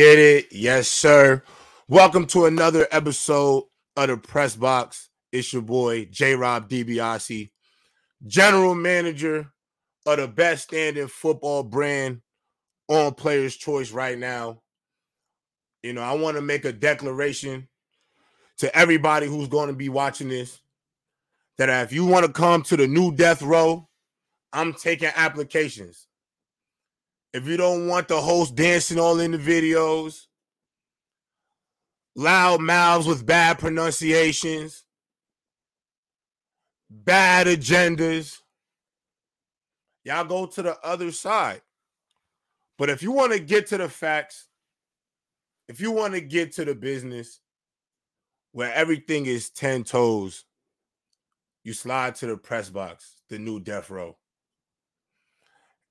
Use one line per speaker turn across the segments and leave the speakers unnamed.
get it. Yes, sir. Welcome to another episode of the Press Box. It's your boy, J Rob DiBiase, General Manager of the best standing football brand on Players' Choice right now. You know, I want to make a declaration to everybody who's going to be watching this that if you want to come to the new death row, I'm taking applications. If you don't want the host dancing all in the videos, loud mouths with bad pronunciations, bad agendas, y'all go to the other side. But if you want to get to the facts, if you want to get to the business where everything is 10 toes, you slide to the press box, the new death row.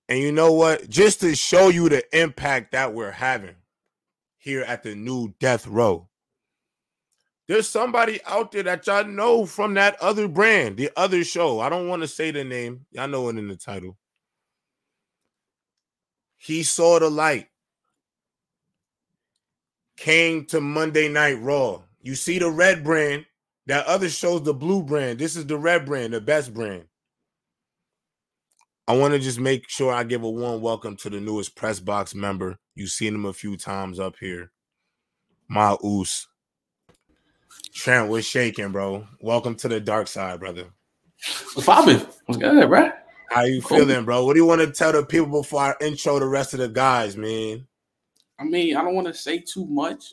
And you know what? Just to show you the impact that we're having here at the new death row. There's somebody out there that y'all know from that other brand, the other show. I don't want to say the name. Y'all know it in the title. He saw the light. Came to Monday Night Raw. You see the red brand. That other show's the blue brand. This is the red brand, the best brand. I want to just make sure I give a warm welcome to the newest press box member. You've seen him a few times up here. My Oos. Trent was shaking, bro. Welcome to the dark side, brother.
What's poppin'? What's good, bro?
How you cool. feeling, bro? What do you want to tell the people before I intro the rest of the guys, man?
I mean, I don't want to say too much.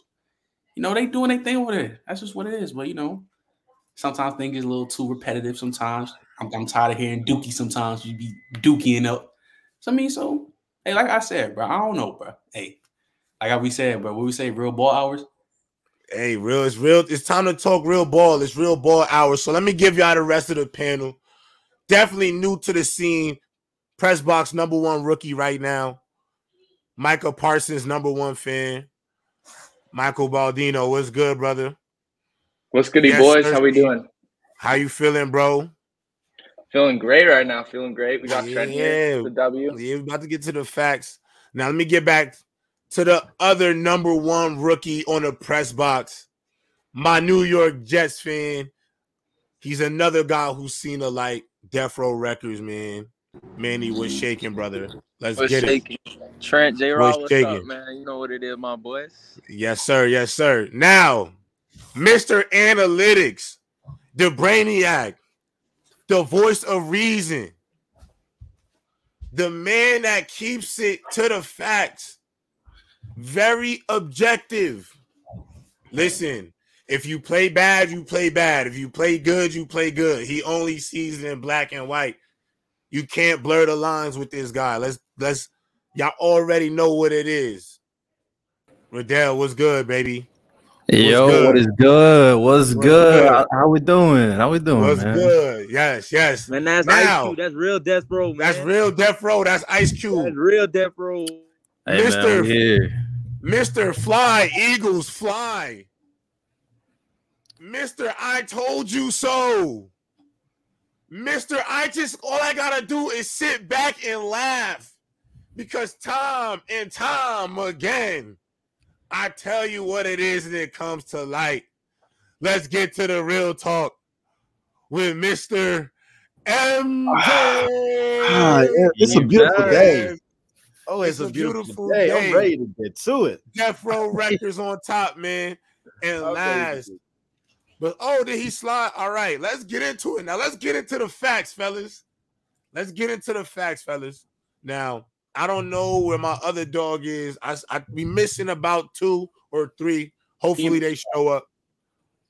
You know, they doing their thing over there. That's just what it is. But you know, sometimes things get a little too repetitive. Sometimes I'm, I'm tired of hearing Dookie. Sometimes you be Dookieing up. So I mean, so hey, like I said, bro, I don't know, bro. Hey, like we said, bro, what we say, real ball hours.
Hey, real, it's real. It's time to talk real ball. It's real ball hours. So let me give y'all the rest of the panel. Definitely new to the scene. Press box number one rookie right now. Micah Parsons, number one fan. Michael Baldino, what's good, brother?
What's goody, yes, boys? How we doing?
How you feeling, bro?
Feeling great right now. Feeling great. We got yeah, Trent here. The W.
Yeah, we're about to get to the facts. Now let me get back to the other number one rookie on the press box. My New York Jets fan. He's another guy who's seen a light. Death Row Records, man. Manny was shaking, brother. Let's was get shaking. it.
Trent J. Rob, what's shaking. up, man? You know what it is, my boys.
Yes, sir. Yes, sir. Now, Mr. Analytics, the brainiac, the voice of reason, the man that keeps it to the facts, very objective. Listen, if you play bad, you play bad. If you play good, you play good. He only sees it in black and white. You can't blur the lines with this guy. Let's let's y'all already know what it is. Riddell, what's good, baby?
Yo, good? what is good? What's, What's good? good? How, how, we doing? How we doing?
What's
man?
good? Yes, yes.
Man, that's now, Ice Cube. That's real Death Row, man.
That's real Death Row. That's Ice Cube.
That's real Death Row.
Hey, Mr.
Man, Mr. Fly, Eagles fly. Mr. I told you so. Mr. I just all I gotta do is sit back and laugh because time and time again I tell you what it is and it comes to light. Let's get to the real talk with Mr. MJ.
Ah, yeah, it's a beautiful day. Oh, it's, it's a, beautiful, beautiful day. day. I'm ready to get to it.
Death Row Records on top, man. And last. But oh, did he slide? All right, let's get into it. Now let's get into the facts, fellas. Let's get into the facts, fellas. Now, I don't know where my other dog is. I I be missing about two or three. Hopefully they show up.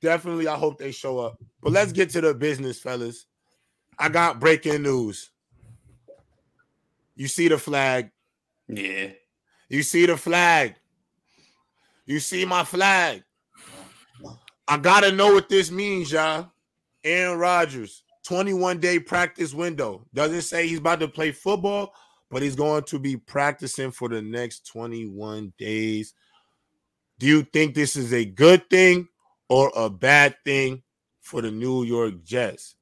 Definitely, I hope they show up. But let's get to the business, fellas. I got breaking news. You see the flag?
Yeah.
You see the flag? You see my flag? I gotta know what this means, y'all. Aaron Rodgers, 21 day practice window. Doesn't say he's about to play football but he's going to be practicing for the next 21 days. Do you think this is a good thing or a bad thing for the New York Jets?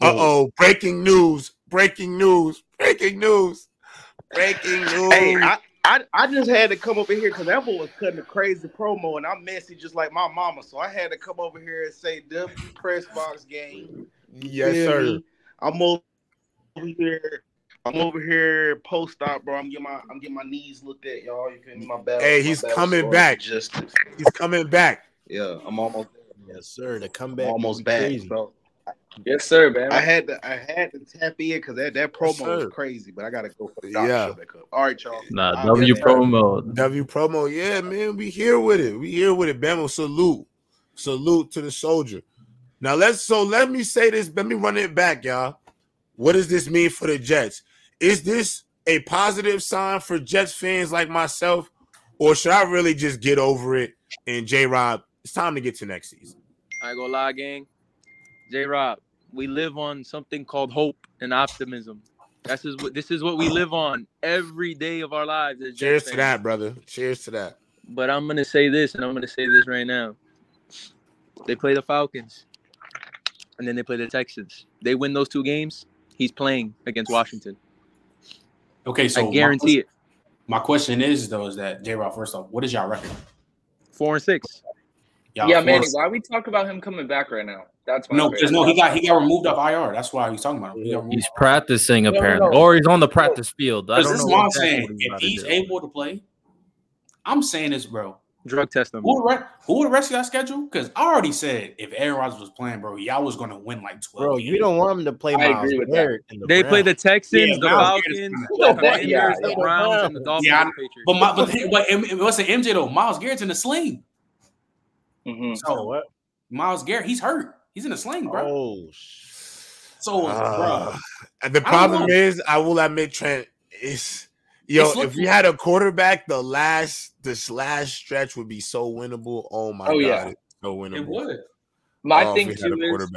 Uh oh, breaking news, breaking news, breaking news, breaking news.
Hey, I,
I, I just had to come over here because that boy was cutting a crazy promo, and I'm messy just like my mama. So I had to come over here and say W press box game.
Yes, sir.
I'm over here. I'm over here post op, bro. I'm getting my I'm getting my knees looked at, y'all. You feel me? My
battle. Hey, he's coming back. Justice. He's coming back.
Yeah, I'm almost. There.
Yes, sir. The comeback.
almost back, crazy. bro.
Yes, sir, man.
I had to I had to tap in because that, that promo yes, was crazy, but I gotta go for the yeah. All right, y'all.
Nah, W promo.
W promo, yeah, man. We here with it. We here with it. Bama salute. Salute to the soldier. Now let's so let me say this. Let me run it back, y'all. What does this mean for the Jets? Is this a positive sign for Jets fans like myself, or should I really just get over it and J Rob? It's time to get to next season.
I ain't gonna lie, gang. J Rob, we live on something called hope and optimism. This is what this is what we live on every day of our lives.
Cheers to that, brother. Cheers to that.
But I'm gonna say this, and I'm gonna say this right now. They play the Falcons, and then they play the Texans. They win those two games. He's playing against Washington.
Okay, so
I guarantee
my,
it.
My question is though, is that J Rob, first off, what is y'all record?
Four and six.
Y'all yeah, Manny, why we talk about him coming back right now? That's
no, because no, he got he got removed off IR. That's why he's talking about. Him.
He he's practicing apparently, no, no. or he's on the practice field.
I don't this know is what I'm saying. If he's able to play, I'm saying this, bro.
Drug test them.
Who, re- who would the rest of y'all schedule? Because I already said if Aaron Rodgers was playing, bro, y'all was gonna win like 12.
Bro, you don't want him to play I Myles Garrett.
The they play the Texans, yeah, the Falcons, the Commanders, yeah, the Browns, and the Dolphins. Yeah,
but, my, but, but, but what's the MJ though? Myles Garrett's in the sling. Mm-hmm. So what? Myles Garrett, he's hurt. He's in a sling, bro. Oh, so, uh,
bro, the problem is, I will admit, Trent is yo. If we had a quarterback, the last this last stretch would be so winnable. Oh my oh, god, yeah. so winnable. It would.
My oh, thing too is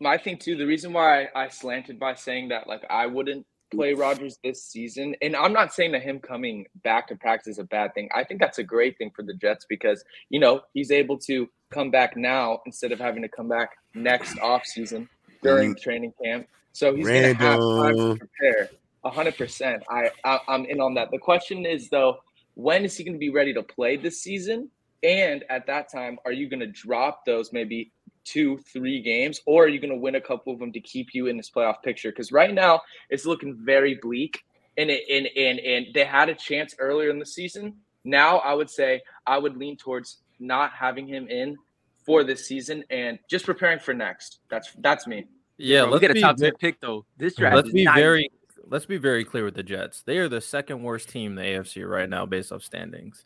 my thing too. The reason why I, I slanted by saying that, like, I wouldn't play Rodgers this season. And I'm not saying that him coming back to practice is a bad thing. I think that's a great thing for the Jets because, you know, he's able to come back now instead of having to come back next off season during training camp. So he's going to have time to prepare. 100%. I, I I'm in on that. The question is though, when is he going to be ready to play this season? And at that time, are you going to drop those maybe two, three games, or are you going to win a couple of them to keep you in this playoff picture? Because right now it's looking very bleak, and it, and and and they had a chance earlier in the season. Now I would say I would lean towards not having him in for this season and just preparing for next. That's that's me.
Yeah, let's get a top ten pick though. This draft.
Let's be very let's be very clear with the Jets. They are the second worst team in the AFC right now based off standings.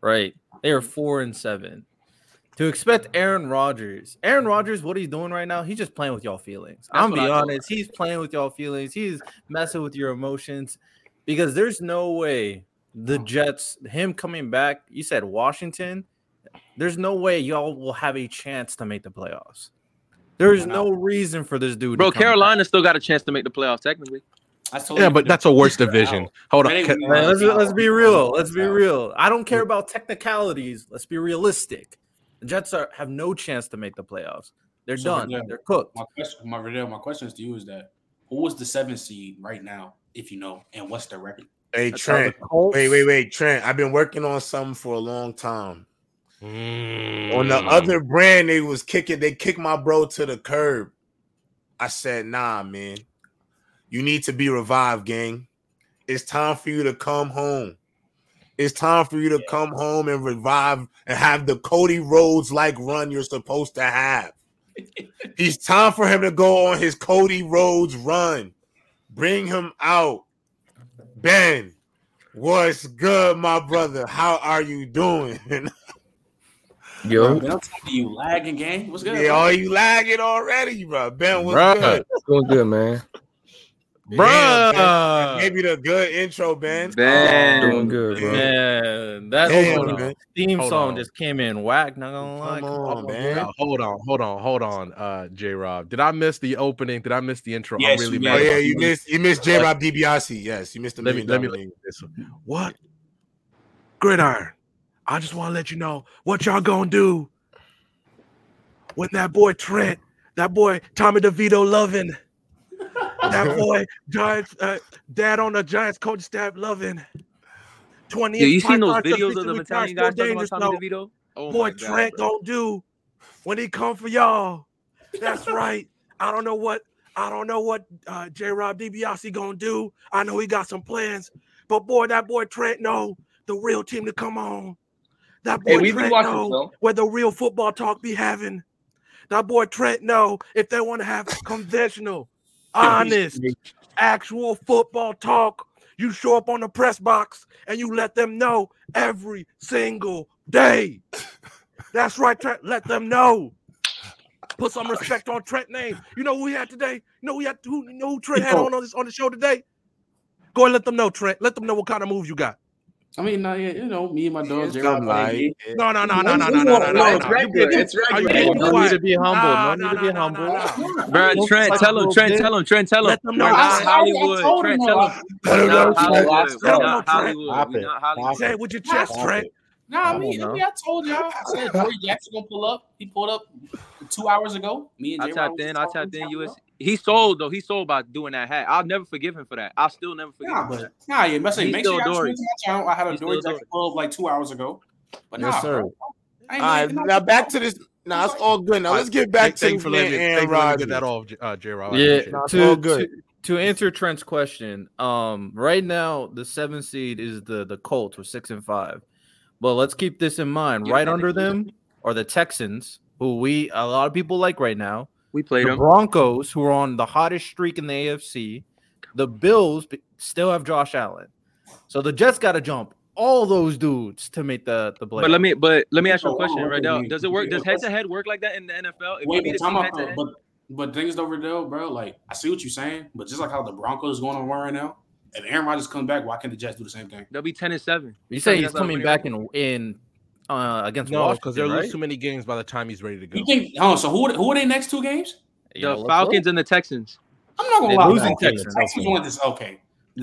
Right, they are mm-hmm. four and seven to expect Aaron Rodgers. Aaron Rodgers, what he's doing right now, he's just playing with y'all feelings. That's I'm be honest, he's playing with y'all feelings. He's messing with your emotions because there's no way the mm. Jets, him coming back. You said Washington. There's no way y'all will have a chance to make the playoffs. There's no reason for this dude.
Bro, Carolina still got a chance to make the playoffs technically.
Yeah, but that's a worse division. Hold on.
Man, let's, let's be real. Let's be real. I don't care about technicalities. Let's be realistic. The Jets are have no chance to make the playoffs. They're so done. They're cooked.
My question, my Riddell, my question to you is that who was the seventh seed right now, if you know, and what's the record?
Hey Trent, wait, wait, wait, Trent. I've been working on something for a long time. Mm. On the other brand, they was kicking. They kicked my bro to the curb. I said, "Nah, man, you need to be revived, gang. It's time for you to come home." It's time for you to come home and revive and have the Cody Rhodes like run you're supposed to have. It's time for him to go on his Cody Rhodes run. Bring him out. Ben, what's good, my brother? How are you doing?
Yo, ben, you lagging, gang. What's good?
Yeah,
bro?
oh, you lagging already, bro. Ben, what's Bruh, good?
Doing good, man.
Bro, yeah, gave you the good intro, Ben.
Ben, oh, doing good, bro. Man, that Damn, theme hold song on. just came in whack. Not gonna lie. Come on,
man. hold on, hold on, hold on. Uh, J Rob, did I miss the opening? Did I miss the intro?
Yes, I'm really mad. Oh, yeah, you missed. You missed J Rob DiBiase. Yes, you missed the. Let me let me
this one. What? Gridiron. I just want to let you know what y'all gonna do when that boy Trent, that boy Tommy DeVito loving that boy, Giants, uh, dad on the Giants coach staff, loving. 20
yeah, you seen those videos of the Italian guys talking about Tommy DeVito?
Oh Boy, God, Trent bro. gonna do when he come for y'all. That's right. I don't know what I don't know what uh, J. Rob DiBiase gonna do. I know he got some plans, but boy, that boy Trent know the real team to come on. That boy hey, Trent know where the real football talk be having. That boy Trent know if they want to have conventional, honest, actual football talk. You show up on the press box and you let them know every single day. That's right, Trent. Let them know. Put some respect on Trent name. You know who we had today? You know who we had who, you know who Trent had on, on this on the show today? Go and let them know, Trent. Let them know what kind of moves you got.
I mean, not yet. You know, me and my dog.
Jerry like,
no, no, no, no, no, no, no, no, no.
It's regular. It's regular.
No need to be humble. No need to be humble.
Bro, Trent, tell him. Trent, tell him. Trent, tell him. We're not Hollywood. Trent, tell him. We're not Hollywood. We're not Hollywood. We're not Hollywood.
Say it with your chest, Trent.
Nah, I mean, I, mean, I told y'all. I said Corey Jackson gonna pull up. He pulled up two hours ago. Me and
I tapped in. I tapped in. US. He sold though. He sold by doing that hat. I'll never forgive him for that. I'll still never forgive
nah,
him.
But, nah, yeah, but say, make sure y'all my channel. I had a Dory Jackson pull up like two hours ago. But yes, nah, sir. Bro,
all right, now back to this. Now it's all good. Now let's get back to
for letting Aaron Rodgers. Get that off, uh, J. Rob.
Yeah, to, good. To, to answer Trent's question, um, right now the seventh seed is the the Colts with six and five. But let's keep this in mind. Yeah, right under them are the Texans, who we a lot of people like right now.
We played
the
them.
Broncos, who are on the hottest streak in the AFC. The Bills still have Josh Allen, so the Jets got to jump all those dudes to make the the play.
But let me but let me ask you a oh, question right now. Does it work? Does head to head work like that in the NFL? If
Wait, but, about, but but things over there, bro. Like I see what you're saying, but just like how the Broncos going on right now, if Aaron Rodgers comes back, why can't the Jets do the same thing?
They'll be ten and seven.
You say he's coming back in in uh, against
no, because they'll right? lose too many games by the time he's ready to go.
You think? Oh, so who who are they next two games?
The yeah, Falcons and the Texans.
I'm not gonna lie. Losing Texans. Texans won this. Okay.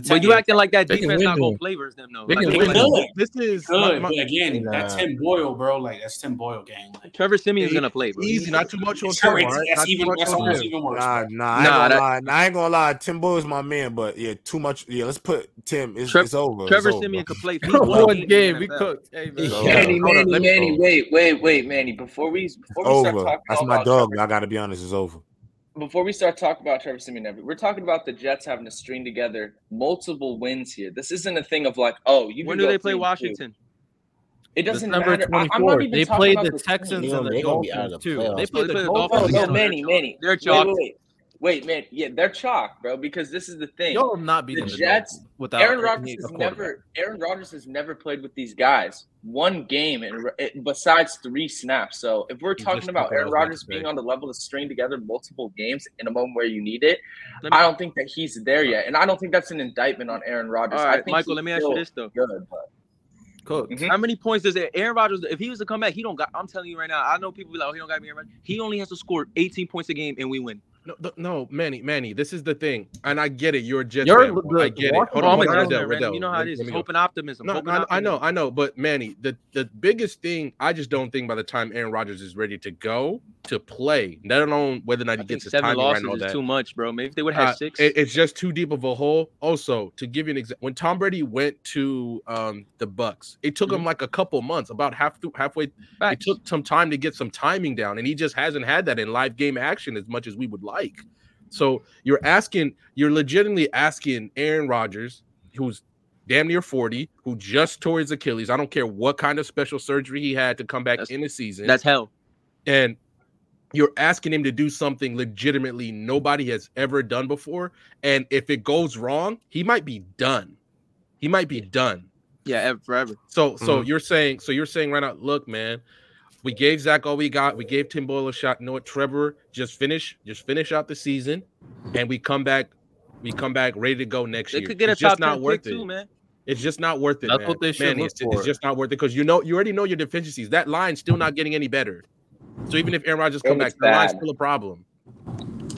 But you acting like that defense not gonna flavors them though. Like,
like, this is good, my, but again, nah. that's Tim Boyle, bro. Like that's Tim Boyle game. Like,
Trevor Siemian's gonna play, bro.
Easy, not too much on Trevor. Right?
That's even that's almost even worse.
Nah, nah, nah, I ain't, lie. Nah, I ain't gonna lie. Tim Boyle's my man, but yeah, too much. Yeah, let's put Tim. It's, it's over.
Trevor
it's
Siemian
over.
could play
one game. We cooked.
Hey, Manny, Manny, Manny, wait, wait, wait, Manny. Before we before we
start talking, that's my dog. I gotta be honest. It's over
before we start talking about Trevor Siemian, we're talking about the Jets having to string together multiple wins here. This isn't a thing of like, oh, you.
When do they play Washington?
Two. It doesn't
December
matter.
24th. They played the, the Texans and the Dolphins too. They played
the Dolphins. Oh, no, no, Manny, Manny. They're chalk. Wait, wait, wait. Wait, man, yeah, they're chalk, bro. Because this is the thing.
You'll not be
the Jets without Aaron Rodgers has never. Aaron Rodgers has never played with these guys one game and besides three snaps. So if we're talking about Aaron Rodgers being on the level to string together multiple games in a moment where you need it, me, I don't think that he's there yet, and I don't think that's an indictment on Aaron Rodgers.
All right, Michael, let me ask you this though.
Good, but.
Cool. Mm-hmm. How many points does Aaron Rodgers? If he was to come back, he don't got. I'm telling you right now. I know people be like, "Oh, he don't got me." He only has to score 18 points a game, and we win.
No, no, Manny, Manny, this is the thing, and I get it. You're a Jets you're, fan. The, I get it. Hold on,
on, there, Riddell, You know how it is. It's hope and optimism.
No,
hope
I,
optimism.
I, know, I know, but Manny, the the biggest thing, I just don't think by the time Aaron Rodgers is ready to go to play, let alone whether or not he I gets his
seven
time
losses
right.
Is
that.
too much, bro. Maybe they would have uh, six.
It, it's just too deep of a hole. Also, to give you an example, when Tom Brady went to um, the Bucs, it took mm-hmm. him like a couple months, about half through, halfway. Facts. It took some time to get some timing down, and he just hasn't had that in live game action as much as we would like. So you're asking, you're legitimately asking Aaron Rodgers, who's damn near 40, who just tore his Achilles. I don't care what kind of special surgery he had to come back that's, in the season.
That's hell.
And you're asking him to do something legitimately nobody has ever done before. And if it goes wrong, he might be done. He might be done.
Yeah, forever.
So so mm-hmm. you're saying so you're saying right now, look, man, we gave Zach all we got. We gave Tim Boyle a shot. You know what, Trevor? Just finish, just finish out the season, and we come back. We come back ready to go next
they
year.
Could get
it's
a
just
not
worth
it. Too, man.
It's just not worth it.
That's
man.
what they should
man,
look
it's,
for.
it's just not worth it because you know you already know your deficiencies. That line's still not getting any better. So even if Aaron Rodgers come back, the line's still a problem.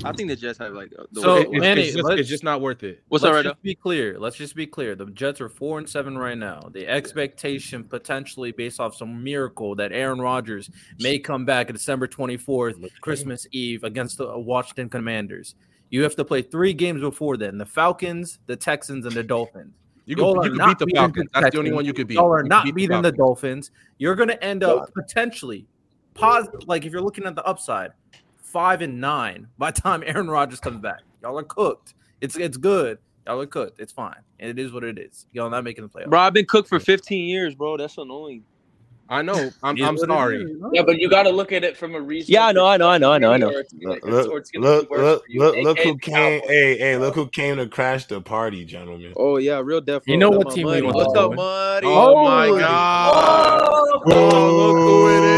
I think the Jets have like
the so
it, Manny, it's, just, it's, just, not worth it.
What's let's just be clear. Let's just be clear. The Jets are four and seven right now. The expectation potentially based off some miracle that Aaron Rodgers may come back December twenty fourth, Christmas Eve against the uh, Washington Commanders. You have to play three games before then: the Falcons, the Texans, and the Dolphins.
You can, you can beat the Falcons. That's the only one you could beat.
Y'all are not beat beating the, the, Dolphins. You're going to end up potentially, pos- like if you're looking at the upside, five and nine by the time Aaron Rodgers comes back. Y'all are cooked. It's it's good. Y'all are cooked. It's fine. And it is what it is. Y'all not making the playoffs.
Bro, I've been cooked for 15 years, bro. That's annoying.
I know. I'm, I'm sorry.
Yeah, but you got to look at it from a reason.
Yeah, I know. I know. I know. I know. I know.
Look, look, look, look, look, look who came. Hey, hey, look who came to crash the party, gentlemen.
Oh yeah, real death.
You know what team
we
want?
What's up, Muddy?
Oh, oh my god! Oh, look who it is!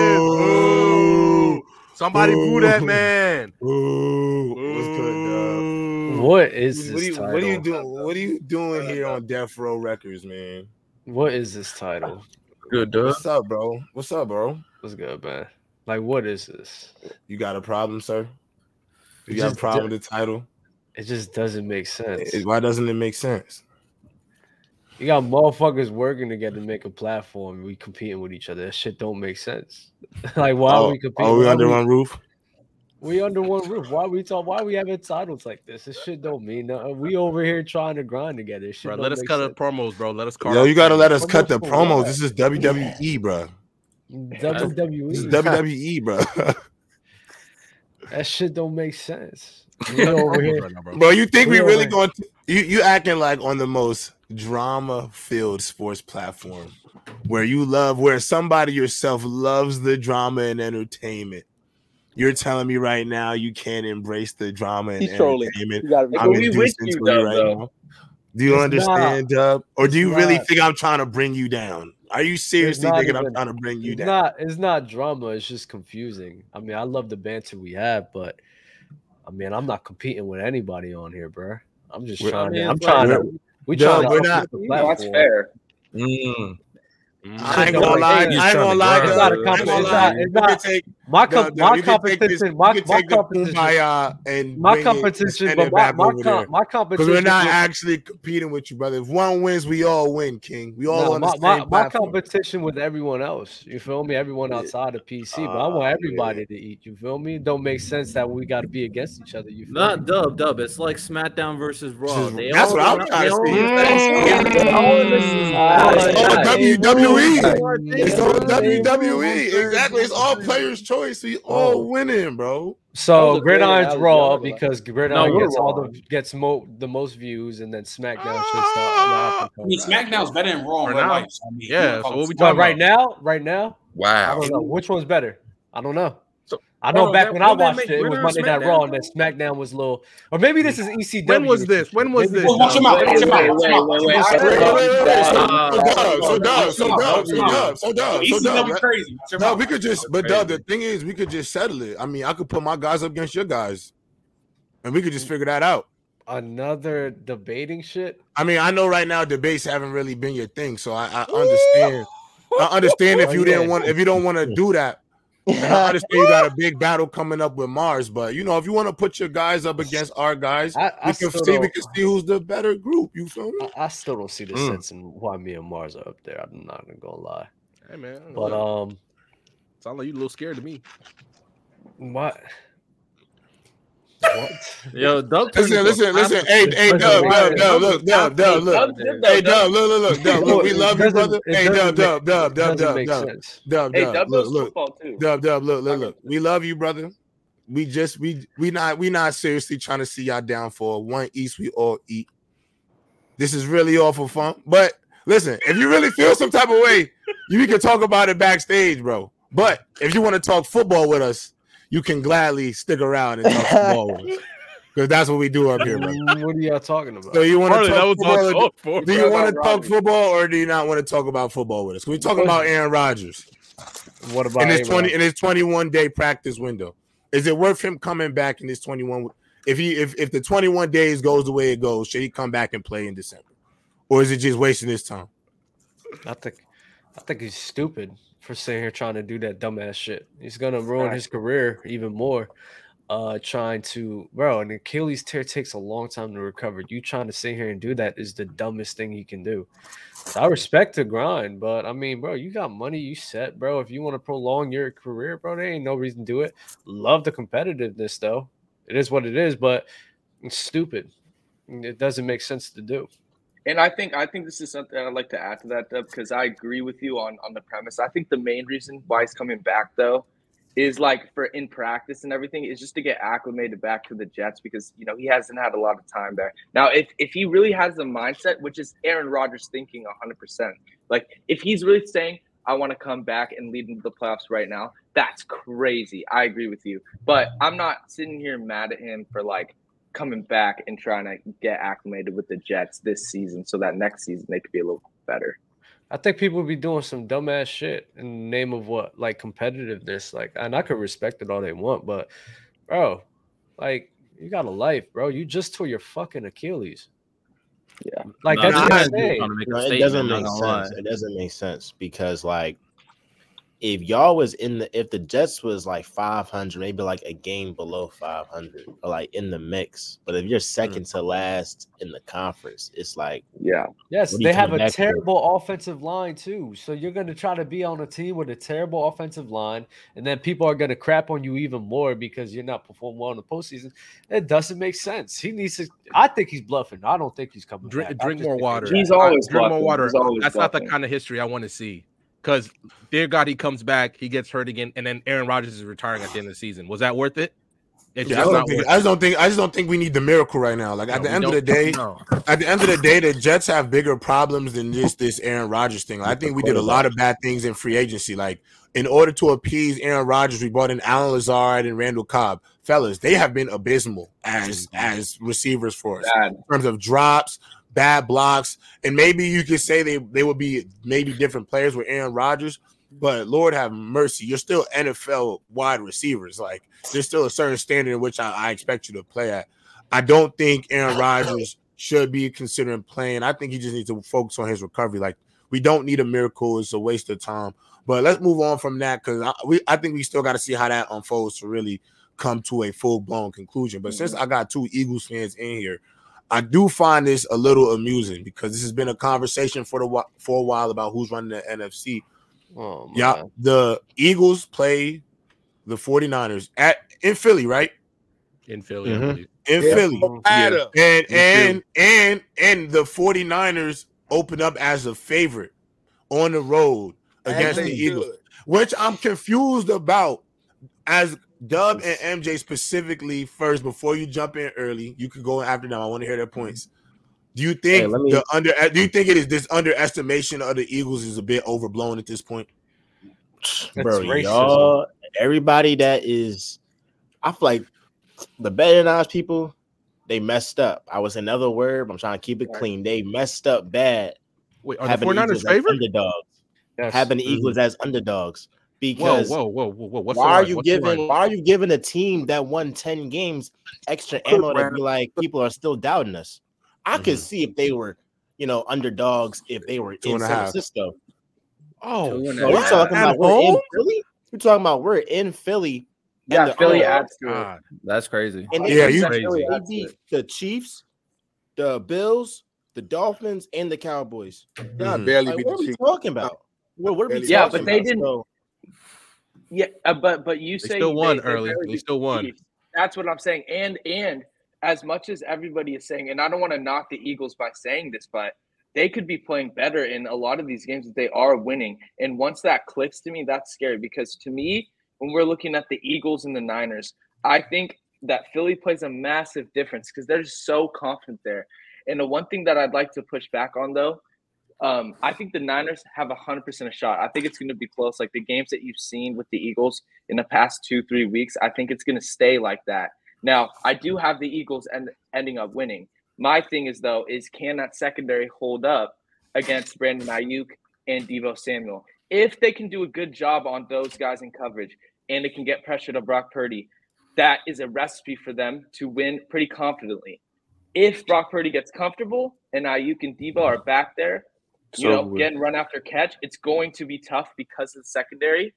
Ooh. Somebody boo that man.
Ooh. What's good, dog?
What is
what
this
are, you, what are you doing? What are you doing here on Death Row Records, man?
What is this title?
Good, dude.
What's up, bro? What's up, bro?
What's good, man? Like, what is this?
You got a problem, sir? You it got a problem with the title?
It just doesn't make sense.
It, why doesn't it make sense?
You got motherfuckers working together to make a platform. We competing with each other. That shit don't make sense. like, why
oh,
are we competing?
Are we under we, one roof?
We under one roof. Why we talk? Why we having titles like this? This shit don't mean nothing. Uh, we over here trying to grind together. Shit
bro, let us cut
sense.
the promos, bro. Let us.
Yo, you gotta let us cut the promos. This is WWE, bro.
WWE.
This is WWE, bro.
that shit don't make sense. over here,
bro. You think we, we really going? To, you you acting like on the most drama-filled sports platform where you love, where somebody yourself loves the drama and entertainment you're telling me right now you can't embrace the drama and
He's entertainment.
I'm inducing you, Dub, right though. now. Do you it's understand, not, Dub? Or do you really not, think I'm trying to bring you down? Are you seriously thinking even, I'm trying to bring you
it's
down?
Not, it's not drama. It's just confusing. I mean, I love the banter we have, but I mean, I'm not competing with anybody on here, bro. I'm just we're, trying. I mean, to, I'm trying to. We trying to.
We're not. That's fair.
Mm. I ain't gonna lie. I ain't gonna lie. It's not a competition.
It's not. My com- my competition. My my competition.
Uh, and
my competition. But my my, com- my competition.
Because we're not actually competing with you, brother. If one wins, we all win, King. We all no,
understand. My, my competition with everyone else. You feel me? Everyone outside of PC, but I want ah, everybody to eat. You feel me? Don't make sense that we got to be against each other. You feel
not dub dub. It's like SmackDown versus Raw.
That's what I'm trying to say. WWE. WWE. It's all WWE. Exactly. It's all players' choice. We all winning, bro.
So Gridiron's Raw because Gridiron no, gets all the gets mo- the most views, and then SmackDown just.
Uh, I mean, SmackDown's better than Raw. Right Now. I mean,
yeah. So what we
talking right now? Right now?
Wow.
I don't know which one's better. I don't know. I know back when I watched it, it was Monday Night Raw, and then SmackDown was little, or maybe this is ECW.
When was this? When was this?
Watch him out! Watch him out! Wait, wait, wait!
So dub, so dub, so dub, so dub, so dub. Crazy. No, we could just, but dub. The thing is, we could just settle it. I mean, I could put my guys up against your guys, and we could just figure that out.
Another debating shit.
I mean, I know right now debates haven't really been your thing, so I, I understand. I understand if you didn't want, if you don't want to do that. And I understand you got a big battle coming up with Mars, but you know, if you want to put your guys up against our guys, I, I we can see we can see who's the better group. You feel me?
I, I still don't see the mm. sense in why me and Mars are up there. I'm not gonna go lie.
Hey man,
but um,
sound like you're a little scared to me.
What?
What? Yo, Dub.
Listen, listen, listen. Hey, hey, Dub, Dub, Dub, look, Dub, Dub, look. Hey, Dub, look, look, look, Dub, look. We love you, brother. Hey, Dub, Dub, Dub, Dub, Dub, Dub, Dub, Dub. Look, look, Dub, Dub, look, look, look. We love you, brother. We just we we not we not seriously trying to see y'all down for one east. We all eat. This is really all for fun. But listen, if you really feel some type of way, you can talk about it backstage, bro. But if you want to talk football with us, you can gladly stick around and talk football with. Because that's what we do up here, bro.
What are y'all talking about?
So you want to talk football? For, do you want to talk football or do you not want to talk about football with us? Can we talk about Aaron Rodgers?
What about
in his twenty in his twenty one day practice window? Is it worth him coming back in this twenty one? If he if if the twenty one days goes the way it goes, should he come back and play in December, or is it just wasting his time?
I think I think he's stupid for sitting here trying to do that dumbass shit. He's gonna ruin his career even more. Uh, trying to, bro, an Achilles tear takes a long time to recover. You trying to sit here and do that is the dumbest thing he can do. So I respect the grind, but I mean, bro, you got money, you set, bro. If you want to prolong your career, bro, there ain't no reason to do it. Love the competitiveness, though. It is what it is, but it's stupid. It doesn't make sense to do.
And I think I think this is something I'd like to add to that, because I agree with you on on the premise. I think the main reason why he's coming back though is like for in practice and everything is just to get acclimated back to the Jets because you know he hasn't had a lot of time there. Now, if if he really has the mindset, which is Aaron Rodgers thinking 100%, like if he's really saying I want to come back and lead into the playoffs right now, that's crazy. I agree with you, but I'm not sitting here mad at him for like coming back and trying to get acclimated with the Jets this season so that next season they could be a little better.
I think people would be doing some dumbass shit in the name of what, like competitiveness. Like, and I could respect it all they want, but bro, like, you got a life, bro. You just tore your fucking Achilles.
Yeah,
like
no,
that's
no, it doesn't make sense. It doesn't make sense because like if y'all was in the if the Jets was like 500, maybe like a game below 500 or like in the mix, but if you're second mm. to last in the conference, it's like
yeah,
yes, they have a terrible for? offensive line too. So you're going to try to be on a team with a terrible offensive line, and then people are going to crap on you even more because you're not performing well in the postseason. It doesn't make sense. He needs to. I think he's bluffing. I don't think he's coming.
Drink,
back.
drink more water.
He's always
drink
more
water. That's
bluffing.
not the kind of history I want to see. Because dear God, he comes back, he gets hurt again, and then Aaron Rodgers is retiring at the end of the season. Was that worth it?
It's yeah, I, don't think, I just don't think I just don't think we need the miracle right now. Like no, at the end of the day, no. at the end of the day, the Jets have bigger problems than just this Aaron Rodgers thing. Like, I think we did a lot of bad things in free agency. Like in order to appease Aaron Rodgers, we brought in Allen Lazard and Randall Cobb. Fellas, they have been abysmal as as receivers for us bad. in terms of drops, bad blocks, and maybe you could say they they would be maybe different players with Aaron Rodgers. But Lord have mercy, you're still NFL wide receivers. Like there's still a certain standard in which I, I expect you to play at. I don't think Aaron Rodgers should be considering playing. I think he just needs to focus on his recovery. Like we don't need a miracle; it's a waste of time. But let's move on from that because I, we I think we still got to see how that unfolds to really come to a full blown conclusion. But mm-hmm. since I got two Eagles fans in here, I do find this a little amusing because this has been a conversation for the for a while about who's running the NFC. Oh, yeah, the Eagles play the 49ers at in Philly, right?
In Philly, mm-hmm.
in yeah. Philly. Yeah. And in and Philly. and and the 49ers open up as a favorite on the road against the Eagles, which I'm confused about as Dub and MJ specifically first before you jump in early. You could go after them. I want to hear their points. Do you think hey, me... the under? Do you think it is this underestimation of the Eagles is a bit overblown at this point?
Bro, y'all, everybody that is, I feel like the better than people, they messed up. I was another word. I'm trying to keep it clean. They messed up bad.
Wait, are the 49ers favorite?
Underdogs. Yes. Having the Eagles mm-hmm. as underdogs because
whoa, whoa, whoa, whoa,
whoa. why are you What's giving why are you giving a team that won 10 games extra ammo to be like people are still doubting us? I mm-hmm. could see if they were, you know, underdogs if they were Two in San Francisco.
Oh,
so we're talking about we're in Philly. We're talking about we're in Philly.
Yeah, Philly adds to
it. That's crazy.
And
yeah, you
crazy. They beat the Chiefs, the Bills, the Dolphins, and the Cowboys.
Mm-hmm. barely like,
beat what the are we talking about? Well, what are we
yeah, but they didn't. So, yeah, uh, but but you
they
say
still won they, early. They, they still won.
That's what I'm saying. And and as much as everybody is saying, and I don't want to knock the Eagles by saying this, but they could be playing better in a lot of these games that they are winning. And once that clicks to me, that's scary because to me, when we're looking at the Eagles and the Niners, I think that Philly plays a massive difference because they're just so confident there. And the one thing that I'd like to push back on though um, I think the Niners have a hundred percent a shot. I think it's going to be close. Like the games that you've seen with the Eagles in the past two, three weeks, I think it's going to stay like that. Now, I do have the Eagles end, ending up winning. My thing is though, is can that secondary hold up against Brandon Aiyuk and Deebo Samuel? If they can do a good job on those guys in coverage and they can get pressure to Brock Purdy, that is a recipe for them to win pretty confidently. If Brock Purdy gets comfortable and Aiyuk and Deebo are back there, you so know, getting run after catch, it's going to be tough because of the secondary.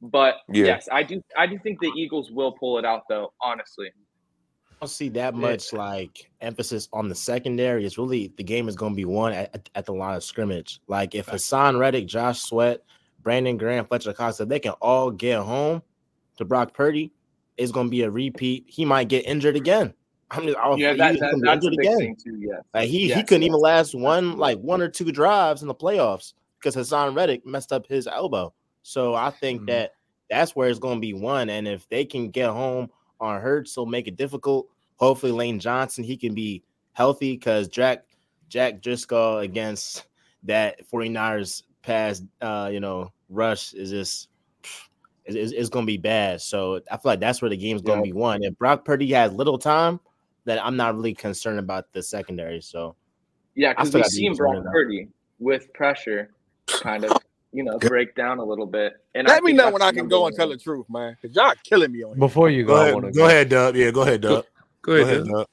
But yeah. yes, I do. I do think the Eagles will pull it out, though. Honestly,
I don't see that much like emphasis on the secondary. It's really the game is going to be won at, at the line of scrimmage. Like if Haason Reddick, Josh Sweat, Brandon Graham, Fletcher Cox, if they can all get home to Brock Purdy, it's going to be a repeat. He might get injured again. I'm just, I,
Yeah,
he
that, that, that's a
injured
big
again.
thing too. Yeah.
Like he, he couldn't even last one like one or two drives in the playoffs because Haason Reddick messed up his elbow. So I think
Mhm.
that that's where it's going to be one. And if they can get home on Hurts, will make it difficult. Hopefully, Lane Johnson he can be healthy because Jack Jack Driscoll against that 49ers pass, uh, you know, rush is just is, is, is going to be bad. So I feel like that's where the game's going to be won. If Brock Purdy has little time, then I'm not really concerned about the secondary. So
Yeah,
I
because we've seen Brock Purdy with pressure kind of, you know, break down a little bit. And I
Let me know when I can go
one
and tell the truth, man. Cause y'all killing me on.
Before you go,
Go ahead,
want to
go ahead, Dub. Yeah, go ahead, Dub.
Go ahead,
Go ahead,
Dub.
Dub.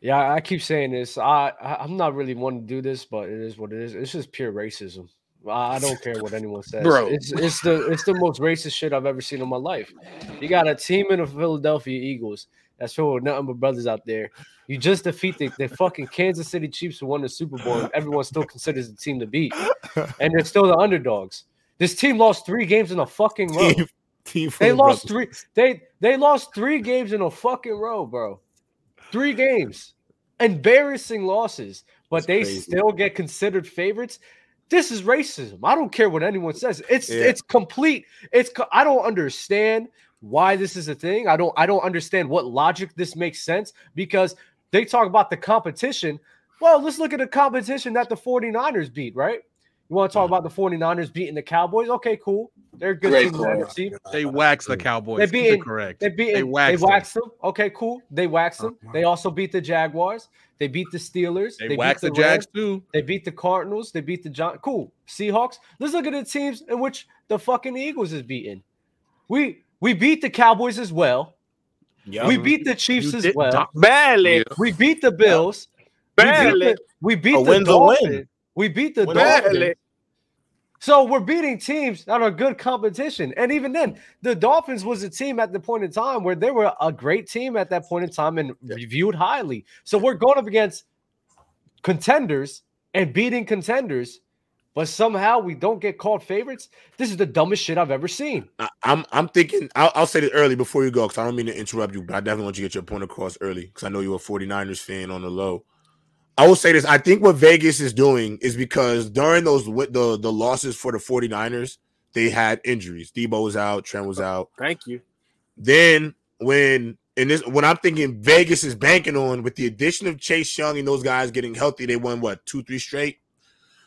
Yeah, I keep saying this. I, I I'm not really wanting to do this, but it is what it is. It's just pure racism. I I don't care what anyone says.
Bro.
It's it's the it's the most racist shit I've ever seen in my life. You got a team in the Philadelphia Eagles that's with nothing but brothers out there. You just defeat the, the fucking Kansas City Chiefs who won the Super Bowl, everyone still considers the team to beat, and they're still the underdogs. This team lost three games in a fucking row.
Team- team
They lost
brothers.
three. They they lost three games in a fucking row, bro. Three games, embarrassing losses, but they
crazy.
still get considered favorites. This is racism. I don't care what anyone says. It's
Yeah.
it's complete. It's I don't understand why this is a thing. I don't I don't understand what logic this makes sense because they talk about the competition. Well, let's look at the competition that the 49ers beat, right? You want to talk mm-hmm. about the 49ers beating the Cowboys? Okay, cool. They're good
Great
team in the. NFC.
They waxed the mm. Cowboys.
They
Keep it
beat
correct.
They beat
They
they
waxed
waxed,
them.
them. Okay, cool. They waxed them. Uh-huh. They also beat the Jaguars. They beat the Steelers.
They
beat
waxed the
Rams.
Jags too.
They beat the Cardinals. They beat the John. Cool. Seahawks. Let's look at the teams in which the fucking Eagles is beaten. We we beat the Cowboys as well.
yeah,
We beat the Chiefs
You
as well.
Doc-
Barely.
We beat the Bills. We beat
Barely.
the, we beat the
win's a win.
Dolphins. We beat the
Win
Dolphins. So we're beating teams that are good competition. And even then, the Dolphins was a team at the point in time where they were a great team at that point in time and reviewed highly. So we're going up against contenders and beating contenders, but somehow we don't get called favorites. This is the dumbest shit I've ever seen.
I, I'm I'm thinking I'll, I'll say this early before you go because I don't mean to interrupt you, but I definitely want you to get your point across early because I know you're a 49ers fan on the low. I will say this. I think what Vegas is doing is because during those wi- the the losses for the 49ers, they had injuries. Deebo was out, Trent was out.
Thank you.
Then when and this when I'm thinking Vegas is banking on with the addition of Chase Young and those guys getting healthy, they won what two, three straight.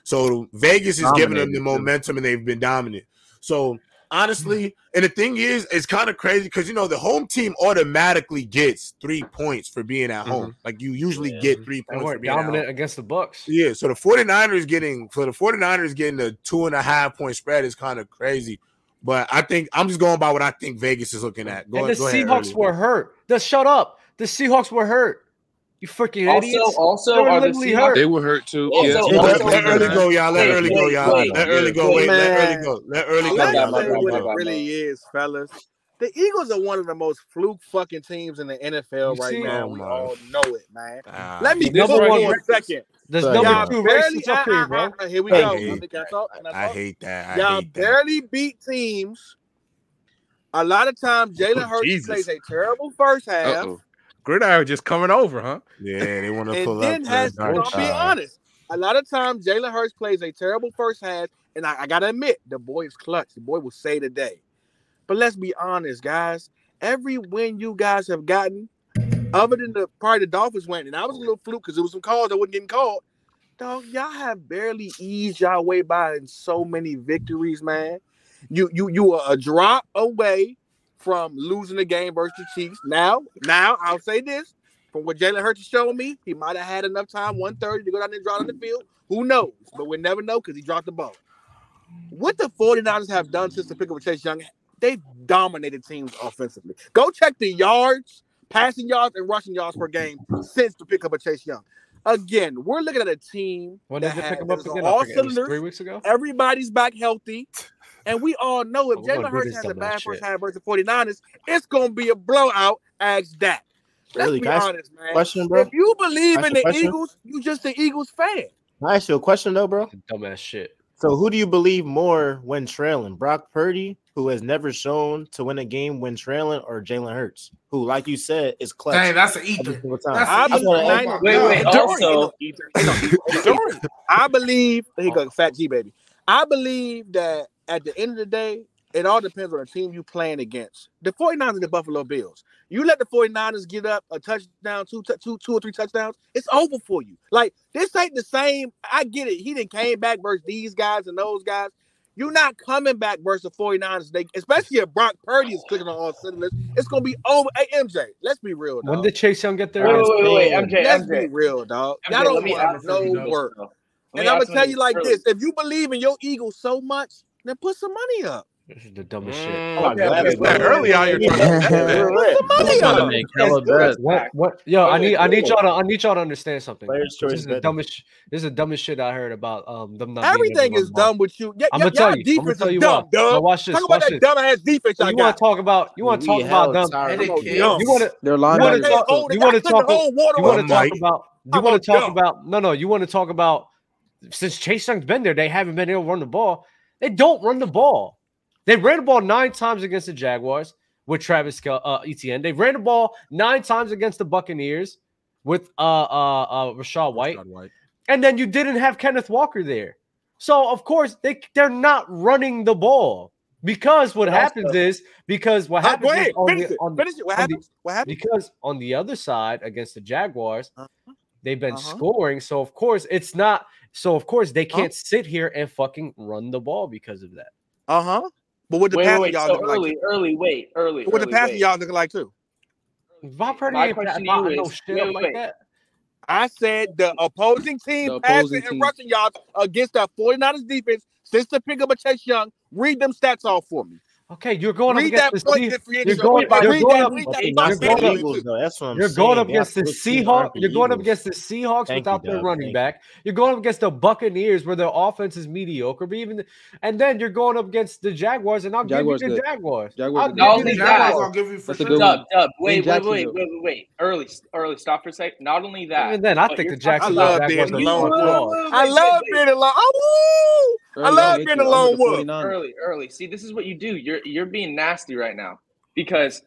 So Vegas is giving them the momentum and they've been dominant. So honestly, and the thing is, it's kind of crazy because you know the home team automatically gets three points for being at home. Mm-hmm. Like you usually
Yeah.
get three points for
weren't
being at home.
dominant against the Bucs.
Yeah, so the 49ers getting for the 49ers getting a two and a half point spread is kind of crazy. But I think I'm just going by what I think Vegas is looking at. Go,
and the
go
Seahawks
Early.
were hurt. The shut up. The Seahawks were hurt. You freaking
Also,
idiots.
also,
They were
are the
literally
Seahawks-
hurt.
They were hurt too.
Also-
yeah.
also-
Let,
also-
let early go, y'all. Let
Wait,
early go, y'all.
wait.
Let early go. Wait, let early go. Let early go.
Let's
bad,
y'all.
my
say
Let
bad,
what it really is, fellas. The Eagles are one of the most fluke fucking teams in the NFL
You
right
see-
now.
Oh,
we all know it, man.
Ah,
Let me go
number
for
one
one second.
There's
Y'all
number two
barely,
racists up
uh,
here,
uh,
bro.
uh, here we
I
go.
hate-
Let me- can I talk? Can I
I
talk?
hate that. I
Y'all
hate that.
barely beat teams. A lot of times, Jalen
Oh,
Hurts
Jesus.
plays a terrible first half,
Uh-oh.
Gridiron just coming over, huh?
Yeah, they want to pull
then
up.
has.
the
I'm
dark
being
side.
honest. A lot of times, Jalen Hurts plays a terrible first half, and I, I gotta admit, the boy is clutch. The boy will say today. But let's be honest, guys. Every win you guys have gotten, other than the part the Dolphins went, and I was a little fluke because there was some calls that wasn't getting called. Dog, y'all have barely eased y'all way by in so many victories, man. You you you are a drop away from losing the game versus the Chiefs. Now, now I'll say this: from what Jalen Hurts is showing me, he might have had enough time, 130, to go down there and draw on the field. Who knows? But we'll never know because he dropped the ball. What the 49ers have done since the pick of Chase Young, they've dominated teams offensively. Go check the yards, passing yards, and rushing yards per game since the pick of Chase Young. Again, we're looking at a team
When
that
did they pick
has-
him up again?
all
I forget. It was
cylinders.
three weeks ago.
Everybody's back healthy. And we all know if Jalen Hurts has a bad first half versus 49ers, it's going to be a blowout. Ask that. Let's be honest, man.
Question, bro?
If you believe in the
question?
Eagles, you just the Eagles fan.
I ask you a question though, bro.
Dumbass shit.
So who do you believe more when trailing? Brock Purdy, who has never shown to win a game when trailing, or Jalen Hurts, who, like you said, is clutch.
Dang, that's an ether. That's an
ether.
Wait,
wait, wait. Also, I believe. he goes Fat G baby. I believe that at the end of the day, it all depends on the team you're playing against. The 49ers and the Buffalo Bills. You let the 49ers get up a touchdown, two, or three touchdowns, it's over for you. Like, this ain't the same. I get it. He didn't came back versus these guys and those guys. You're not coming back versus the 49ers, they, especially if Brock Purdy is clicking on all cylinders. It's going to be over. Hey, MJ, let's be real, dog.
When did Chase Young get there?
Wait, wait, wait, wait MJ,
let's
MJ.
be real, dog.
MJ,
don't want no work. And I'm
going
to tell
you
like this. If you believe in your Eagles so much – then put some money up.
This is the dumbest mm, shit.
Oh, yeah, that,
that early out here. Trying
what? What? Yo, I need, I need y'all to, I need y'all to understand something. This is the dumbest. This is the dumbest shit I heard about. Um, them not
everything is dumb with you. Y-
I'm gonna tell you. I'm gonna tell you
dumb,
what.
Dumb.
Watch this.
Talk about that dumb ass defense.
You want to talk about? You want to talk about
dumb?
You want to?
They're lying.
You want to talk? You want to talk about? You want to talk about? No, no. You want to talk about? Since Chase Young's been there, they haven't been able to run the ball. They don't run the ball. They ran the ball nine times against the Jaguars with Travis uh, Etienne. They ran the ball nine times against the Buccaneers with uh, uh, uh, Rachaad, White. Rachaad White. And then you didn't have Kenneth Walker there. So, of course, they, they're not running the ball. Because what happens is because what happens on, the,
what happens?
because on the other side against the Jaguars, uh-huh. they've been
uh-huh.
scoring. So of course it's not so of course they
uh-huh.
can't huh? sit here and fucking run the ball because of that.
Uh huh. But what the
wait,
pass
wait,
y'all
so
look
early,
like?
Early, wait, early.
What the
pass
y'all look like too?
My,
My
ain't
question is,
no
wait,
like
wait.
That.
I said the opposing team
the opposing
passing
team.
and rushing yards against that 49ers defense since the pick up of Chase Young. Read them stats off for me.
Okay, you're going
read
up
against
the
Seahawks.
You're going, you're going, up,
okay,
you're going up,
Eagles, though. That's what
you're going up against the Seahawks. You're going up against the Seahawks without
you,
their running
Thank
back. You're going up against the Buccaneers where their offense is mediocre. But even and then you're going up against the Jaguars, and I'll
Jaguars
give you the. Jaguars.
Jaguars.
I'll, give you
for sure.
Wait, wait, wait, wait, wait, wait. Early, early. Stop for a sec. Not only that,
and then I think the Jacksonville Jaguars.
I
alone.
I love being alone. I love being
alone.
Early, early. See, this is what you do. You're you're being nasty right now because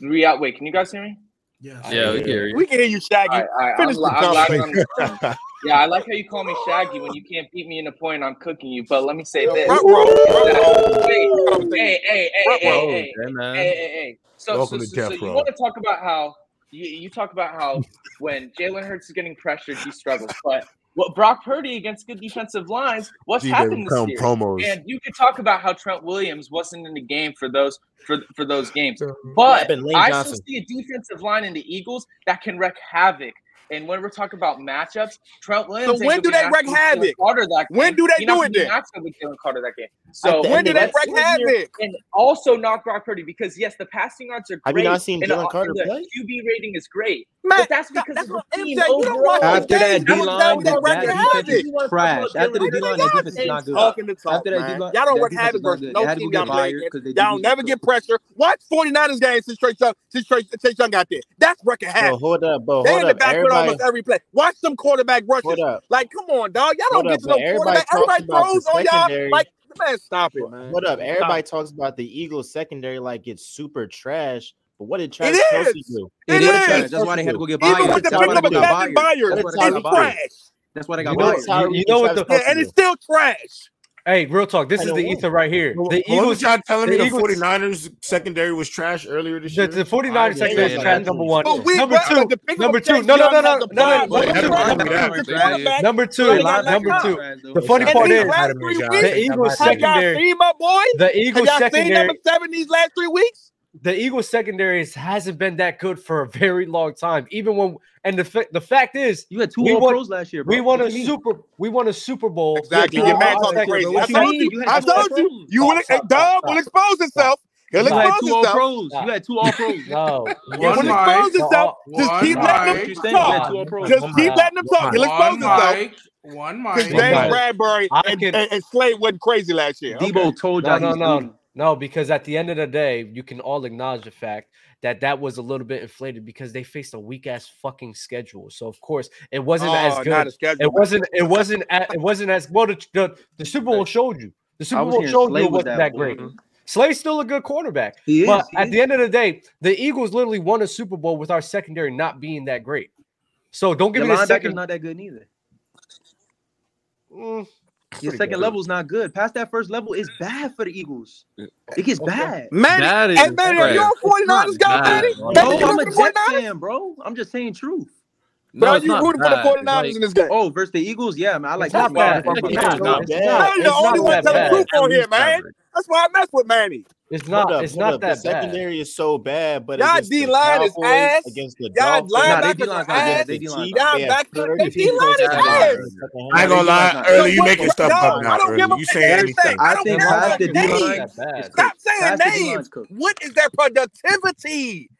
we out. Wait, can you guys hear me?
Yeah,
Yeah, we can hear you.
We can hear you, Shaggy.
All right, all right. Li- li- yeah, I like how you call me Shaggy when you can't beat me in a point. I'm cooking you. But let me say this. Hey, hey, hey, hey, hey, So, so, so, so you want to talk about how you, you talk about how when Jalen Hurts is getting pressured, he struggles. But what Brock Purdy against good defensive lines? What's
G-Day
happened this year?
Promos.
And you could talk about how Trent Williams wasn't in the game for those for for those games, but I still see a defensive line in the Eagles that can wreak havoc and when we're talking about matchups, Trent Williams.
So when do they
wreak
havoc?
Carter that game.
When do they do it then?
Not with Jalen Carter that game. So
when do they wreck havoc?
And also knock Brock Purdy because yes, the passing yards are great.
Have you not seen Jalen Carter
the
play?
QB rating is great,
Man,
but that's because
that's
of the team overall.
After that D line, defense is trash. After the D line, defense is not good. After that D
y'all don't
wreak
havoc versus no team y'all
playing.
Y'all never get pressure. Watch 49ers games since Trey Young since Trey Young got there? That's
wreck
havoc.
Hold up, bro. Hold up
almost every play. Watch them quarterback rushes. Like, come on, dog. Y'all don't what
get
to
know
quarterback. Everybody throws on y'all. Like, man, stop it, man.
What up? Everybody
stop.
talks about the Eagles secondary like it's super trash. But what did Travis
Kelce
do?
It,
it is. Trash. That's why they had to go get
Even with the pick up of Kevin
Byard,
it's trash.
That's why they got
you
know,
You, know what the
and it's still trash.
Hey, real talk. This is the Ether right here. The Eagles.
Y'all telling me the
Eagles,
49ers secondary was trash earlier this year.
The, the
49ers
secondary is trash. Number one.
We,
number two. Number two. No, no, no, no, no. Number two. Number two. The funny part is the Eagles secondary.
My boy.
The Eagles secondary.
Number seven these last three weeks
the Eagles secondary hasn't been that good for a very long time. Even when and the fa- the fact is,
you had two All
won,
Pros last year. Bro.
We won
what
a Super. We won a Super Bowl.
Exactly. Your man talking crazy. I told you.
you
I told you. You will. Dub will expose itself. He'll
you
expose
had two
himself.
All
pros.
You had two All Pros.
no, one
he'll expose himself. Just keep letting him talk. Just keep letting him talk. He'll expose himself.
One mic.
Because
James
Bradberry
and, Slay wasn't crazy last year. Deebo
told you.
No, no, no. No, because at the end of the day, you can all acknowledge the fact that that was a little bit inflated because they faced a weak ass fucking schedule. So of course, it wasn't
oh,
as good. It wasn't. It wasn't. At, it wasn't as well. The, the, the Super Bowl showed you. The Super Bowl showed you wasn't
that,
that great. Slay's Slade's still a good quarterback.
He
but at
is.
the end of the day, the Eagles literally won a Super Bowl with our secondary not being that great. So don't give
the
me the second.
Not that good either.
Mm,
your second level is not good. Past that first level is bad for the Eagles. It gets bad.
Man,
that is
hey, man, are you on 49ers guy, Manny?
No, I'm a Jets fan, bro. I'm just saying truth.
Bro,
no,
you rooting bad. for the 49ers
like,
in this game?
Oh, versus the Eagles? Yeah, man. I like that.
I'm the only one telling truth on here, man. That's why I mess with Manny.
It's not.
Up,
it's not
up.
that
the secondary bad. is so bad, but
y'all
D
line is ass
against the
y'all linebackers nah,
is
ass.
They
D line is ass.
I ain't gonna lie, early you making stuff up now. Early you saying
anything? I don't
the
D
line.
Stop saying names. What is their productivity?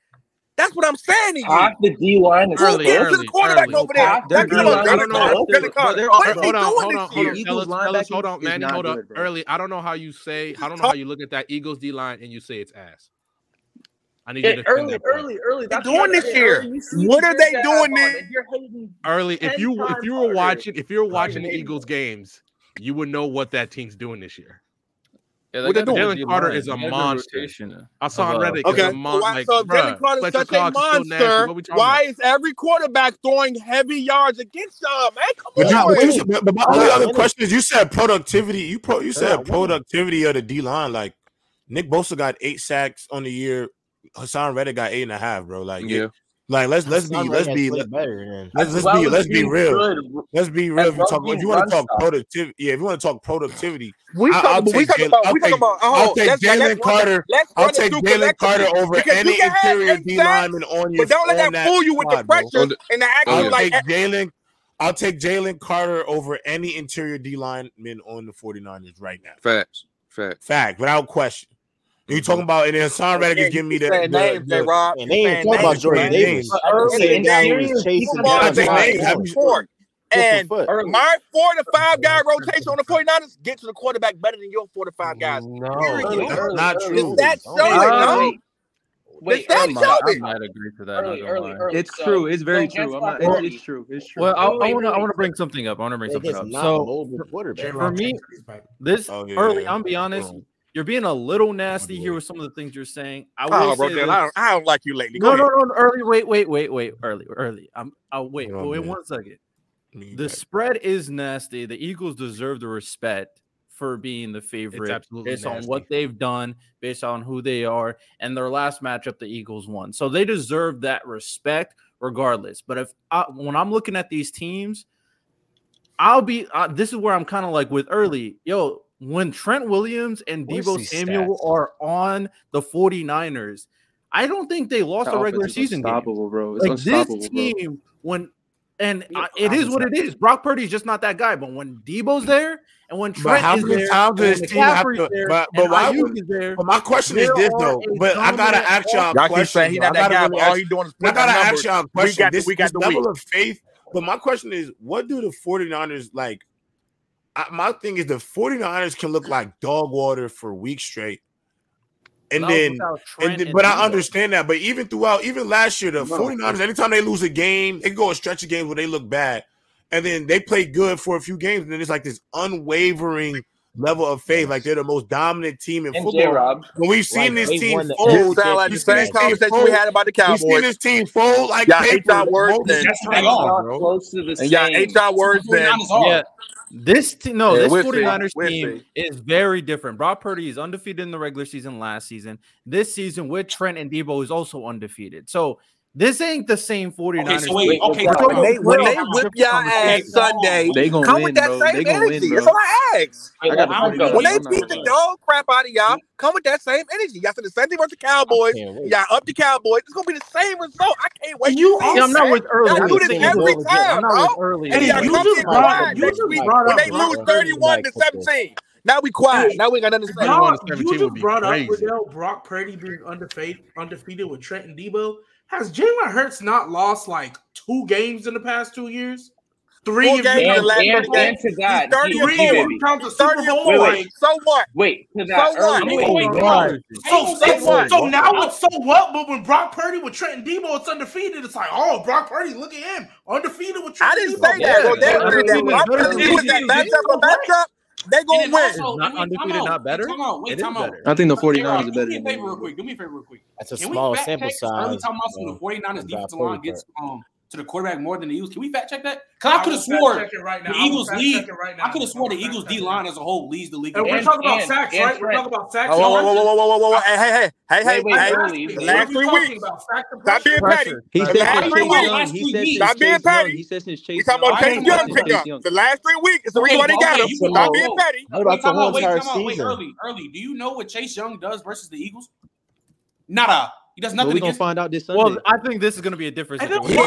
That's what I'm saying to you.
Off the D line is
early,
early,
to the quarterback
early.
over there. They're early.
Like,
I don't know.
They're
hold, on, hold on, hold on,
Eagles
fellas, hold on, Manny, hold up. Early. I don't know how you say. I don't know how you look at that Eagles D line and you say it's ass. I need you to
early, early, early.
They're doing this year. What are they doing this?
Early. If you if you were watching if you were watching the Eagles games, you would know what that team's doing this year.
Yeah,
what?
Jalen Carter is a monster. I
saw on
Reddit.
Okay,
mon-
so,
like,
so Jalen Carter
is
such a monster. Why
about?
is every quarterback throwing heavy yards against them? Um, come
but
on.
Not, you, but, but my only other question is: you said productivity. You pro, you said productivity of the D line. Like Nick Bosa got eight sacks on the year. Haason Reddick got eight and a half, bro. Like
yeah.
It, like let's let's be let's be let's, let's be let's be real.
Good.
Let's be real. If you talk if you want to talk productivity, yeah, if you want to talk productivity,
we talk,
I'll,
we
talk
about
I'll
we
talk
about
I'll
oh,
take Jalen Carter. I'll take Jalen Carter over any interior D lineman on your.
But don't let that fool you with the pressure and the action. Like
eh, Jalen I'll take Jalen Carter over any interior D lineman on the 49ers right now.
Facts. Fact.
Fact. Without question. You talking about and then Haason Reddick is giving me the, the,
names,
the,
the Rob.
And they ain't talking about Jordan Davis.
Saying
now
names.
And my four to five guy rotation on the 49ers gets to the quarterback better than your four to five guys.
No,
that's not true.
Is
that showing?
No.
Wait, that
might,
I might agree to that.
Early, early, early.
It's
so,
true. It's very
so
true. Not, it's, it's, true. It's true.
Well, I want to. I want to bring something up. I want to bring something up. So for me, this early. I'm be honest. You're being a little oh, nasty here with some of the things you're saying. I will
oh,
bro,
I, don't, I don't like you lately. Go
no, no, no, early. Wait, wait, wait, wait. Early, early. I'm. I'll wait.
Oh,
wait
man.
one second.
Need
the
that.
spread is nasty. The Eagles deserve the respect for being the favorite based
nasty.
on what they've done, based on who they are, and their last matchup the Eagles won. So they deserve that respect regardless. But if I, when I'm looking at these teams, I'll be uh, this is where I'm kind of like with early, yo, when Trent Williams and
Deebo
Samuel
stats?
are on the 49ers, I don't think they lost a regular season game.
Bro. It's
like this team, bro. when and yeah, I, it is what it is. Brock Purdy's just not that guy. But when Deebo's there and when Trent is there, how
does team have to,
there,
but, but why would,
there,
but my question is this though. But I gotta ask y'all.
Y'all he not that guy, all he doing is
I gotta ask y'all a question.
We got,
this,
the
level of faith. But my question is, what do the 49ers like I, my thing is the 49ers can look like dog water for weeks straight. And then, and then, but I understand that. But even throughout, even last year, the
no,
49ers, anytime they lose a game, they go a stretch of games where they look bad. And then they play good for a few games. And then it's like this unwavering level of faith. Like they're the most dominant team in
and
football.
J-Rob,
when we've seen
like,
this team fold,
sound like the same conversation
fold.
we had about the Cowboys.
We've seen this team fold like
y'all
paper.
Eight words
and y'all eight words and
yeah. This no,
yeah,
this 49ers team is very different. Brock Purdy is undefeated in the regular season last season. This season with Trent and Deebo is also undefeated. So this ain't the same 49ers.
Okay, so wait, okay,
when, they, when they whip y'all ass Sunday,
they gonna
come
win,
with that
bro.
same energy.
Win,
That's all I ask.
I
when they beat the dog crap out of y'all, come with that same energy. Y'all said the same thing with the Cowboys. Y'all up the Cowboys. It's gonna be the same result. I can't wait.
You,
yeah, I'm not with early.
Y'all do this every time, bro. And y'all come
in
quiet next week when they lose 31 to 17. Now we quiet. Hey, now we got nothing to say.
You just brought up Brock Purdy being undefeated, undefeated with Trent and Deebo has Jalen Hurts not lost like two games in the past two years? Three
Four games and, last and, and to
God, Super Bowl.
Wait, wait. So what? Wait, to
so what?
Wait, wait,
wait. So, so, so, so now it's so what? But when Brock Purdy with Trent Deebo, it's undefeated. It's like, oh, Brock Purdy, look at him, undefeated with Trent.
I didn't say that. Yeah. Well, that, that, that, that, that, they gonna win.
Also,
not undefeated, not better.
Come on, wait, time out.
I think the 49ers are better.
Do me a favor real quick. Do me a favor real quick.
That's a small sample
size. Early
we
talking about some of
the
49ers defensive line gets um to the quarterback more than the Eagles. Can we fact check that? Because I, could have swore
right
the Eagles lead.
Right
I could have sworn the Eagles D line as a whole leads the league.
And, we're talking about sacks, right? We're talking about sacks.
Oh, whoa, whoa, whoa, whoa, whoa, whoa, Hey, hey, hey, hey,
wait,
hey!
Wait.
Last three weeks, stop being petty.
He said
the
last
three weeks, stop being petty.
He says
his
chase.
We
talking
about Chase Young pick up. The last three weeks is the reason why they got him. Stop being petty.
Wait,
come
on, wait, come on, wait, early, early. Do you know what Chase Young does versus the Eagles? Not a he does nothing.
We gonna find out this Sunday.
Well, I think this is gonna be a different situation.
He's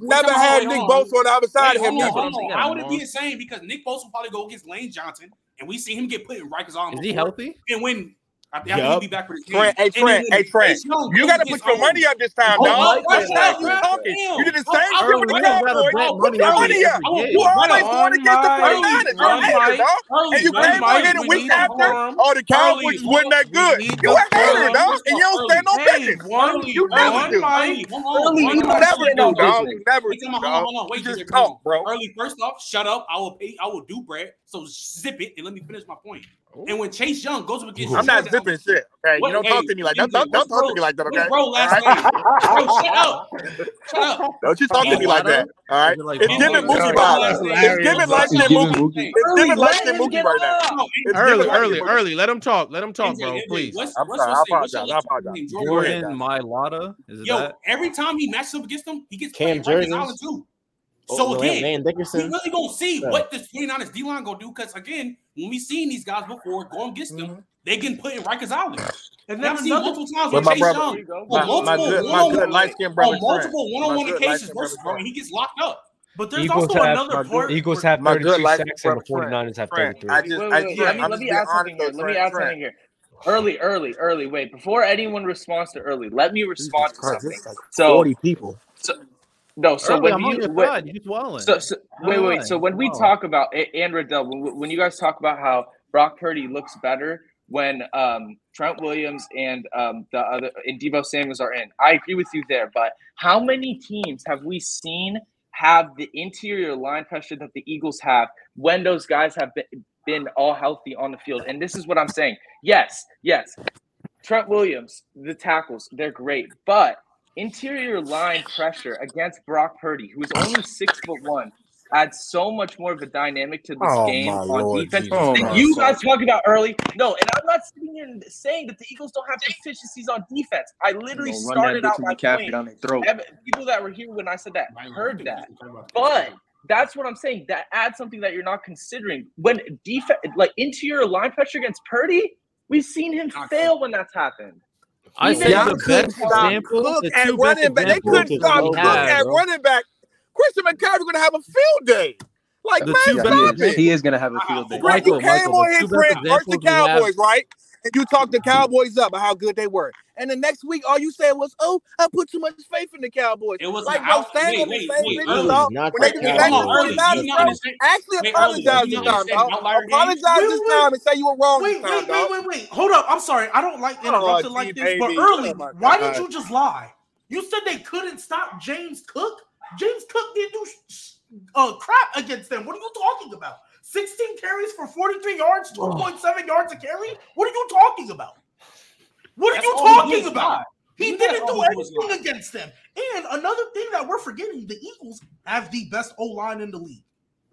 never had Nick Bosa on the other side of him.
Why
would it be the same? Because Nick Bosa will probably go against Lane Johnson, and we see him get put in Rikers arm.
Is he healthy?
And when I, think
yep.
he'll be back for his
Fran, Hey,
Fran,
hey,
oh, Fran,
you got to put your money up this time, dog.
That's
how you talking. You did the same
thing
with the Cowboys. Put your money up. You always going against the 49ers. You're hater, dog. And you came on here the week after. Oh, the Cowboys wasn't that good. You a hater, dog. And you don't stand no business. You never do. You never do, dog. You never do, dog. You just talk, bro.
Early, first off, shut up. I will pay. I will do Brad. So zip it and let me finish my point. And when Chase Young goes up against,
I'm not shit. Okay,
what, you
don't
hey,
talk to me like that. Don't, don't, talk to me like that. Okay,
bro, last
right?
bro, shut up. Shut up.
Don't you talk to me like that. All right,
like,
it's giving Mookie vibes. It's giving Mookie. It's giving
like
Mookie right now.
Early, early, early. Let him talk. Let him talk, bro. Please.
I'm sorry. I apologize. I apologize.
Jordan
Mailata.
Yo, every time he matches up against him, he gets
Cam
Jordan too. So
oh,
again, man,
Dickerson.
we really gonna see
yeah.
what this 49ers D line gonna do. Because again, when we seen these guys before going against them, mm-hmm. they can put in Rikers Island.
And
that's seen multiple times
with
Chase
brother,
Young on multiple one-on-one, multiple one-on-one occasions versus
him,
he gets locked up.
But there's
Eagles
also
have,
another part.
Eagles have 32 sacks and the 49ers have 33.
Let me, ask something here. Let me
ask
something here early, early, early. Wait, before anyone responds to early, let me respond Jesus
to
something.
Like
so,
40 people.
So, no, so
Early,
when
I'm
you,
you
so, so, wait, wait. So when we talk about and Riddell, when, when you guys talk about how Brock Purdy looks better when um, Trent Williams and um, the other and Deebo Samuels are in, I agree with you there. But how many teams have we seen have the interior line pressure that the Eagles have when those guys have been, been all healthy on the field? And this is what I'm saying. Yes, yes. Trent Williams, the tackles, they're great, but Interior line pressure against Brock Purdy, who is only six foot one, adds so much more of a dynamic to this
oh
game on
Lord
defense
oh
you God. guys talking about early. No, and I'm not sitting here saying that the Eagles don't have deficiencies on defense. I literally started out my point.
On throat.
People that were here when I said that heard that, but that's what I'm saying. That adds something that you're not considering when defense, like interior line pressure against Purdy. We've seen him fail when that's happened.
I think
y'all
the best example,
Cook
the
at running back. They couldn't stop Cook at
bro.
running back. Christian McCaffrey going to have a field day. Like,
the
man, stop it.
He is going to have a field day.
Greg, you came
Michael,
on
his
friend versus the Cowboys, right? And you talked the Cowboys up about how good they were. And the next week, all you said was, "Oh, I put too much faith in the Cowboys."
It was
like, bro, stand on the same
wait, early,
to Actually, apologize this time. Apologize this time and say you were wrong.
Wait, wait, wait, wait, wait. Hold up. I'm sorry. I don't like interrupting like this, but early. Why did you just lie? You said they couldn't stop James Cook. James Cook didn't do uh, crap against them. What are you talking about? 16 carries for 43 yards, 2.7 yards a carry? What are you talking about? What
That's are you
talking about? He, didn't do anything against them. And another thing that we're forgetting the Eagles have the best O line in the league.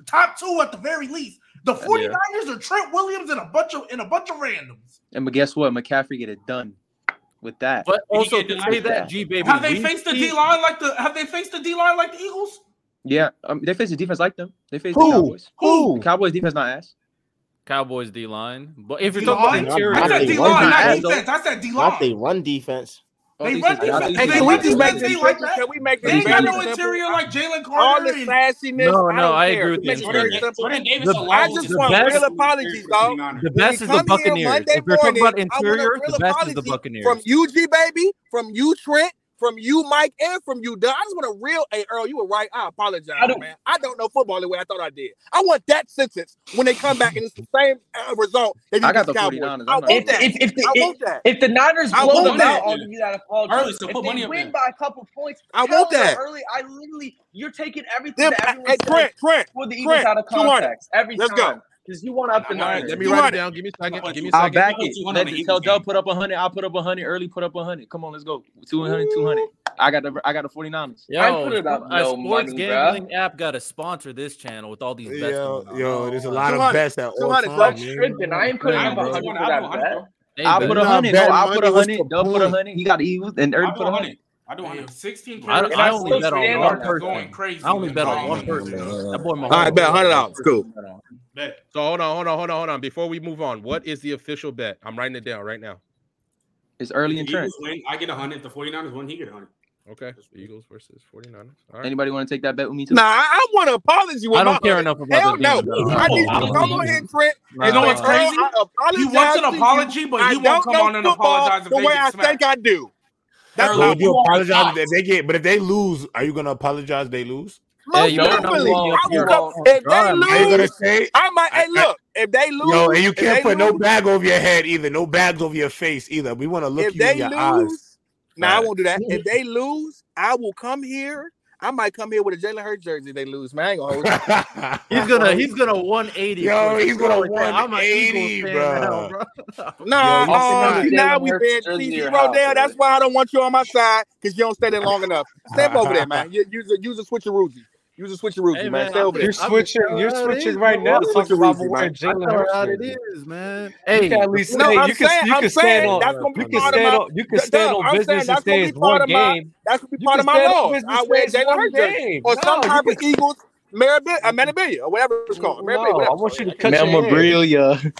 Top two at the very least. The 49ers yeah. are Trent Williams and a bunch of and a bunch of randoms.
And but guess what? McCaffrey get it done with that.
But also to say that G baby.
Have they faced the D line like the have they faced the D line like the Eagles?
Yeah, um, they face the defense like them. They face the Cowboys.
Who?
The Cowboys defense not ass.
Cowboys D line. But if you're
D-line?
talking about interior,
I said D line, not
defense,
defense. I said D
Not
line.
they run defense.
Oh,
They run defense.
Hey,
They
can we just make this
They like that.
Can we make this?
They
this
ain't got no interior like Jalen
All
Carter.
this
and-
sassiness.
No, no,
don't
I agree with
We
the
make it very
interior.
simple.
Jordan Davis
I just want
best-
real apologies, dog.
the best is the Buccaneers. If you're talking about
I want a
interior, the best is the Buccaneers.
From UG, baby, from you, Trent, from you, Mike, and from you, Don. I just want a real. Hey, Earl, you were right. I apologize,
I
man. I don't know football the way I thought I did. I want that sentence when they come back and it's the same uh, result. That you
I got the
Cowboys.
49ers.
I want
if,
that.
If, if, the,
I want if, that.
If the Niners
I
blow them
that,
out, all you gotta
early. So
if
put money
win by a couple points,
I want that
early. I literally, you're taking everything.
Them,
that everyone
hey, Trent, Trent,
for the Eagles out of context every
Let's
time.
Go
because you want up the number.
Let me write it down. Give me a second. Give me a second.
I'll
back
it. Let
it
tell
Dub
put up hundred. I'll put up hundred. Early put up hundred. Come on, let's go. 200, 200. I got the I got the 49ers.
Yo,
I put it up
a
uh,
sports
money,
gambling bro. app got to sponsor this channel with all these bets.
Yo, yo there's a lot of bets at all
time.
That's tripping. I ain't putting up hundred for that bet.
I
put a hundred. No, I put a hundred. Dub put a hundred. He got the Eagles, and Early put a hundred.
I don't want to 16
I, I,
I,
only bet on one person.
Crazy
I only bet on one person. That boy, my
All right, bet hundred dollars. Cool.
So hold on, hold on, hold on, hold on. Before we move on, what is the official bet? I'm writing it down right now.
It's early
in trend. I get 100. The 49ers win. He get 100.
Okay. Eagles versus 49ers. Right.
Anybody want to take that bet with me too?
Nah, I, want to apologize.
I don't care enough about
Hell no.
Though.
I need you to come on here, Trent.
You know what's crazy? You want an apology, but you won't come on and apologize
the way I think I do. That's
would you apologize if they get? But if they lose, are you gonna apologize? They lose.
Most
hey,
definitely. I will come, if they lose,
say,
I might. Hey, look, I, if they lose,
yo, and you can't put
lose, no
bag over your head either. No bags over your face either. We want to look you in your
lose, eyes. No, nah, I won't do that. If they lose, I will come here I might come here with a Jalen Hurts jersey. They lose, man.
he's gonna he's gonna 180.
Yo, he's gonna 180, bro.
No, now we been see, Rodell. That's why I don't want you on my side because you don't stay there long enough. Step over there, man. You, use a use a switcheroozy. You was a switcheroo,
hey,
man.
man.
You're there.
switching. You're switching right now. Talking about wearing Jalen Hurts.
How it is, man. Hey, you
can at least
no,
you can,
saying,
you can stand on.
That's gonna be
you can stand on. You can stand on business and
stay
one game.
That's gonna be part of my
law.
I wear Jalen Hurts or some type of Eagles. memorabilia uh, or whatever it's called.
I want you to cut your hair.
Memorabilia.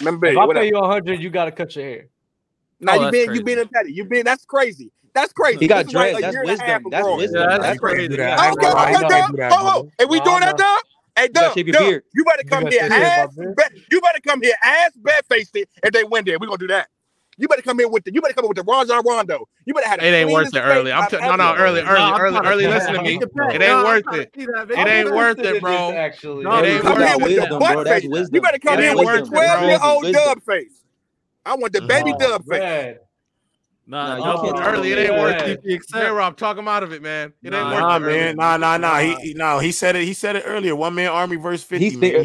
If I pay you a hundred, you gotta cut your hair.
Oh,
now
you
being you being a petty. You being that's crazy. That's crazy.
He got
this dragged. Like
that's, wisdom. that's
growing.
wisdom.
Yeah, that's,
that's
crazy.
crazy.
I don't
care.
Hey,
Dub. Oh, oh. Hey, we doing that, Dub? Hey, Dub.
You,
you better come
you
here ass. Be- you better come here ass bare faced it if they win there. We're gonna do that. You better come in with the. You better come in with the Rajon Rondo. You better have.
It ain't worth it early. I'm t- no no
early
early
no,
early early. Listen to me.
It
ain't worth it. It ain't worth it, bro.
Actually,
no,
it
ain't
come
in
with the butt face. You better come
in
with the twelve year old dub face. I want the baby dub face.
Nah,
no,
no,
Charlie,
it ain't worth it. Yeah, Rob, talk him out of it, man. It
nah, ain't
worth
nah, man. Nah, nah, nah. He, he no, he said it. He said it earlier. One man army versus fifty.
He's thinking,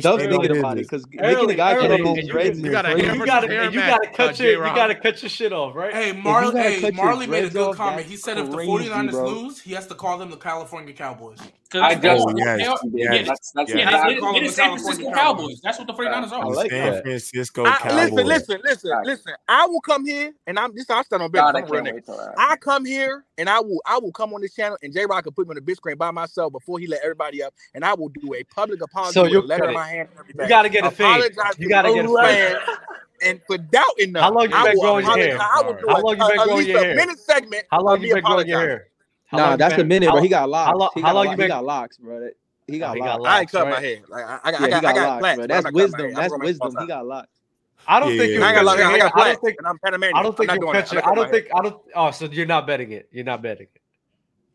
about it because making the guy cut
those
dreads.
You gotta,
you gotta, you gotta cut your, you gotta cut your shit off, right?
Hey, Marley, hey, Marley made a good comment. He said if the 49ers lose, he has to call them the California Cowboys.
I just,
oh, yes, yes,
that's,
yeah,
yeah,
it,
it,
it
is
San Francisco
Cowboys.
That's what the 49ers are.
I
like
San Francisco Cowboys.
Listen, listen, listen, listen. I will come here and I'm just. I stand on.
God, I can't wait till that.
I come here and I will I will come on this channel and J Rock will put me on the big screen by myself before he let everybody up, and I will do a public apology
so
with a letter in my hand.
You gotta get a fade. You gotta get a fade.
And for doubting them,
how long you been growing your hair? How long you been growing your hair?
A minute segment.
How long you been growing your hair?
Nah, that's a minute,
but
oh, He got locks.
How long you been?
He got locks, bro.
Oh, he got, locks.
I cut my hair. I, got, I got
locks, That's wisdom. That's wisdom. He got locks.
I don't think you're
got, I
I don't think
I'm Panamanian.
I don't think you're
catching.
I don't think I don't. Oh, so you're not betting it. You're not betting it.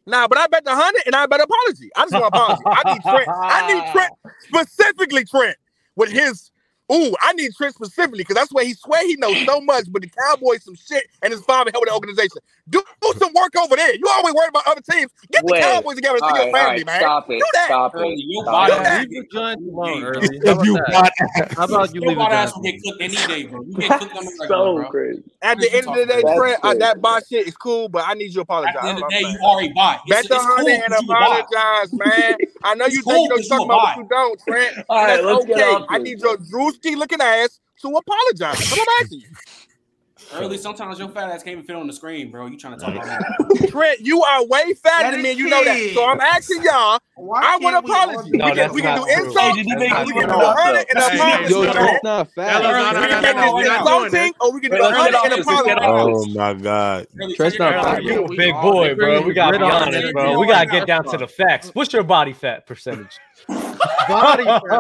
Nah, but I bet the hundred and I bet apology. I just want apology. I need Trent. I need Trent specifically Trent with his Ooh, I need Trent specifically because that's where he swear he knows so much, but the Cowboys some shit and his father helping the organization. Do, do some work over there. You always worried about other teams. Get the Cowboys together and your family,
right,
man.
Stop it.
Do that.
Stop it.
You
Stop it.
Leave the Giants alone early. How
you
that? How about you leave
your
Giants?
You get cooked any day, bro. You get cooked on the regular, bro.
Crazy.
At the end of the day, Trent, uh, that bot shit is cool, but I need you to apologize.
At the end of the day, you are a bot.
Bet the honey and apologize, man. I know you think you're talking about what you don't, Trent.
All right, let's get
I need your juice goofy looking ass to apologize. So I'm asking you.
Early, sometimes your fat ass can't even fit on the screen, bro. You trying to talk about that?
Trent, you are way fatter than me, you know that. So I'm asking y'all. Why I want an apology.
We, no,
we can, we can do insults. We can do a hundred and apology.
Yo, that's not fat.
We can do insulting, or we can do a hundred and apology.
Oh my god,
Trent's not fat.
You a big boy, bro. We got to be honest, bro. We got to get down to the facts. What's your body fat percentage?
body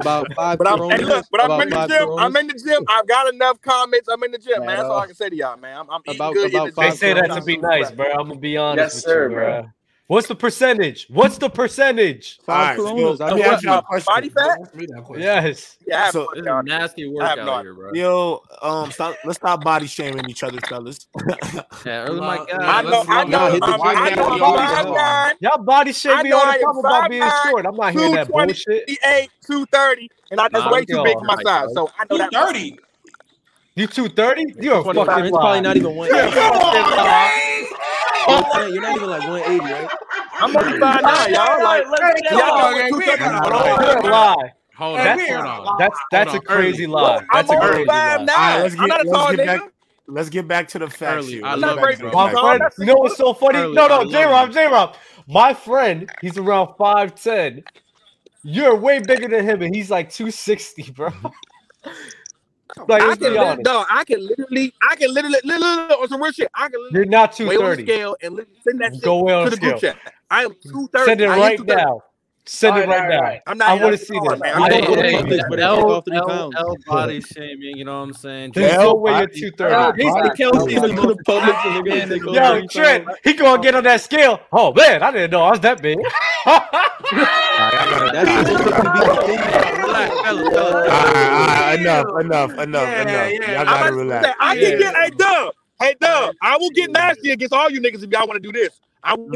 about five
but I'm, hey, look, but I'm in the gym.
Coronas.
I'm in the gym. I've got enough comments. I'm in the gym, man.
man
that's all
uh,
I can say to y'all, man. I'm, I'm
about, eating
good.
About
they say that to be nice, bro. I'm gonna be honest.
Yes, sir,
you,
bro.
bro. What's the percentage? What's the percentage?
Five right, kilos. So, let ask you a question.
Body fat?
Yes.
Yeah.
So,
a nasty workout here, bro.
Yo, um, stop, let's stop body shaming each other, fellas.
yeah, oh my God.
I know, I know,
um,
I know,
Y'all
body shaming. me all the time about being short. I'm not hearing that bullshit.
Two twenty-eight, two thirty. and I just way too big for my size. So I know that.
230.
You 230? You're fucking
It's probably not even
180. Yeah, you're, not,
you're not even like 180, right?
I'm up to y'all. Like,
let's
get
y'all
know,
lie.
Hold on,
that's,
on.
That's that's hold
on.
a crazy
early.
lie. That's I'm
a
crazy lie.
Let's get, I'm
not a
back. Let's get back to the facts.
Early. I love
back
my friend. You know what's so funny? No, no, J Rob, J Rob. My friend, he's around five ten. You're way bigger than him, and he's like two sixty, bro. Like,
I can, no, I can literally, I can literally, literally, literally on some real shit. I can.
You're not two thirty.
weigh on the Scale and send that
go
to
the
scale. group chat. I am two thirty.
Send it right now. Send
all it
right,
right,
now.
Right.
I'm not.
I want to see this.
Man.
I don't
want
to
this, but it's three pounds.
L body shaming. You know what I'm saying?
There's no way you're 230.
Kelsey's
in
the
public.
Yo, Trent, he gonna get on that scale. Oh man, I didn't know I was that big.
Enough, enough, enough, enough. Y'all gotta relax.
I can get. Hey, Dub. Hey, Dub. I will get nasty against all you niggas if y'all want to do this.
I'm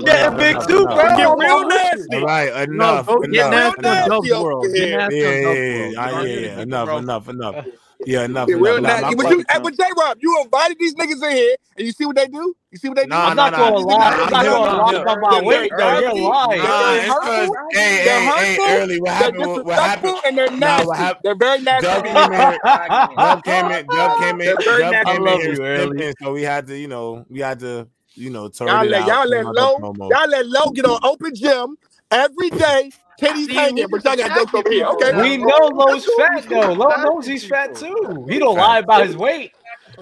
getting big too, bro.
Get real nasty.
Right, enough.
Get
Enough.
Get nasty.
Yeah, yeah, yeah. Enough, enough, enough. Yeah, enough. It
will
not.
But you, but J Rob, you invited these niggas in here, and you see what they do. You see what they do.
Nah,
I'm not
nah,
gonna nah. lie. I'm not gonna lie about my weight.
They're
lying.
They're hurtful.
Hey,
they're
hey, hey, early. What happened? What happened?
And they're nasty.
Nah, happened,
they're very nasty.
Dub came in. Dub came in. Dub came in. Dub came in here
early,
so we had to, you know, we had to, you know, turn it out.
Y'all let low. Y'all let low get on open gym every day Teddy's hanging, but y'all got jokes over here. Okay.
We know Lowe's fat though. Lowe knows he's fat too. He don't lie about his weight.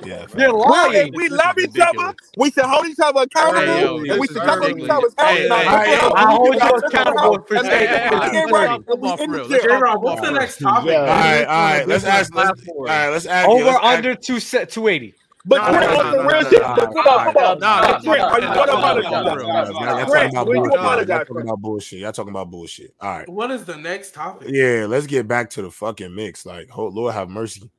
Yeah,
you're lying.
we love each other. We should hold each other accountable.
Hey, yo,
we should come on
each
other
hey,
accountable.
Hey, hey,
I hold you accountable for saying
that.
What's the next topic?
All right, all right. Let's ask. All right, let's ask.
Over under two set two eighty.
But
no,
Trent, no,
no,
no.
No,
no.
No,
are you
talking about bullshit. Y'all talking about bullshit. All right.
What is the next topic?
Yeah, let's get back to the fucking mix. Like, oh, Lord have mercy.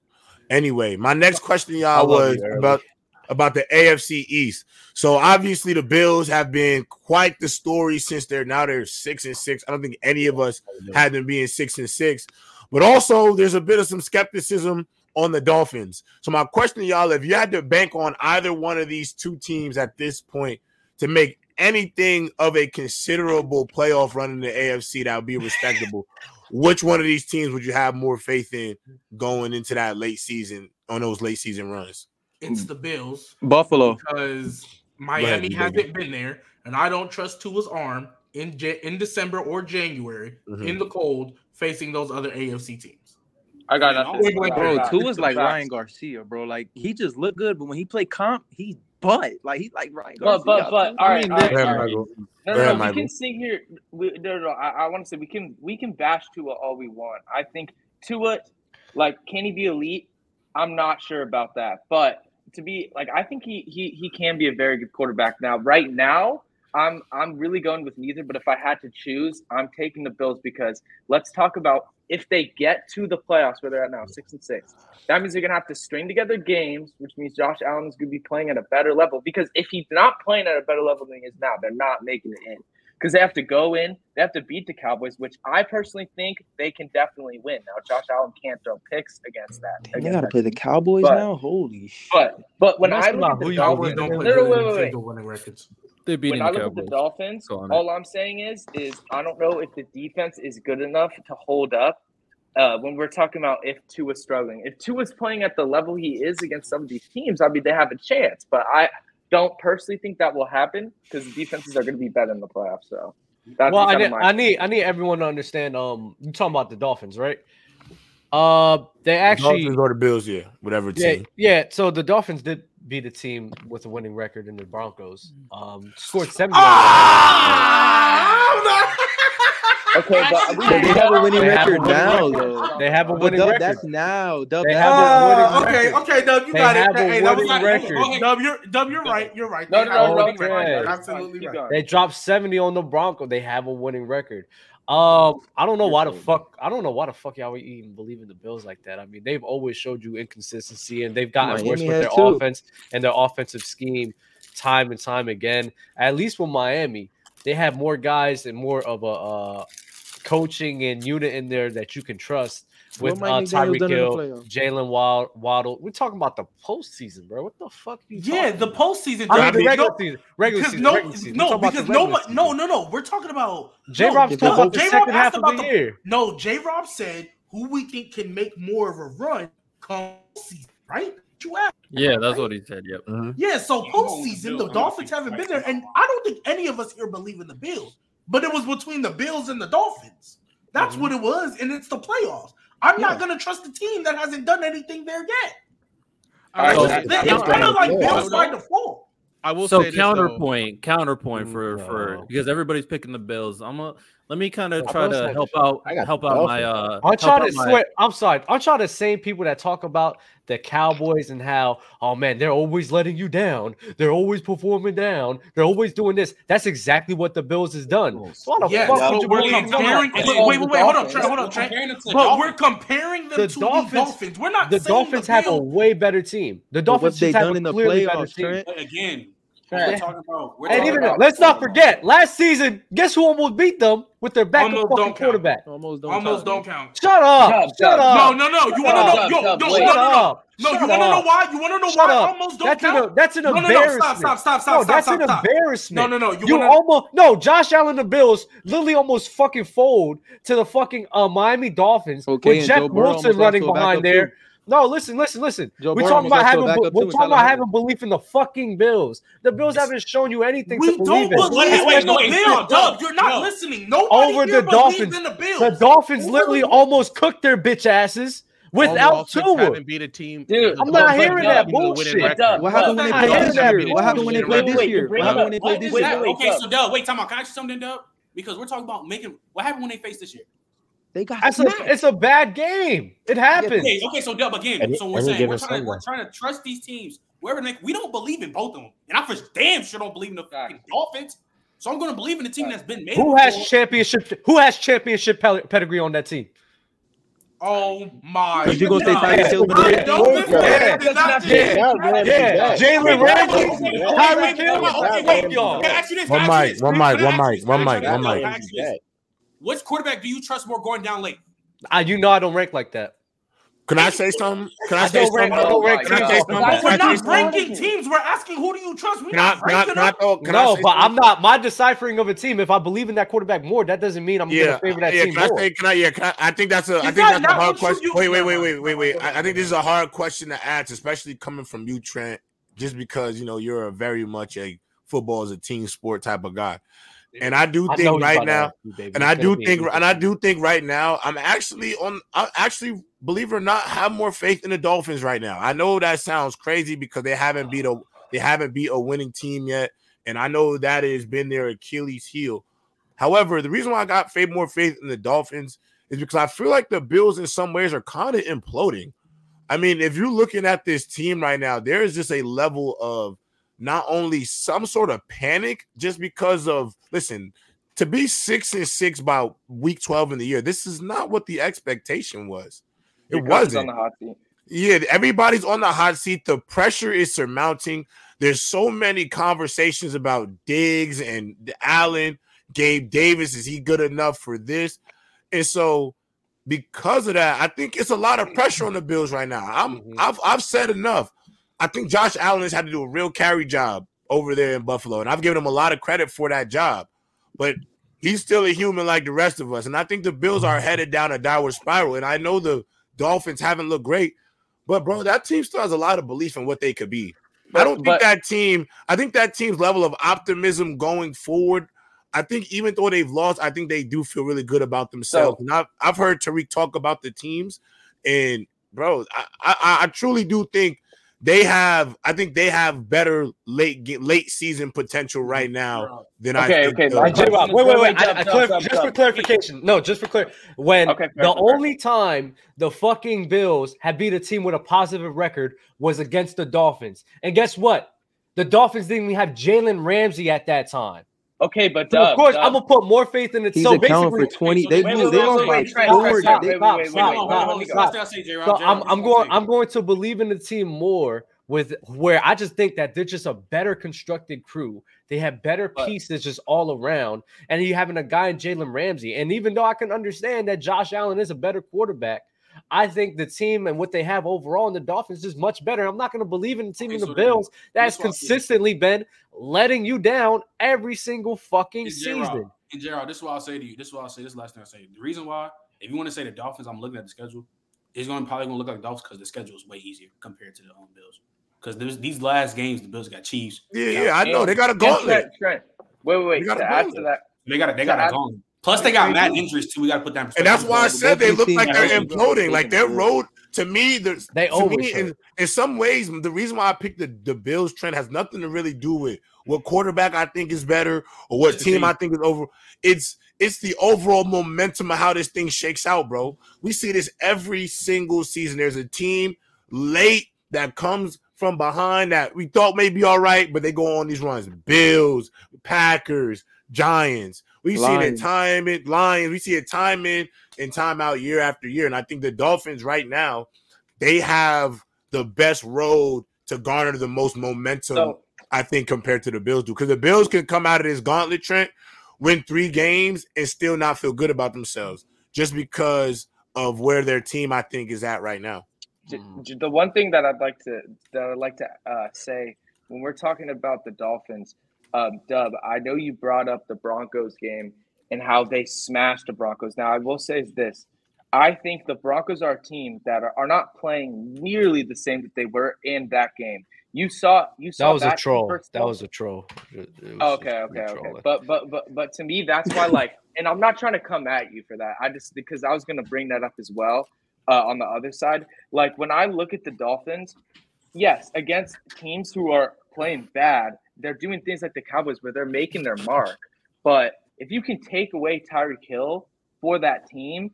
Anyway, my next question, y'all, was about about the AFC East. So obviously the Bills have been quite the story since they're now they're six and six. I don't think any of us had them being six and six. But also there's a bit of some skepticism on the Dolphins. So my question to y'all, if you had to bank on either one of these two teams at this point to make anything of a considerable playoff run in the AFC that would be respectable, which one of these teams would you have more faith in going into that late season on those late season runs?
It's the Bills.
Buffalo.
Because Miami
ahead,
hasn't been there, and I don't trust Tua's arm in in December or January
mm-hmm.
in the cold facing those other AFC teams.
I got nothing.
Wait,
bro,
Tua
is like. Ryan Garcia, bro. Like he just looked good, but when he played comp, he butt. Like he's like Ryan Garcia.
But but but all right, all right, all right. No, no, no, we can sit here. We, no, no, I, I want to say we can we can bash Tua all we want. I think Tua, like, can he be elite? I'm not sure about that, but to be like, I think he he he can be a very good quarterback now. Right now, I'm I'm really going with neither, but if I had to choose, I'm taking the Bills because let's talk about if they get to the playoffs where they're at now, six and six. That means they're gonna have to string together games, which means Josh Allen is gonna be playing at a better level. Because if he's not playing at a better level than he is now, they're not making it in because they have to go in, they have to beat the Cowboys, which I personally think they can definitely win. Now Josh Allen can't throw picks against that.
Damn,
against
they
got to
play the Cowboys
but,
now. Holy shit!
But but when I look at the
Cowboys, don't play
wait, wait, wait.
winning.
They beat
when I look at the Dolphins, all I'm saying is is I don't know if the defense is good enough to hold up. Uh, when we're talking about if Tua's struggling, if Tua's playing at the level he is against some of these teams, I mean they have a chance. But I don't personally think that will happen because defenses are going to be better in the playoffs. So that's
well, I need, I need I need everyone to understand. Um, you talking about the Dolphins, right? Uh, they actually
Dolphins or the Bills, yeah, whatever team.
yeah. So the Dolphins did beat a team with a winning record in the Broncos. Um, scored seventy.
Okay, but
But they have a winning
They have a
record
winning
now,
record.
though.
They have a winning
Dub,
record.
That's now. Dub,
They
that's
have a winning
okay,
record.
okay, Dub, you
They
got it.
have a
Hey, that was
winning
like,
record.
Dub, you're Dub, you're right. You're right.
No,
They
no,
have a
no, no, no, no, no,
absolutely right.
They dropped 70 on the Bronco. They have a winning record. Um, I don't know why the fuck I don't know why the fuck y'all even believe in the Bills like that. I mean, they've always showed you inconsistency and they've gotten worse with their
too.
offense and their offensive scheme time and time again. At least with Miami, they have more guys and more of a uh, coaching and unit in there that you can trust with uh, Tyreek
done in the
Hill. Jalen Wild, Waddle. We're talking about the postseason, bro. What the fuck? Are you
Yeah, the
about?
postseason.
I mean, the regular
no-
season. Regular season.
no,
regular season.
No,
talking about the
because nobody, no, no, no. We're talking about
J
no,
Rob's talking
J-Rob
second
asked about
the year.
No, J Rob said who we think can make more of a run come season, right? You asked.
Yeah, that's what he said. Yep.
Yeah, so postseason, the Dolphins haven't been there, and I don't think any of us here believe in the Bills. But it was between the Bills and the Dolphins. That's
Mm-hmm.
what it was, and it's the playoffs. I'm not gonna trust a team that hasn't done anything there yet.
All right,
It's-
that-
it's kind of like. Bills by default.
I will
so
say this,
counterpoint, counterpoint for for because everybody's picking the Bills. I'm a let me kind of
I
try to help out
I got
help out my
Dolphins.
uh
Aren't
help
y'all
my-
swear? I'm sorry. Aren't y'all the same people that talk about the Cowboys and how, oh man, they're always letting you down. They're always performing down. They're always doing this. That's exactly what the Bills has done. So why the
Yes,
fuck would you
we're comparing. Wait, wait, wait, wait, hold on, Trey, hold on,
We're
Trey.
comparing them to the
But we're comparing them
The
to
Dolphins-
the Dolphins. We're not
The Dolphins
the
have a way better team. The Dolphins just have
done
a
in the
clearly better
playoffs,
team.
Again,
Trent.
We're talking about. We're
And
talking
even
about
let's not forget, last season, guess who almost beat them with their backup
Almost
fucking
don't count.
quarterback?
Almost don't
Almost
count,
don't count.
Shut up!
Dub,
shut
Dub.
up!
No, no, no. You want to know? Yo, yo,
wait.
no,
Shut
no, no.
up!
No, you want to know why? You want to know
Shut
why
up.
almost don't
That's
count?
an that's an
No, no, no,
embarrassment.
stop, stop, stop, stop,
no,
stop,
that's
stop,
an
stop.
embarrassment.
No, no, no. You,
You
wanna,
almost no. Josh Allen, the Bills, literally almost fucking fold to the fucking uh, Miami Dolphins
Okay,
with Jeff Wilson running behind there.
too.
No, listen, listen, listen.
Joe
we're talking about
lost to a
having
backup,
we're talking about having belief in the fucking Bills. The Bills haven't shown you anything
we
to believe
don't
in.
believe
Wait,
in
wait,
the
wait,
Bills.
no,
Dub, you're not
no.
listening. Nobody
Over
here
the
believes
Dolphins.
in the Bills.
The Dolphins
Over
literally
the-
almost cooked their bitch asses
All the
without
Dolphins
Tua.
haven't beat a team.
Dude,
I'm
but-
not
but
hearing
Dub,
that
Even with a winning
bullshit.
record.
Dub,
What happened when they
I'm
played
not
this
hearing
year?
that
What happened when they
bullshit.
played
Wait,
this
wait,
year?
you bring
What happened
up-
when they played this
wait,
year?
wait,
okay,
Dub.
so Dub, wait, time out. Can I ask you something, Dub? Because we're talking about making. What happened when they faced this year?
They got
That's a, it's a bad game. It happens.
Okay, okay, so Dub again.
Any-
so we're
any
saying we're
given
trying, to, we're trying to trust these teams. Wherever they make, we don't believe in both of them, and I for damn sure don't believe in the fucking Dolphins. So I'm going to believe in the team that's been made.
Who has
before.
championship? Who has championship pedigree on that team?
Oh my!
But you gonna say
God.
Tyreek Hill's been
I
there?
don't think
Yeah.
that is not
Yeah. Yeah, Jalen Ramsey,
Okay,
Tyreek
wait,
Hill.
okay,
Wait,
wait,
y'all.
I ask you this?
One
Can I ask you
mic, one
Can
mic, one
ask
mic, one
Can
mic, one
you
mic.
Can I ask you this? Which quarterback do you trust more going down late?
I, you know I don't rank like that.
Can I say something? Can I
I
say
don't
something?
rank- I don't rank
Can I say something?
We're not ranking teams. We're asking who do you trust. We're
Can I,
not ranking
can I
them.
throw, can I
no,
say
but I'm not. My deciphering of a team. If I believe in that quarterback more, that doesn't mean I'm
Yeah,
gonna favor that
yeah.
team
Can I
more.
say? Can I? Yeah. Can I, I think that's a. I
Is
think
that
that's a hard question.
you-
Wait, wait, wait, wait, wait, wait. I, I think this is a hard question to ask, especially coming from you, Trent. Just because you know you're a very much a football is a team sport type of guy, and I do
I
think right now,
you,
and I do think, and I do think right now, I'm actually on. I actually believe it or not, have more faith in the Dolphins right now. I know that sounds crazy because they haven't beat a they haven't beat a winning team yet, and I know that has been their Achilles heel. However, the reason why I got faith more faith in the Dolphins is because I feel like the Bills in some ways are kind of imploding. I mean, if you're looking at this team right now, there is just a level of not only some sort of panic just because of listen to be six and six by week 12 in the year this is not what the expectation was it wasn't
on the hot seat.
yeah, everybody's on the hot seat. The pressure is surmounting. There's so many conversations about Diggs and Allen, Gabe Davis. Is he good enough for this? And so, because of that, I think it's a lot of pressure on the Bills right now. I'm
Mhm.
I've I've said enough. I think Josh Allen has had to do a real carry job over there in Buffalo, and I've given him a lot of credit for that job. But he's still a human like the rest of us, and I think the Bills are headed down a downward spiral. And I know the Dolphins haven't looked great, but bro, that team still has a lot of belief in what they could be. I don't think but, that team. I think that team's level of optimism going forward. I think even though they've lost, I think they do feel really good about themselves. So, and I've, I've heard Tariq talk about the teams, and bro, I, I, I truly do think they have I think they have better late late season potential right now than
okay,
I
okay okay wait
wait wait I, I clar- just for clarification no just for clear when okay, the only time the fucking Bills had beat a team with a positive record was against the Dolphins. And guess what? The Dolphins didn't even have Jalen Ramsey at that time
Okay, but
so of course I'm gonna put more faith in it.
He's
so
basically, for twenty. They wait, wait, they wait, wait,
I'm I'm going I'm going to believe in the team more with where I just think that they're just a better constructed crew. They have better pieces just all around, and you having a guy in Jalen Ramsey. And even though I can understand that Josh Allen is a better quarterback, I think the team and what they have overall in the Dolphins is much better. I'm not going to believe in the team okay, in the so Bills that has consistently been letting you down every single fucking season.
And Gerald, this is what I'll say to you. This is what I'll say. This is the last thing I say. The reason why, if you want to say the Dolphins, I'm looking at the schedule. It's going to probably going to look like Dolphins because the schedule is way easier compared to the um, Bills. Because these last games, the Bills got Chiefs.
Yeah, yeah, I know they got a gauntlet.
Trent, Wait, wait, wait. They got to add to that,
they got a, they got a gauntlet. Plus, they got mad injuries too. We got to put that.
And that's why I said they look like they're imploding. Like their road to me,
they
to me, in, in some ways, the reason why I picked the, the Bills trend has nothing to really do with what quarterback I think is better or what team I think is over. It's it's the overall momentum of how this thing shakes out, bro. We see this every single season. There's a team late that comes from behind that we thought may be all right, but they go on these runs. Bills, Packers, Giants. We see it time in Lions. We see it time in and time out year after year. And I think the Dolphins right now, they have the best road to garner the most momentum, so, I think, compared to the Bills do. Because the Bills can come out of this gauntlet, Trent, win three games, and still not feel good about themselves just because of where their team, I think, is at right now.
The one thing that I'd like to that I'd like to uh, say when we're talking about the Dolphins, um, Dub, I know you brought up the Broncos game and how they smashed the Broncos. Now, I will say this. I think the Broncos are a team that are, are not playing nearly the same that they were in that game. You saw you saw
that was a troll. That was a troll.
Was okay, okay, okay. But but but but to me, that's why like, and I'm not trying to come at you for that. I just because I was gonna bring that up as well uh, on the other side. Like when I look at the Dolphins, yes, against teams who are playing bad, they're doing things like the Cowboys where they're making their mark. But if you can take away Tyreek Hill for that team,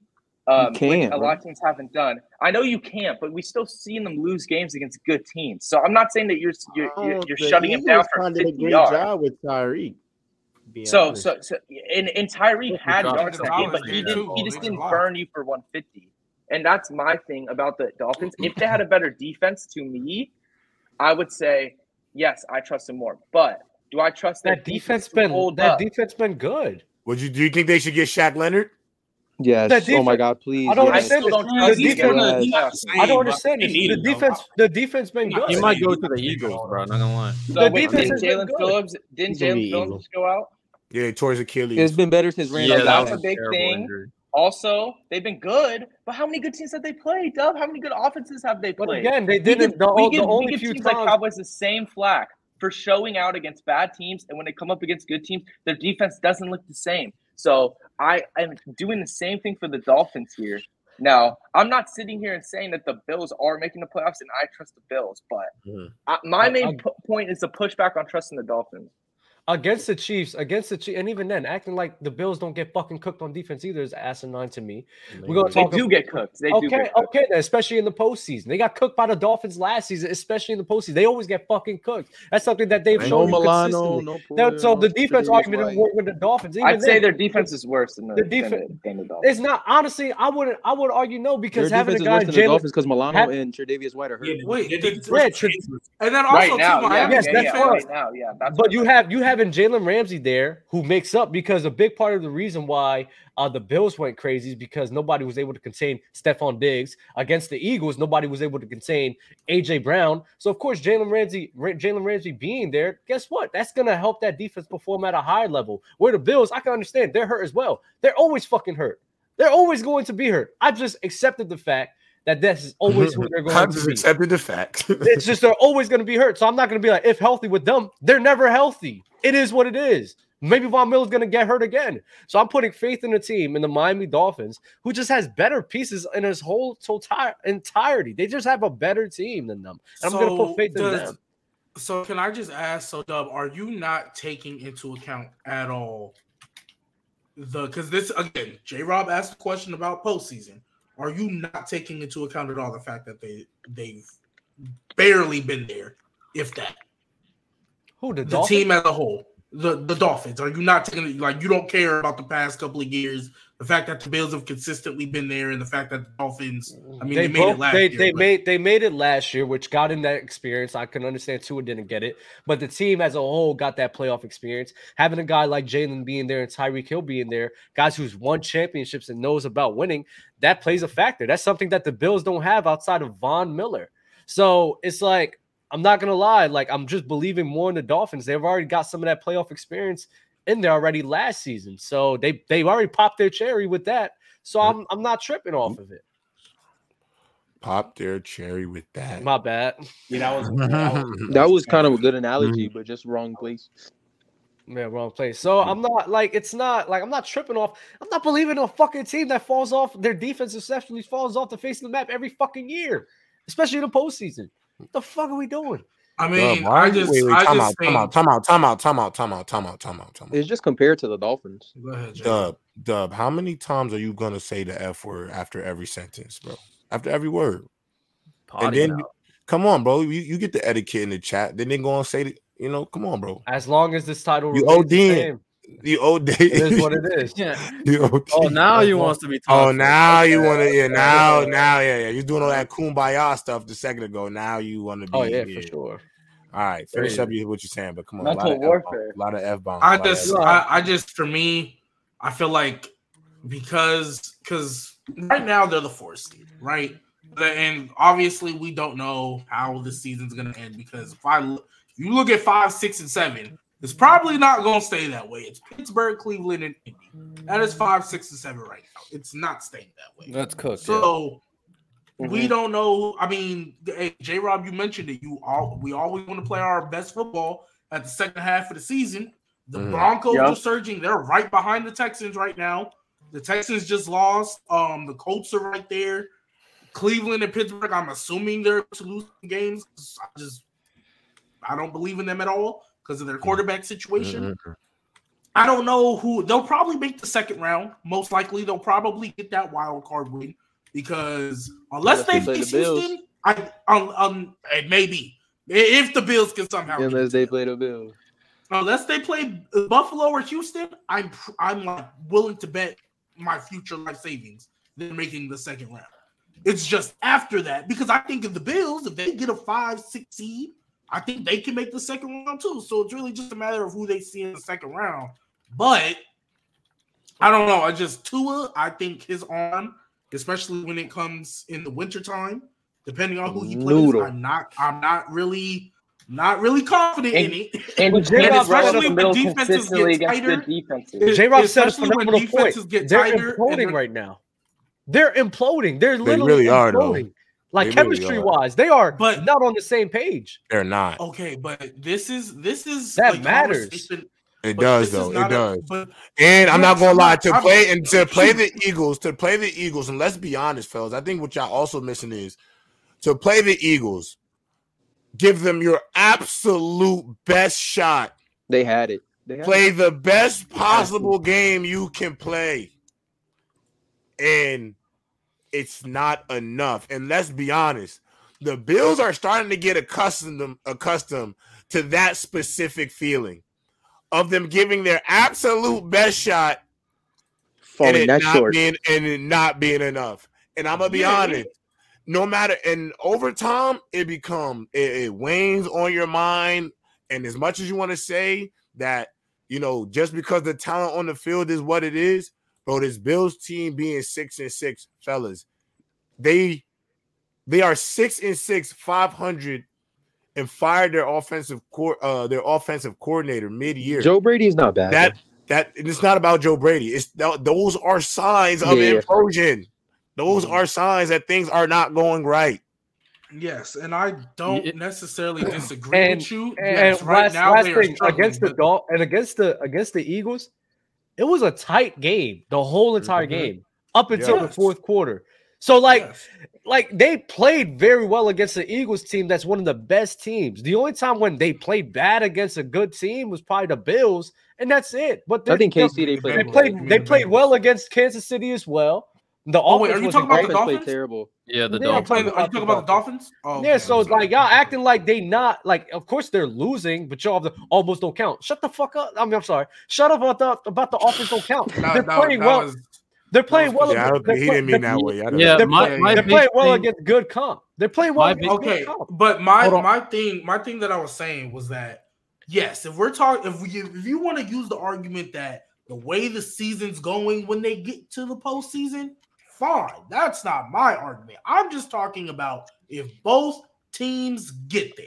um, which a lot of teams haven't done. I know you can't, but we still seen them lose games against good teams. So I'm not saying that you're you're, you're, oh, you're shutting him down for 50 did a great yards. job
with Tyreek.
So, so, so, and, and Tyreek had yards in that game, but he didn't. He just didn't burn you for 150. And that's my thing about the Dolphins. If they had a better defense, to me, I would say yes, I trust him more. But do I trust
that defense? Been that up? defense been good.
Would you do you think they should get Shaq Leonard?
Yes. oh my God, please.
I don't
yes.
understand. Don't the defense, yes. I don't understand. The defense, the defense been good.
He might go to the Eagles, bro. Not gonna lie.
So the wait, defense didn't Jaelan Phillips didn't Jaelan Phillips go out?
Yeah, towards Achilles.
It's been better since Randall.
Yeah, that's a big thing. Injury. Also, they've been good, but how many good teams have they played, Dub? How many good offenses have they played?
But again, they didn't. the,
we give, the only we give few teams times... like Cowboys the same flack for showing out against bad teams, and when they come up against good teams, their defense doesn't look the same. So I am doing the same thing for the Dolphins here. Now, I'm not sitting here and saying that the Bills are making the playoffs, and I trust the Bills, but mm-hmm. I, my main I, point is to push back on trusting the Dolphins
against the Chiefs, against the Chiefs, and even then, acting like the Bills don't get fucking cooked on defense either is asinine to me.
We're gonna talk. They do about, get cooked. They
okay,
get
cooked. okay, especially in the postseason. They got cooked by the Dolphins last season, especially in the postseason. They always get fucking cooked. That's something that they've shown no Milano, no Poyer, so the defense argument right. work with the Dolphins.
I'd then, say their defense is worse than the,
the defense. Than the, Dolphins. It's not honestly. I wouldn't. I would argue no because
Their
having a guy
in Jalen because Milano have, and Tre'Davious White are hurt.
Yeah, wait, and then also right
now,
too,
yeah, yes, yeah, that's yeah, right now, yeah.
But you have you having Jalen Ramsey there who makes up because a big part of the reason why uh, the Bills went crazy is because nobody was able to contain Stefon Diggs against the Eagles. Nobody was able to contain AJ Brown. So of course, Jalen Ramsey, Jalen Ramsey being there, guess what? That's gonna help that defense perform at a higher level. Where the Bills, I can understand they're hurt as well. They're always fucking hurt. They're always going to be hurt. I just accepted the fact that this is always who they're going
I'm
to
just
be.
accepting the fact.
It's just they're always going to be hurt. So I'm not going to be like, if healthy with them, they're never healthy. It is what it is. Maybe Von Miller's going to get hurt again. So I'm putting faith in the team, in the Miami Dolphins, who just has better pieces in his whole total entirety. They just have a better team than them. And I'm going to put faith in them.
So can I just ask, so Dub, are you not taking into account at all the because this again, J Rob asked a question about postseason. Are you not taking into account at all the fact that they they've barely been there, if that?
Who the,
The team as a whole. The the Dolphins. Are you not taking like you don't care about the past couple of years? The fact that the Bills have consistently been there, and the fact that the Dolphins. I mean, they, made
both-
it last
they,
year.
they
but-
made they made it last year, which got him that experience. I can understand Tua didn't get it, but the team as a whole got that playoff experience. Having a guy like Jalen being there and Tyreek Hill being there, guys who's won championships and knows about winning, that plays a factor. That's something that the Bills don't have outside of Von Miller. So it's like I'm not gonna lie, like I'm just believing more in the Dolphins. They've already got some of that playoff experience in there already last season, so they they've already popped their cherry with that. So I'm I'm not tripping off of it.
Pop their cherry with that.
My bad.
Yeah, that was
That was kind of a good mm-hmm. analogy, but just wrong place.
Yeah, wrong place. So I'm not like it's not like I'm not tripping off. I'm not believing in a fucking team that falls off their defense especially falls off the face of the map every fucking year, especially in the postseason. What the fuck are we doing?
I
Dub,
mean,
why-
I just,
wait, wait,
I
time
just
out,
think.
time out, time out, time out, time out, time out, time out, time out, time out.
It's just compared to the Dolphins.
Go ahead, Jay.
Dub, Dub, how many times are you gonna say the F word after every sentence, bro? After every word. and then
mouth.
come on, bro. You, you get the etiquette in the chat. Then they go and say that, you know, come on, bro.
As long as this title
You
remains the
old
same,
You OD.
it is what it is.
Yeah.
You OD.
Oh, now you wants to be
Oh,
tough.
now you want to, yeah, now, now, yeah, yeah. You're doing all that kumbaya stuff the second ago. Now you want to be.
Oh yeah, for sure.
All right, finish up you- what you're saying, but come on,
Mental
a lot of
warfare.
A lot of f bombs.
I just, I, I just, for me, I feel like because, because right now they're the fourth seed, right? And obviously, we don't know how the season's going to end because if I look, you look at five, six, and seven, it's probably not going to stay that way. It's Pittsburgh, Cleveland, and Indy. That is five, six, and seven right now. It's not staying that way.
That's cooked.
So we
Mhm.
don't know. I mean, hey, J. Rob, you mentioned it. You all we always want to play our best football at the second half of the season. The
Mhm.
Broncos
Yeah.
are surging. They're right behind the Texans right now. The Texans just lost. Um, the Colts are right there. Cleveland and Pittsburgh. I'm assuming they're to lose games. I just I don't believe in them at all because of their quarterback situation.
Mhm.
I don't know who they'll probably make the second round. Most likely, they'll probably get that wild card win because unless
they
they
play the Bills.
Houston, I um, um it may be if the Bills can somehow
Unless they play the Bills.
unless they play Buffalo or Houston, I'm I'm like willing to bet my future life savings than making the second round. It's just after that because I think if the Bills, if they get a five six seed, I think they can make the second round too. So it's really just a matter of who they see in the second round. But I don't know. I just Tua. I think his arm, especially when it comes in the wintertime, depending on who he plays,
Noodle.
I'm not. I'm not really. Not really confident in
And-
it.
And
But
he can't run
said
up
especially
the
when
middle
defenses get tighter.
J Rob said a
especially when
phenomenal point.
get
They're
tighter
imploding
they're-
right now. They're imploding. They're
They
literally
really are, though.
Imploding. Like
They
chemistry
are.
wise, they are
But-
not on the same page.
They're not.
Okay, but this is this is
That
like
matters.
It
but
does though. It
not a-
does.
but
And I'm not gonna lie to play and to play the Eagles, to play the Eagles, and let's be honest, fellas. I think what y'all also missing is to play the Eagles, give them your absolute best shot.
They had it. They had
Play
it.
the best possible game you can play. And it's not enough. And let's be honest, the Bills are starting to get accustomed accustomed to that specific feeling of them giving their absolute best shot and it not
short.
being and it not being enough. And I'm gonna be
Yeah.
honest, no matter and over time it become it, it wanes on your mind. And as much as you want to say that, you know, just because the talent on the field is what it is, bro, this Bills team being six and six, fellas, they they are six and six, five hundred, and fired their offensive core, uh, their offensive coordinator mid-year.
Joe Brady is not bad.
That that it's not about Joe Brady. It's th- those are signs of
Yeah.
implosion. Those are signs that things are not going right.
Yes, and I don't necessarily disagree
and,
with you.
And,
yes,
and
right
last,
now
last thing against the
but-
Dol- and against the against the Eagles, it was a tight game the whole entire
Mhm.
game up until the fourth quarter. So like like they played very well against the Eagles team that's one of the best teams. The only time when they played bad against a good team was probably the Bills, and that's it. But
I think
they-
KC they played
they
well.
played they played well against Kansas City as well. The
Oh, wait,
offense
are you
wasn't
talking about the
Dolphins played terrible.
Yeah, the
Dolphins.
Are oh, you,
I'm
playing,
talking
are you
about
talking
the
about the Dolphins? Oh,
yeah,
okay,
so it's like y'all acting like they not like. Of course they're losing, but y'all the, almost don't count. Shut the fuck up. I mean, I'm sorry. Shut up about the about the offense don't count.
No,
they're
no,
playing
that
well.
was-
they're playing well.
Yeah, I don't
they're
think he didn't mean that way. I don't
Yeah,
They're,
my-
play-
my
they're playing well
thing-
against good comp. They're playing well against
big-
good
okay,
comp.
but my
Hold on.
my thing my thing that I was saying was that yes, if we're talking if we if you want to use the argument that the way the season's going when they get to the postseason, fine. That's not my argument. I'm just talking about if both teams get there.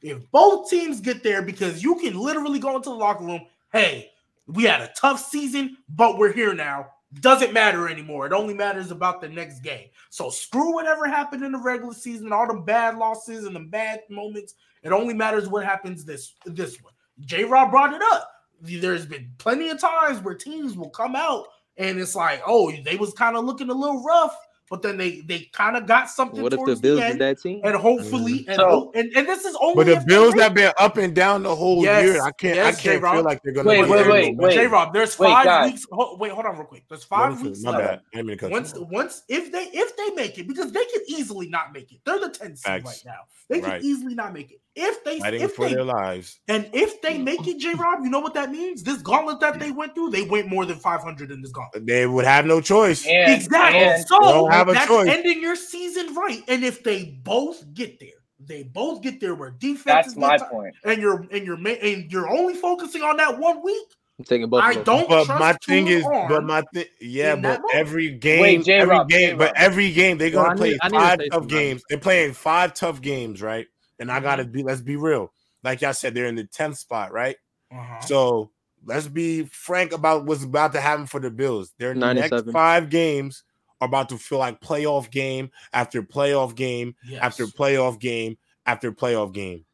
If both teams get there, because you can literally go into the locker room, hey, we had a tough season, but we're here now. Doesn't matter anymore. It only matters about the next game. So screw whatever happened in the regular season, all the bad losses and the bad moments. It only matters what happens this this one. J. Rob brought it up. There's been plenty of times where teams will come out and it's like, oh, they was kind of looking a little rough, but then they they kind of got something.
What if the
towards
Bills
end,
that team?
And hopefully, mm-hmm. and,
So-
and and this is only
But the Bills have been up and down the whole
Yes,
year. I can't.
yes,
I can't
J-Rob.
feel like they're gonna.
Wait,
be
wait,
there
wait.
J Rob, there's
Wait,
five
guys.
weeks. Ho- wait, hold on, real quick. There's
My
five weeks
My
left.
bad. I didn't mean to cut
Once,
you
once if they if they make it, because they can easily not make it. They're the 10th seed right now. They can
Right.
easily not make it. If they
Fighting
if
for
they
their lives.
and if they mm. make it, J Rob, you know what that means? This gauntlet that they went through, they went more than 500 in this gauntlet.
They would have no choice.
And,
exactly.
and-
so
don't have a
that's
choice.
ending your season right. And if they both get there, they both get there where defense
that's
is
my
get ti-
point.
and you're and you're and you're only focusing on that one week.
I'm taking both.
I
Buffalo.
don't
But
trust
my thing is, but my thing, yeah, but every game,
Wait,
every
J-Rob,
game, but every game they're gonna
I
play
need- I need to
five tough games. They're playing five tough games, right? And I
Mm-hmm.
gotta be, let's be real. Like y'all said, they're in the tenth spot, right?
Uh-huh.
So let's be frank about what's about to happen for the Bills. Their next
97.
five games are about to feel like playoff game after playoff game
Yes.
after playoff game after playoff game.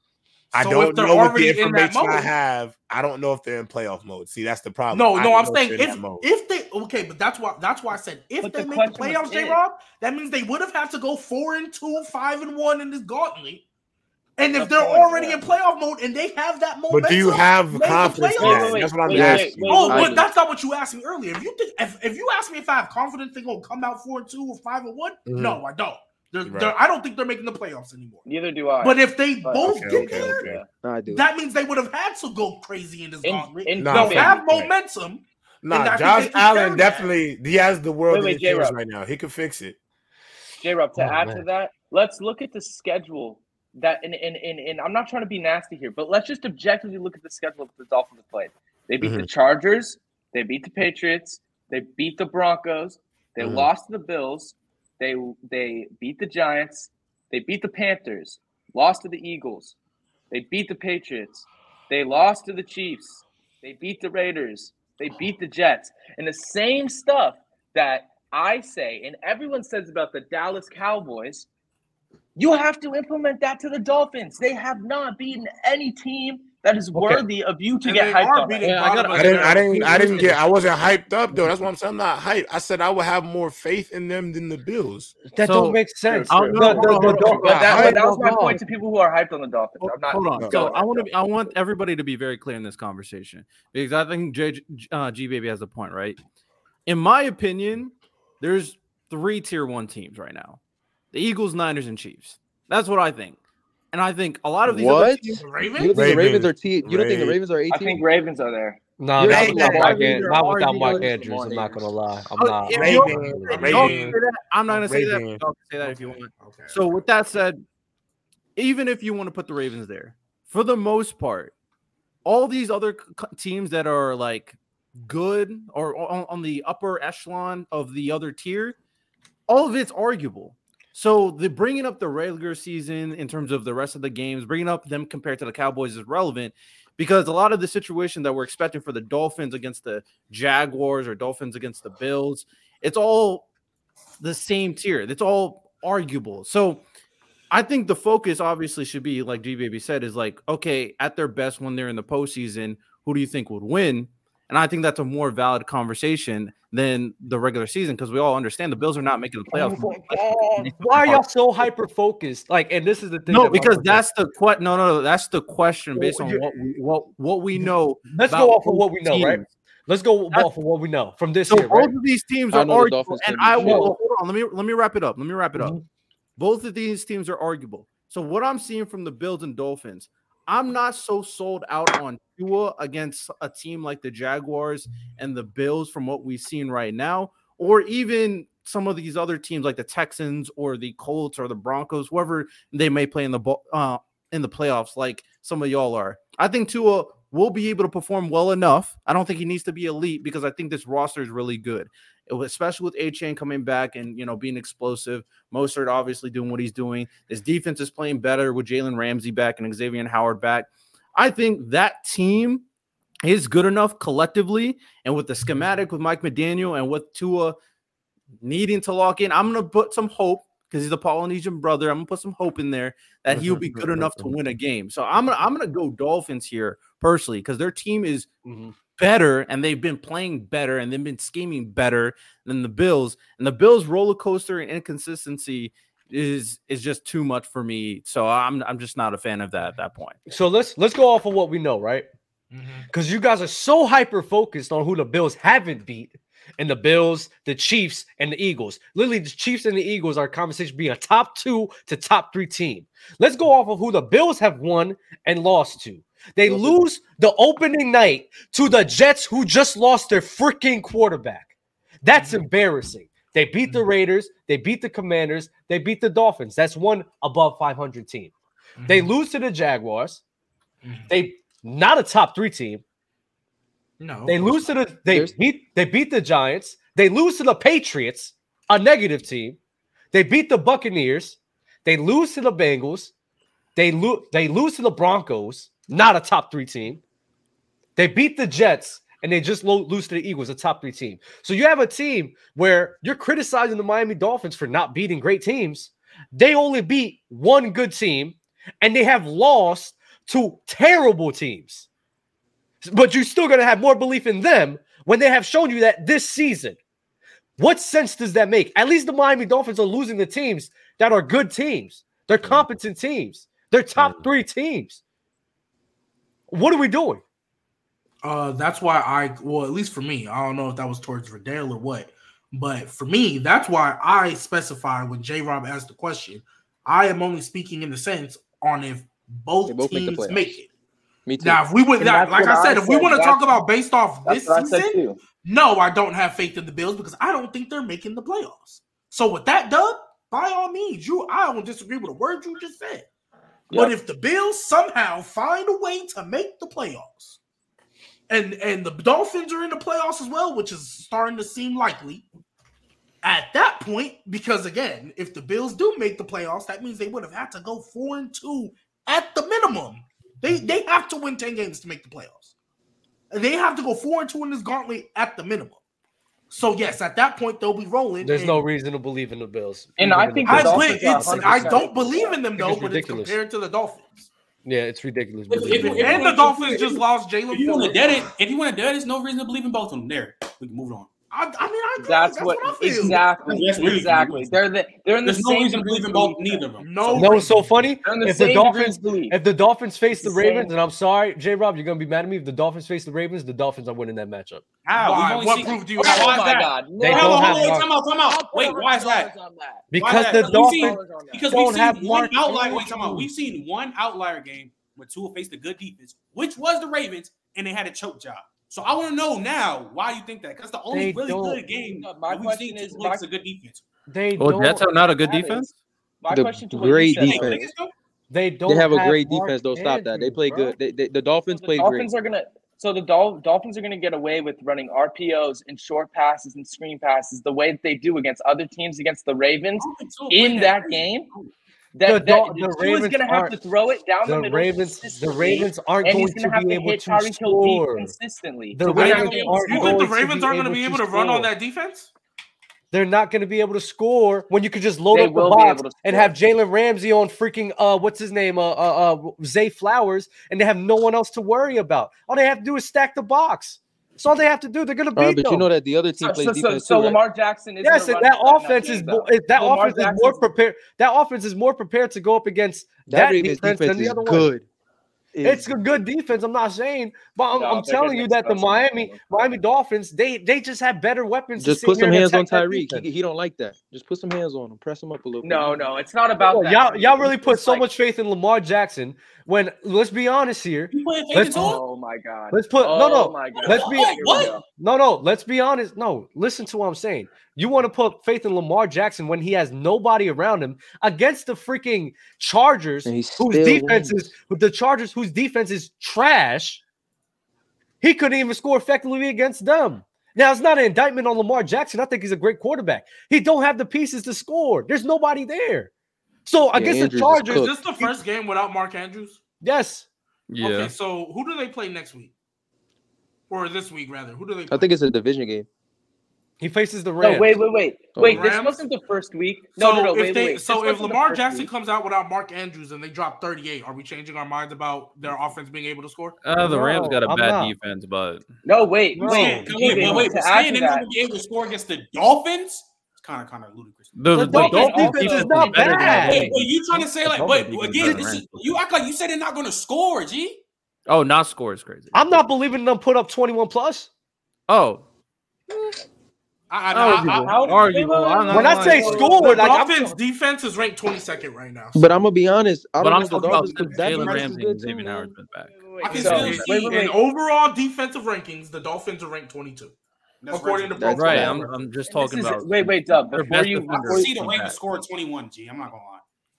I don't know what
already
the
in
information I have. I don't know if they're in playoff mode. See, that's the problem.
No, no, I'm saying
they're
if if they okay, but that's why that's why I said if
But
they
the
make the playoffs, J. Rob, that means they would have had to go four and two, five and one in this gauntlet. And if they're already in playoff mode and they have that momentum,
But do you have confidence in
Wait, wait,
That's what I'm
wait,
asking.
wait,
Oh, but that's not what you asked me earlier. If you think if, if you ask me if I have confidence they're gonna come out four and two or five and one,
Mhm.
no, I don't. They're,
Right.
they're, I don't think they're making the playoffs anymore.
Neither do I.
But if they
But-
both
Okay,
get
okay,
there,
okay.
I do.
that means they would have had to go crazy in this
In-
gauntlet.
in-
They'll
fair,
have
fair.
momentum.
Nah,
And I think
Josh
they can
Allen
that.
definitely he has the world
Wait,
in his hands right now. He could fix it.
J Rob, to
Oh,
add to that, let's look at the schedule that and, and, and, and I'm not trying to be nasty here, but let's just objectively look at the schedule that the Dolphins played. They beat the
Mhm.
Chargers, they beat the Patriots, they beat the Broncos, they
Mhm.
lost to the Bills, they they beat the Giants, they beat the Panthers, lost to the Eagles, they beat the Patriots, they lost to the Chiefs, they beat the Raiders, they beat the Jets. And the same stuff that I say and everyone says about the Dallas Cowboys, you have to implement that to the Dolphins. They have not beaten any team that is worthy of you to
And
get hyped
are
on.
beating
that.
I gotta-
I didn't, I didn't, I didn't get, I wasn't hyped up though. That's what I'm saying. I'm not hyped. I said I would have more faith in them than the Bills.
That
So-
don't make sense.
I'll-
The-
no,
the-
hold
the-
on, hold
the-
on.
But that, but that was my point to people who are hyped on the Dolphins. I'm not.
Hold on.
No.
So I want to. I want everybody to be very clear in this conversation because I think J, uh, G Baby has a point, right? In my opinion, there's three tier one teams right now: the Eagles, Niners, and Chiefs. That's what I think. And I think a lot of these other
What?
teams,
The
You
Ravens?
don't think the Ravens
Ravens.
are T? You don't think the Ravens are
I
18?
think Ravens are there.
No,
You're
not
saying
without
that
Mark, An- not without
already
Mark Andrews. I'm not gonna lie. I'm
Oh,
not.
if
I'm not
Ravens,
gonna
if
lie.
you don't
Ravens.
say that, I'm not gonna say that. Y'all can say that if you want.
Okay.
So with that said, even if you want to put the Ravens there, for the most part, all these other c- c- teams that are like good or on, on the upper echelon of the other tier, all of it's arguable. So the bringing up the regular season in terms of the rest of the games, bringing up them compared to the Cowboys is relevant because a lot of the situation that we're expecting for the Dolphins against the Jaguars or Dolphins against the Bills, it's all the same tier. It's all arguable. So I think the focus obviously should be, like G Baby said, is like, okay, at their best when they're in the postseason, who do you think would win? And I think that's a more valid conversation than the regular season because we all understand the Bills are not making the playoffs.
Oh, why are y'all so hyper focused? Like, and this is the thing.
No,
that
because
bothers
that's the que- no, no, no, that's the question based on
you're-
what we, what what we know.
Let's go off of what we know, right?
teams.
Let's go
That's-
off of what we know from this
So
year,
both
right?
of these teams are
know the
arguable,
Dolphins
and
can
I
beat
will
you.
hold on. Let me let me wrap it up. Let me wrap it up.
Mhm.
Both of these teams are arguable. So what I'm seeing from the Bills and Dolphins, I'm not so sold out on Tua against a team like the Jaguars and the Bills from what we've seen right now, or even some of these other teams like the Texans or the Colts or the Broncos, whoever they may play in the uh, in the playoffs, like some of y'all are. I think Tua will be able to perform well enough. I don't think he needs to be elite because I think this roster is really good, was- especially with Achane coming back and you know being explosive. Mostert obviously doing what he's doing. This defense is playing better with Jalen Ramsey back and Xavier Howard back. I think that team is good enough collectively, and with the schematic with Mike McDaniel and with Tua needing to lock in, I'm gonna put some hope because he's a Polynesian brother. I'm gonna put some hope in there that he'll be good enough to win a game. So I'm gonna I'm gonna go Dolphins here personally because their team is mm-hmm. Better and they've been playing better and they've been scheming better than the Bills. And the Bills roller coaster and inconsistency is is just too much for me. So I'm I'm just not a fan of that at that point.
So let's let's go off of what we know, right?
Mm-hmm.
Because you guys are so hyper focused on who the Bills haven't beat, and the Bills, the Chiefs, and the Eagles. Literally, the Chiefs and the Eagles are conversation being a top two to top three team. Let's go off of who the Bills have won and lost to. They lose the opening night to the Jets, who just lost their freaking quarterback. That's embarrassing. They beat the Raiders, they beat the Commanders, they beat the Dolphins. That's one above 500 team. They lose to the Jaguars. They not a top three team.
No,
They lose to the they beat they beat the Giants. They lose to the Patriots, a negative team. They beat the Buccaneers. They lose to the Bengals. They lose they lose to the Broncos, not a top three team. They beat the Jets and they just lo- lose to the Eagles, a top three team. So you have a team where you're criticizing the Miami Dolphins for not beating great teams. They only beat one good team and they have lost to terrible teams. But you're still going to have more belief in them when they have shown you that this season. What sense does that make? At least the Miami Dolphins are losing the teams that are good teams. They're mm. competent teams. They're top mm. three teams. What are we doing?
Uh, that's why I, well, at least for me, I don't know if that was towards Verdale or what, but for me, that's why I specify when J Rob asked the question, I am only speaking in the sense on if both,
both make the
teams
playoffs.
make it.
Me too.
Now, if we would,
And
now, like I said,
I
if we want to talk about based off this
what I
season, no, I don't have faith in the Bills because I don't think they're making the playoffs. So with that, Doug, by all means, you, I don't disagree with a word you just said. But if the Bills somehow find a way to make the playoffs, and and the Dolphins are in the playoffs as well, which is starting to seem likely. At that point, because again, if the Bills do make the playoffs, that means they would have had to go four and two at the minimum. They they have to win 10 games to make the playoffs. They have to go four and two in this gauntlet at the minimum. So yes, at that point they'll be rolling.
There's
and-
no reason to believe in the Bills.
And I think
I, it's, I don't believe in them though,
it's
but it's compared to the Dolphins.
Yeah, it's ridiculous.
If- if- if-
and the Dolphins just lost Jalen.
If you want to
Phillips.
dead it, if you want to dead, there's no reason to believe in both of them. There, we can move on.
I, I mean, I agree.
That's, what,
I feel.
exactly
That's what you-
exactly. They're the they're in the
There's no
same
reason to believe in both, neither of them.
No,
no, know what's so funny?
The
If the Dolphins,
degrees
if the Dolphins face the
the.
Ravens, and I'm sorry, J. Rob, you're gonna be mad at me. If the Dolphins face the Ravens, the Dolphins are winning that matchup.
How?
Why?
We've only
What
seen-
proof do you
Okay,
have?
why
Oh
is
my
that?
God!
They
Hold
don't
on,
have
hold on, out, time out. Wait, why is that?
On that.
Why
Because the?
We've seen-
Dolphins
because we've seen one outlier. Wait,
Andrews.
time out. We've seen one outlier game where Tua faced a good defense, which was the Ravens, and they had a choke job. So I want to know now why you think that? Because the only
They
really
don't-
good game
No, my
that we've
question
seen
is-
Tua a good defense.
They
Oh,
don't.
Jets are not a good
That is-
defense.
My
The
question to what you
great
said,
defense.
though,
They don't.
They have a great
Mark
defense. Don't stop that. They play
bro.
good. They, they, the Dolphins
the
played great.
Dolphins are gonna. So the Dol- Dolphins are gonna get away with running RPOs and short passes and screen passes the way that they do against other teams against the Ravens
I don't think Tua played
in that game. Oh. That,
the,
that,
the,
Ravens
Ravens
going to have to throw it down the,
the
middle.
Ravens, the Ravens aren't going to be able to,
to
score
consistently.
The Ravens aren't
the Ravens aren't going to be
able to
run on that defense?
They're not going to be able to score when you could just load
they
up the box and have Jalen Ramsey on freaking uh what's his name uh, uh uh Zay Flowers and they have no one else to worry about. All they have to do is stack the box. It's all they have to do. They're going to uh,
beat uh, but
them.
you know that the other team
so,
plays
so,
defense.
So,
so too,
Lamar right? Jackson is.
Yes, and that offense is that
Lamar
offense is more prepared. That offense is more prepared to go up against
that,
that
defense,
defense, than the other one.
Good
is, it's a good defense. I'm not saying, but I'm,
no,
I'm telling you that the Miami Miami Dolphins they they just have better weapons.
Just put some hands on Tyreek. He, he, don't like that. Just put some hands on him. Press him up a little. No, bit.
no, it's not about that.
Y'all, y'all really put so
like,
much faith in Lamar Jackson. When let's be honest here. Let's,
oh my god.
Let's put
oh,
no
no. Oh
let's be
what?
No no. Let's be honest. No, listen to what I'm saying. You want to put faith in Lamar Jackson when he has nobody around him against the freaking Chargers, whose defense
wins.
is the Chargers, whose defense is trash. He couldn't even score effectively against them. Now it's not an indictment on Lamar Jackson. I think he's a great quarterback. He don't have the pieces to score. There's nobody there. So
yeah,
against
Andrews
the Chargers,
is this the first he, game without Mark Andrews?
Yes.
Yeah.
Okay, so who do they play next week? Or this week rather? Who do they play?
I think it's a division game.
He faces the Rams.
No, wait, wait, wait, wait. This wasn't the first week. No,
so
no, no. Wait,
they,
wait.
So if Lamar Jackson
week.
comes out without Mark Andrews and they drop 38, are we changing our minds about their offense being able to score?
Uh, the Rams got a
I'm
bad
not.
defense, but
no, wait,
no.
wait,
wait, wait. Saying they're going to be able to score against the Dolphins. It's Kind of, kind of ludicrous.
The,
the,
the
Dolphins,
Dolphins
defense is not bad.
Are you trying to say like, but again, this is, you act like you said they're not going to score, G.
Oh, not score is crazy.
I'm not believing them put up 21 plus.
Oh.
Eh. I,
arguable.
I, I,
I, arguable. I
when I say school,
the
like,
Dolphins I'm, defense is ranked 22nd right now.
But I'm gonna be honest. I
but I'm talking about Jalen Ramsey and Xavier Howard's been back.
I can
so,
see
wait, wait,
in overall defensive rankings, the Dolphins are ranked 22.
That's
according
right.
to
Pro
right. I'm, I'm just talking
is,
about.
Wait, wait, Dub. Before you,
I see the way
to
score 21. G, I'm not gonna lie.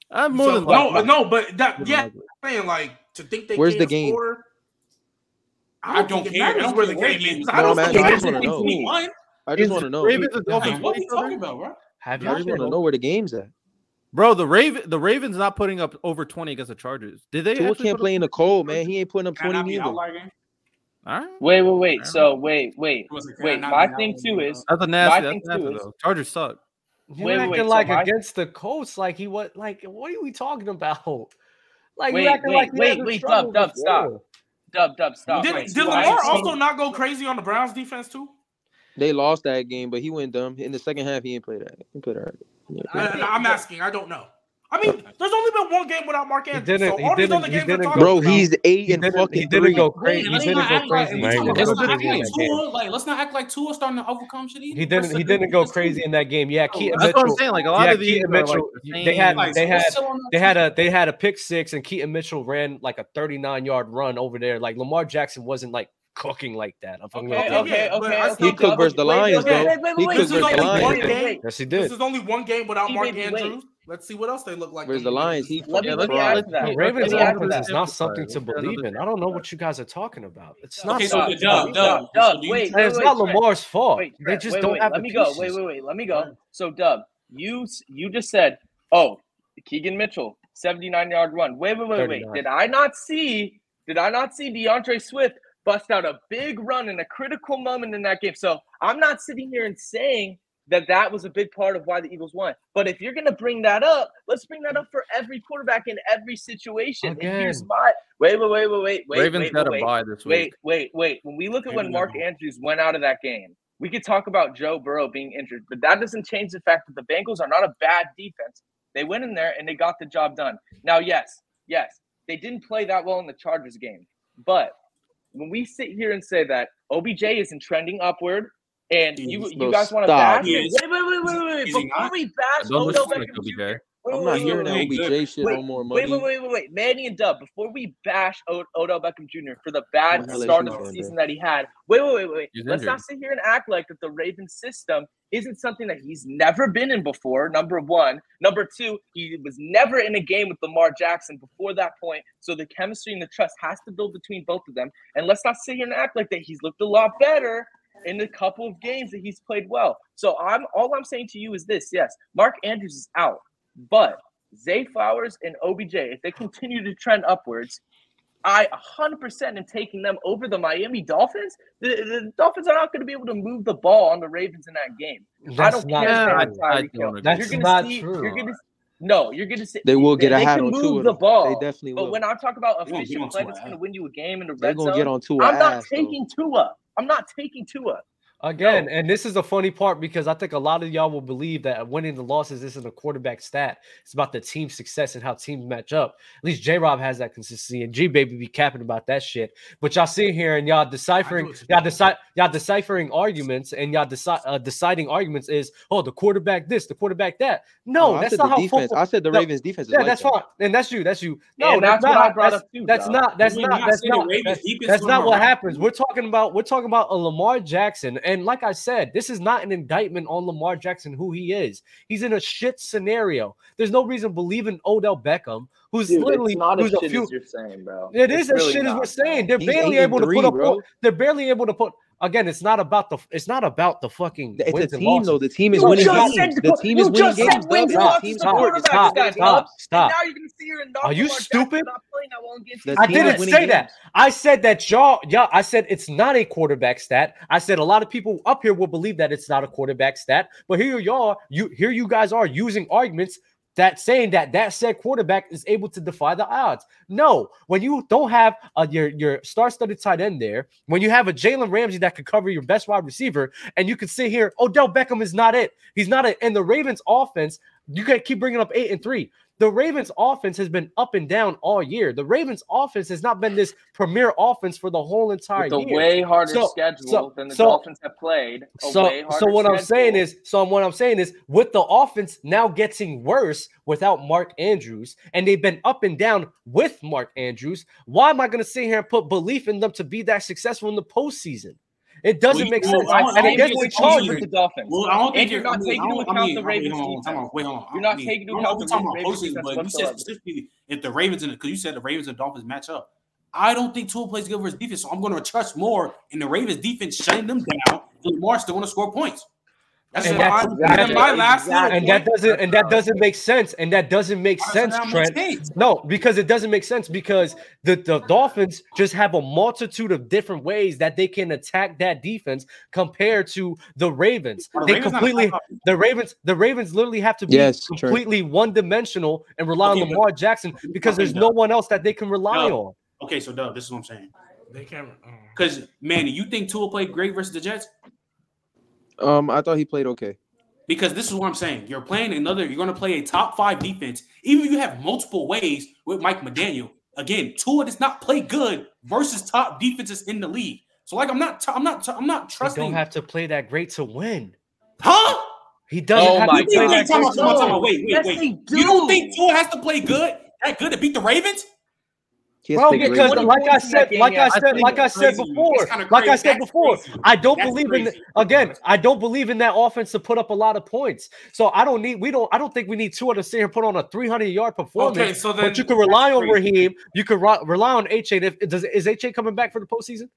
I'm more
so,
than
no, no, but that yeah, saying like to think they
where's the game.
I don't,
I don't
care. I don't
where the game is. I don't care.
I just want to know.
Ravens and Dolphins.
What are
you
talking about, bro?
Have
you?
I
just want to know where the game's at.
Bro, the Raven, the Ravens not putting up over twenty against the Chargers. Did they?
Tua can't play in the cold, man. He ain't putting up
twenty either.
All right.
Wait, wait, wait. So wait, wait, wait. My thing too is
that's a nasty. My thing
too is
Chargers suck.
You acting
wait,
like
so
against the Colts, like he what? like, what are we talking about? Like,
wait,
acting
wait,
like
wait, wait, dub, dub, stop, dub, dub, stop.
Did, did Lamar also not go crazy on the Browns defense too?
They lost that game, but he went dumb. In the second half, he didn't play that. He. He
I, am asking. I don't know. I mean, there's only been one game without Mark Andrews. So all these other games
bro,
about.
he's eight
he
and fucking
he didn't go crazy. He didn't go crazy.
Let's not act like two Like, let's not act like Tua starting to overcome shit. Either.
He didn't. He didn't go crazy in that game. Yeah, Keaton
That's Mitchell. what I'm saying. Like a lot
yeah,
of these
Keaton Mitchell.
Like,
they had.
Like,
they had. They had a. They had a pick six, and Keaton Mitchell ran like a 39 yard run over there. Like Lamar Jackson wasn't like cooking like that. I'm fucking
okay, okay, okay, okay,
He cooked versus the Lions, though. He cooked
versus the Lions.
Yes, he did.
This is only one game without Mark Andrews. Let's see what else they look like. Where's
the Lions? He
let me, let me ask that.
Ravens offense is not something to believe in. I don't know what you guys are talking about. It's not.
Okay, so
Doug,
Doug, Doug, Doug
wait, wait,
it's not Lamar's fault. they just don't have.
Let me go. Wait, wait, wait. Let me go. So, Dub, you you just said, oh, Keaton Mitchell, seventy-nine yard run. Wait, wait, wait, wait. Did I not see? Did I not see D'Andre Swift bust out a big run in a critical moment in that game. So I'm not sitting here and saying that that was a big part of why the Eagles won. But if you're going to bring that up, let's bring that up for every quarterback in every situation. Again. And here's my wait, wait, wait, wait, wait, wait.
Ravens
wait,
had
wait, a
bye this week.
Wait, wait, wait. When we look at when Mark Andrews went out of that game, we could talk about Joe Burrow being injured, but that doesn't change the fact that the Bengals are not a bad defense. They went in there and they got the job done. Now, yes, yes, they didn't play that well in the Chargers game, but when we sit here and say that OBJ isn't trending upward, and you you guys want to bash? Wait, wait, wait, wait, wait! Before we bash Odell Beckham Jr.,
I'm not hearing that OBJ shit no more.
Wait, wait, wait, wait, wait. Manny and Dub, before we bash Odell Beckham Jr. for the bad start of the season that he had, wait, wait, wait, wait. Let's not sit here and act like that the Ravens system isn't something that he's never been in before. Number one. Number two, he was never in a game with Lamar Jackson before that point. So the chemistry and the trust has to build between both of them. And let's not sit here and act like that he's looked a lot better in a couple of games that he's played well. So I'm all I'm saying to you is this: yes, Mark Andrews is out but Zay Flowers and OBJ, if they continue to trend upwards, I 100% am taking them over the Miami Dolphins. The, the Dolphins are not going to be able to move the ball on the Ravens in that game. I don't
not
care.
true. I- I
Tyreek
don't That's
You're gonna
not
see,
true.
You're gonna, no, you're going to see.
They will get a
they
hat
can
on
move the
though.
ball.
They definitely will.
But when I talk about
They gonna
efficient play that's going to win you a game in the red
They
red
gonna
zone,
get on Tua
I'm not
ass, though.
taking Tua. I'm not taking Tua.
Again, and this is the funny part because I think a lot of y'all will believe that winning the losses isn't a quarterback stat. It's about the team success and how teams match up. At least J Rob has that consistency, and G Baby be capping about that shit. But y'all sit here and y'all deciphering, y'all decide, y'all deciphering arguments, and y'all decide uh, deciding arguments is, oh, the quarterback this, the quarterback that. No,
No,
that's not
the
how
defense.
football-
I said the
No,
Ravens defense
Yeah,
like
that's
that.
fine, and that's you. That's you. No,
And
that's,
that's what
not.
I brought
that's,
up too,
that's
dog.
not. That's
We
not.
not
That's not. That's, that's not what happens. We're talking about. We're talking about a Lamar Jackson, and like I said, this is not an indictment on Lamar Jackson who he is. He's in a shit scenario. There's no reason to believe in Odell Beckham, who's
Dude,
literally
not
who's
as
a
shit
few.
as saying, bro.
It
It's
is as
really
shit as we're saying. They're barely able to put up.
bro.
They're barely able to put. Again, it's not about the. It's not about the fucking.
It's a
wins and
team, though.
losses.
The team is
No,
winning
it's not.
games. The team is
you
winning
just
games.
said wins and
Dub.
losses
Team
the
Stop,
sport. It's
quarterback
stop,
stat,
stop,
Dubs.
stop.
And now you're going to sit here and knock
Are you
Lamar Jackson
stupid?
not playing that well against
The
his
I
team
didn't
is winning
say that.
games.
I said that y'all, y'all. I said it's not a quarterback stat. I said a lot of people up here will believe that it's not a quarterback stat. But here y'all, you here you guys are using arguments that saying that that said quarterback is able to defy the odds. No, when you don't have uh, your your star-studded tight end there, when you have a Jalen Ramsey that could cover your best wide receiver, and you can sit here, Odell Beckham is not it. He's not it. And the Ravens offense, you can't keep bringing up eight and three. The Ravens offense has been up and down all year. The Ravens offense has not been this premier offense for the whole entire
With a
year.
way harder
So-
schedule
so-
than the
so-
Dolphins have played.
So, so what I'm saying is, so what I'm saying is, with the offense now getting worse without Mark Andrews, and they've been up and down with Mark Andrews. Why am I going to sit here and put belief in them to be that successful in the postseason? It doesn't
Well,
make
you-
sense.
well, I
And
think
the
it's
Chargers,
with the Dolphins.
Well, I don't
And
think
you're
you're- I
not
mean,
taking into
I
account
mean,
the Ravens
hold on, time
defense.
wait, hold on.
You're not
mean,
taking into
I don't know
account the
we're talking about
Ravens
postseason, but you said specifically if the Ravens and because you said the Ravens and Dolphins match up. I don't think Tua plays good versus defense, so I'm going to trust more in the Ravens defense shutting them down. And Lamar's still going to score points. That's
and, that's,
my, that's my last little
and that doesn't and that doesn't make sense and that doesn't make
How
sense Trent
sense?
no because it doesn't make sense because the, the dolphins just have a multitude of different ways that they can attack that defense compared to the ravens
the
they
Ravens
completely the ravens the ravens literally have to be
Yes, Trent.
completely one-dimensional and rely
Okay,
on
but-
lamar jackson because
okay,
there's no one else that they can rely
Doug,
on
Okay, so Doug, this is what I'm saying.
They can't. uh,
Because Manny, you think Tua played great versus the Jets?
Um, I thought he played okay.
Because this is what I'm saying. You're playing another, you're going to play a top five defense. Even if you have multiple ways with Mike McDaniel. Again, Tua does not play good versus top defenses in the league. So, like, I'm not, I'm not, I'm not
they
trusting.
don't have to play that great to win
huh?
he doesn't
Oh
have
my
to play
Wait,
that
wait, time
great
out,
to
time out,
win.
time out. Wait, wait,
Yes,
wait. You don't think Tua has to play good? That good to beat the Ravens?
He has
Bro, because
great.
like I
points in that
said, like. I said, like I said before, like I said before. I don't
That's
believe in again. I don't believe in that offense to put up a lot of points. So I don't need. We don't. I don't think we need Tua to sit here and put on a 300 yard performance.
Okay, so
but
then
you can rely on. Raheem. You can ri- rely on H. If does is H. coming back for the postseason?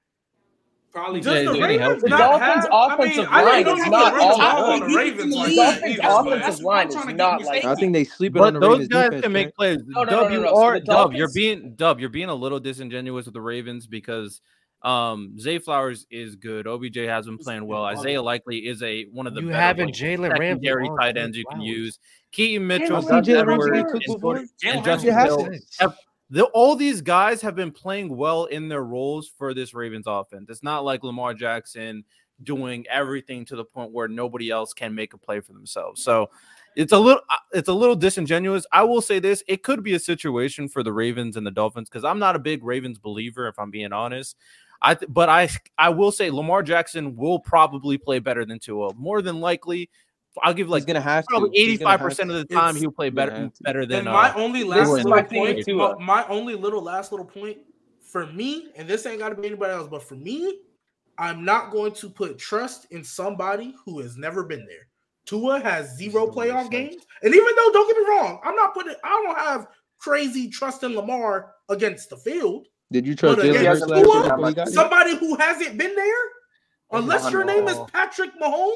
Probably
Does
Yeah,
the Ravens
healthy.
not
Dolphins'
have? I mean,
offensive
I
line is not all
all on
good.
the Ravens
The Dolphins' offensive line is not like
I think they sleeping on
But
the
those
Ravens
guys
defense.
can make plays.
No, no, no,
Dub,
no, you're
Dub. You're being Dub. You're being a little disingenuous with the Ravens because um Zay Flowers is good. OBJ has been playing well. Isaiah Likely is a one of the
You
better,
having
like,
Jalen Ramsey
secondary
on
tight ends you can
Flowers.
use. Keaton Mitchell,
I've
Gus
seen Jalen Ramsey
Edwards,
be
and,
before.
Jordan- and Justin
has
Hill have the, all these guys have been playing well in their roles for this Ravens offense. It's not like Lamar Jackson doing everything to the point where nobody else can make a play for themselves. So it's a little uh, it's a little disingenuous. I will say this, it could be a situation for the Ravens and the Dolphins cuz I'm not a big Ravens believer if I'm being honest. I but I I will say Lamar Jackson will probably play better than Tua. More than likely I'll give like
He's gonna have
probably
He's gonna have
85% of the time he'll play better
have
better than
And my
uh,
only
This
last
is
little
my
point,
thing,
my,
too.
my only little last little point for me, and this ain't got to be anybody else, but for me, I'm not going to put trust in somebody who has never been there. Tua has zero playoff games, and even though don't get me wrong, I'm not putting, I don't have crazy trust in Lamar against the field,
Did you trust
but against
Hurts last year
Tua,
before he got here?
somebody who hasn't been there, unless your name is Patrick Mahomes.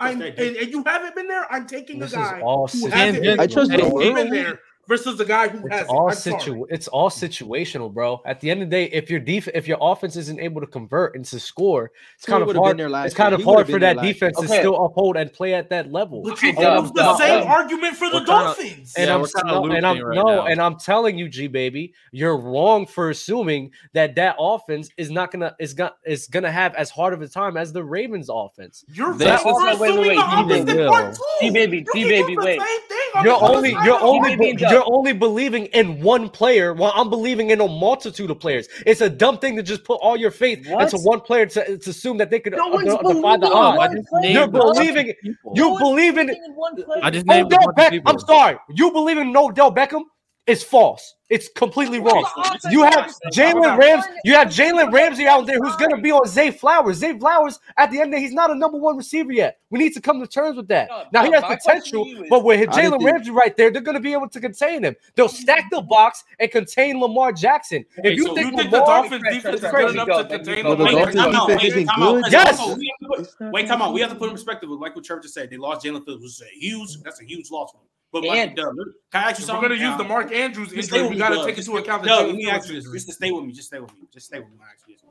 I'm, and, and you haven't been there. I'm taking
This
a
is
guy
all
who hasn't been,
I trust
who's
Joe
been there versus the guy who
It's
has
all
it.
Situ- It's all situational, bro. At the end of the day, if your def- if your offense isn't able to convert and to score, it's kind of
would've been
hard.
there
It's kind of hard for that
last year.
defense to still uphold and play at that level.
But you
And
use the
not-
same
and-
argument for the
We're kinda-
Dolphins.
and
Yeah,
I'm no, and I'm
right
no,
now.
and I'm telling you, G baby, you're wrong for assuming that that offense is not gonna is gonna is gonna have as hard of a time as the Ravens offense.
You're
That
for
offense-
assuming the opposite
will.
part too.
D baby,
You
D baby, wait.
same
You're only
side
you're only
Maybe
be-
it does.
you're only believing in one player while I'm believing in a multitude of players. It's a dumb thing to just put all your faith
What?
into one player to, to assume that they could
No
uh,
one's
uh, defy the
believing in
odds.
one player.
You're
named a bunch of
believing you
one's
believe in
believing in one player.
I just named a
Odell Beckham. I'm sorry. You believe in Odell Beckham? It's false. It's completely wrong. You have Jalen Rams. You have Jalen Ramsey out there who's going to be on Zay Flowers. Zay Flowers, at the end of the day, he's not a number one receiver yet. We need to come to terms with that. Now he has potential,
to you is-
but with Jalen Ramsey right there, they're going to be able to contain him. They'll stack the box and contain Lamar Jackson. If you
so
think
You think the Dolphins
Trent,
defense is
Trent,
good enough
go,
to contain
you
Well,
go.
Lamar
Wait,
Dolphins
time out. Wait,
isn't
time out.
good.
Wait,
Yes.
We have to put- Wait,
that
time out. We have to put in perspective with like what Trevor just said. They lost Jalen Phillips, which is a huge. That's a huge loss for them. But like,
And-
Dub, can I ask you
If we're gonna use the Mark Andrews injury, we
me,
gotta take into account the
Dub,
Jalen
let me ask you this. Just to stay with me. Just stay with me. Just stay with me. I ask you this.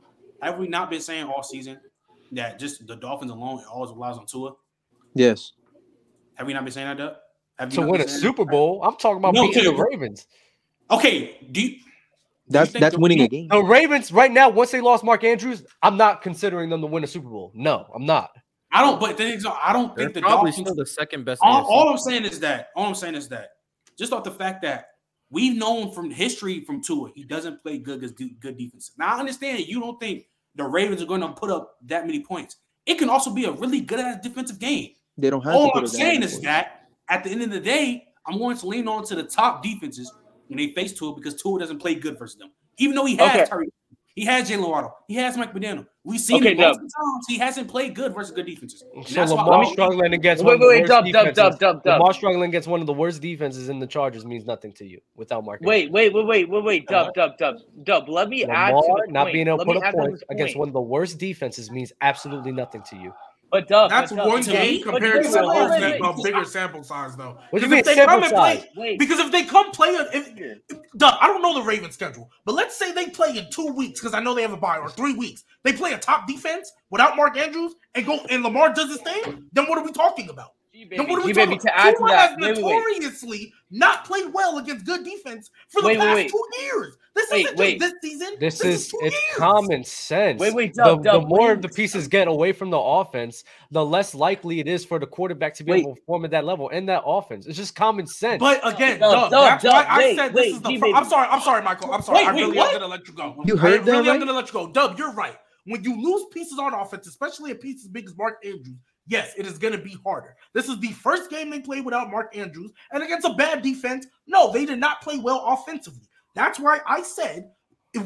Have we not been saying all season that just the Dolphins alone it always relies on Tua?
Yes.
Have we not been saying that, Dub? Have you
to win a
saying
Super Bowl, I'm talking about
No,
beating the Ravens.
Okay. Do you,
That's
think
that's
the-
winning a game.
The Ravens right now, once they lost Mark Andrews, I'm not considering them to win a Super Bowl. No, I'm not.
I don't. But the thing is, I don't
They're
think the
probably
Dolphins.
still the second best.
all, all I'm saying is that all I'm saying is that just off the fact that we've known from history from Tua, he doesn't play good against de- good defense. Now I understand you don't think the Ravens are going to put up that many points. It can also be a really good ass defensive game.
They don't have
All
to
I'm saying is that at the end of the day, I'm going to lean on to the top defenses when they face Tua because Tua doesn't play good versus them. Even though he has
Okay.
Tyree, he has Jaylen Waddle, he has Mike McDaniel. We've seen
Okay,
it
Dub.
times. He hasn't played good versus good defenses. And
So
that's why I'm-
struggling against
Wait,
one of the
wait, wait,
worst
Dub, Dub. Dub, Dub, Dub.
Lamar struggling against one of the worst defenses in the Chargers means nothing to you without Mark.
Wait, wait, wait, wait, wait, wait, Dub, uh-huh. Dub, Dub, Dub. Let me add to
Lamar
the
not
point.
being able to put
me
a point against
point.
one of the worst defenses means absolutely nothing to you.
But Dub,
That's
but Dub,
one
to
game
me- but
compared to
wait,
a
wait,
whole
wait, wait.
bigger sample size, though.
What do you
Because
mean
if they come and play.
Wait.
because if they come play, a- if, Dub, I don't know the Ravens schedule, but let's say they play in two weeks because I know they have a bye or three weeks. They play a top defense without Mark Andrews and go and Lamar does his thing. Then what are we talking about? Then what are we
G baby,
talking
to add to
Tua
that,
has
wait, wait, wait.
notoriously not played well against good defense for the
Wait, wait,
past
wait.
two years. This
Wait,
isn't
wait.
just this season.
This,
This
is,
is two
it's
years.
common sense.
Wait, wait,
the,
Dub,
the more the pieces get away from the offense, the less likely it is for the quarterback to be
Wait.
able to perform at that level in that offense. It's just common sense.
But again,
Dub,
Dub,
Dub,
that's
Dub,
why I
wait,
said
wait,
this is the.
G
Fir-
baby.
I'm sorry. I'm sorry, Michael. I'm sorry.
Wait,
I really
what?
am gonna let you go.
You
I
heard that,
really am
right?
gonna let you go. Dub, you're right. When you lose pieces on offense, especially a piece as big as Mark Andrews, yes, it is gonna be harder. This is the first game they played without Mark Andrews, and against a bad defense. No, they did not play well offensively. That's why I said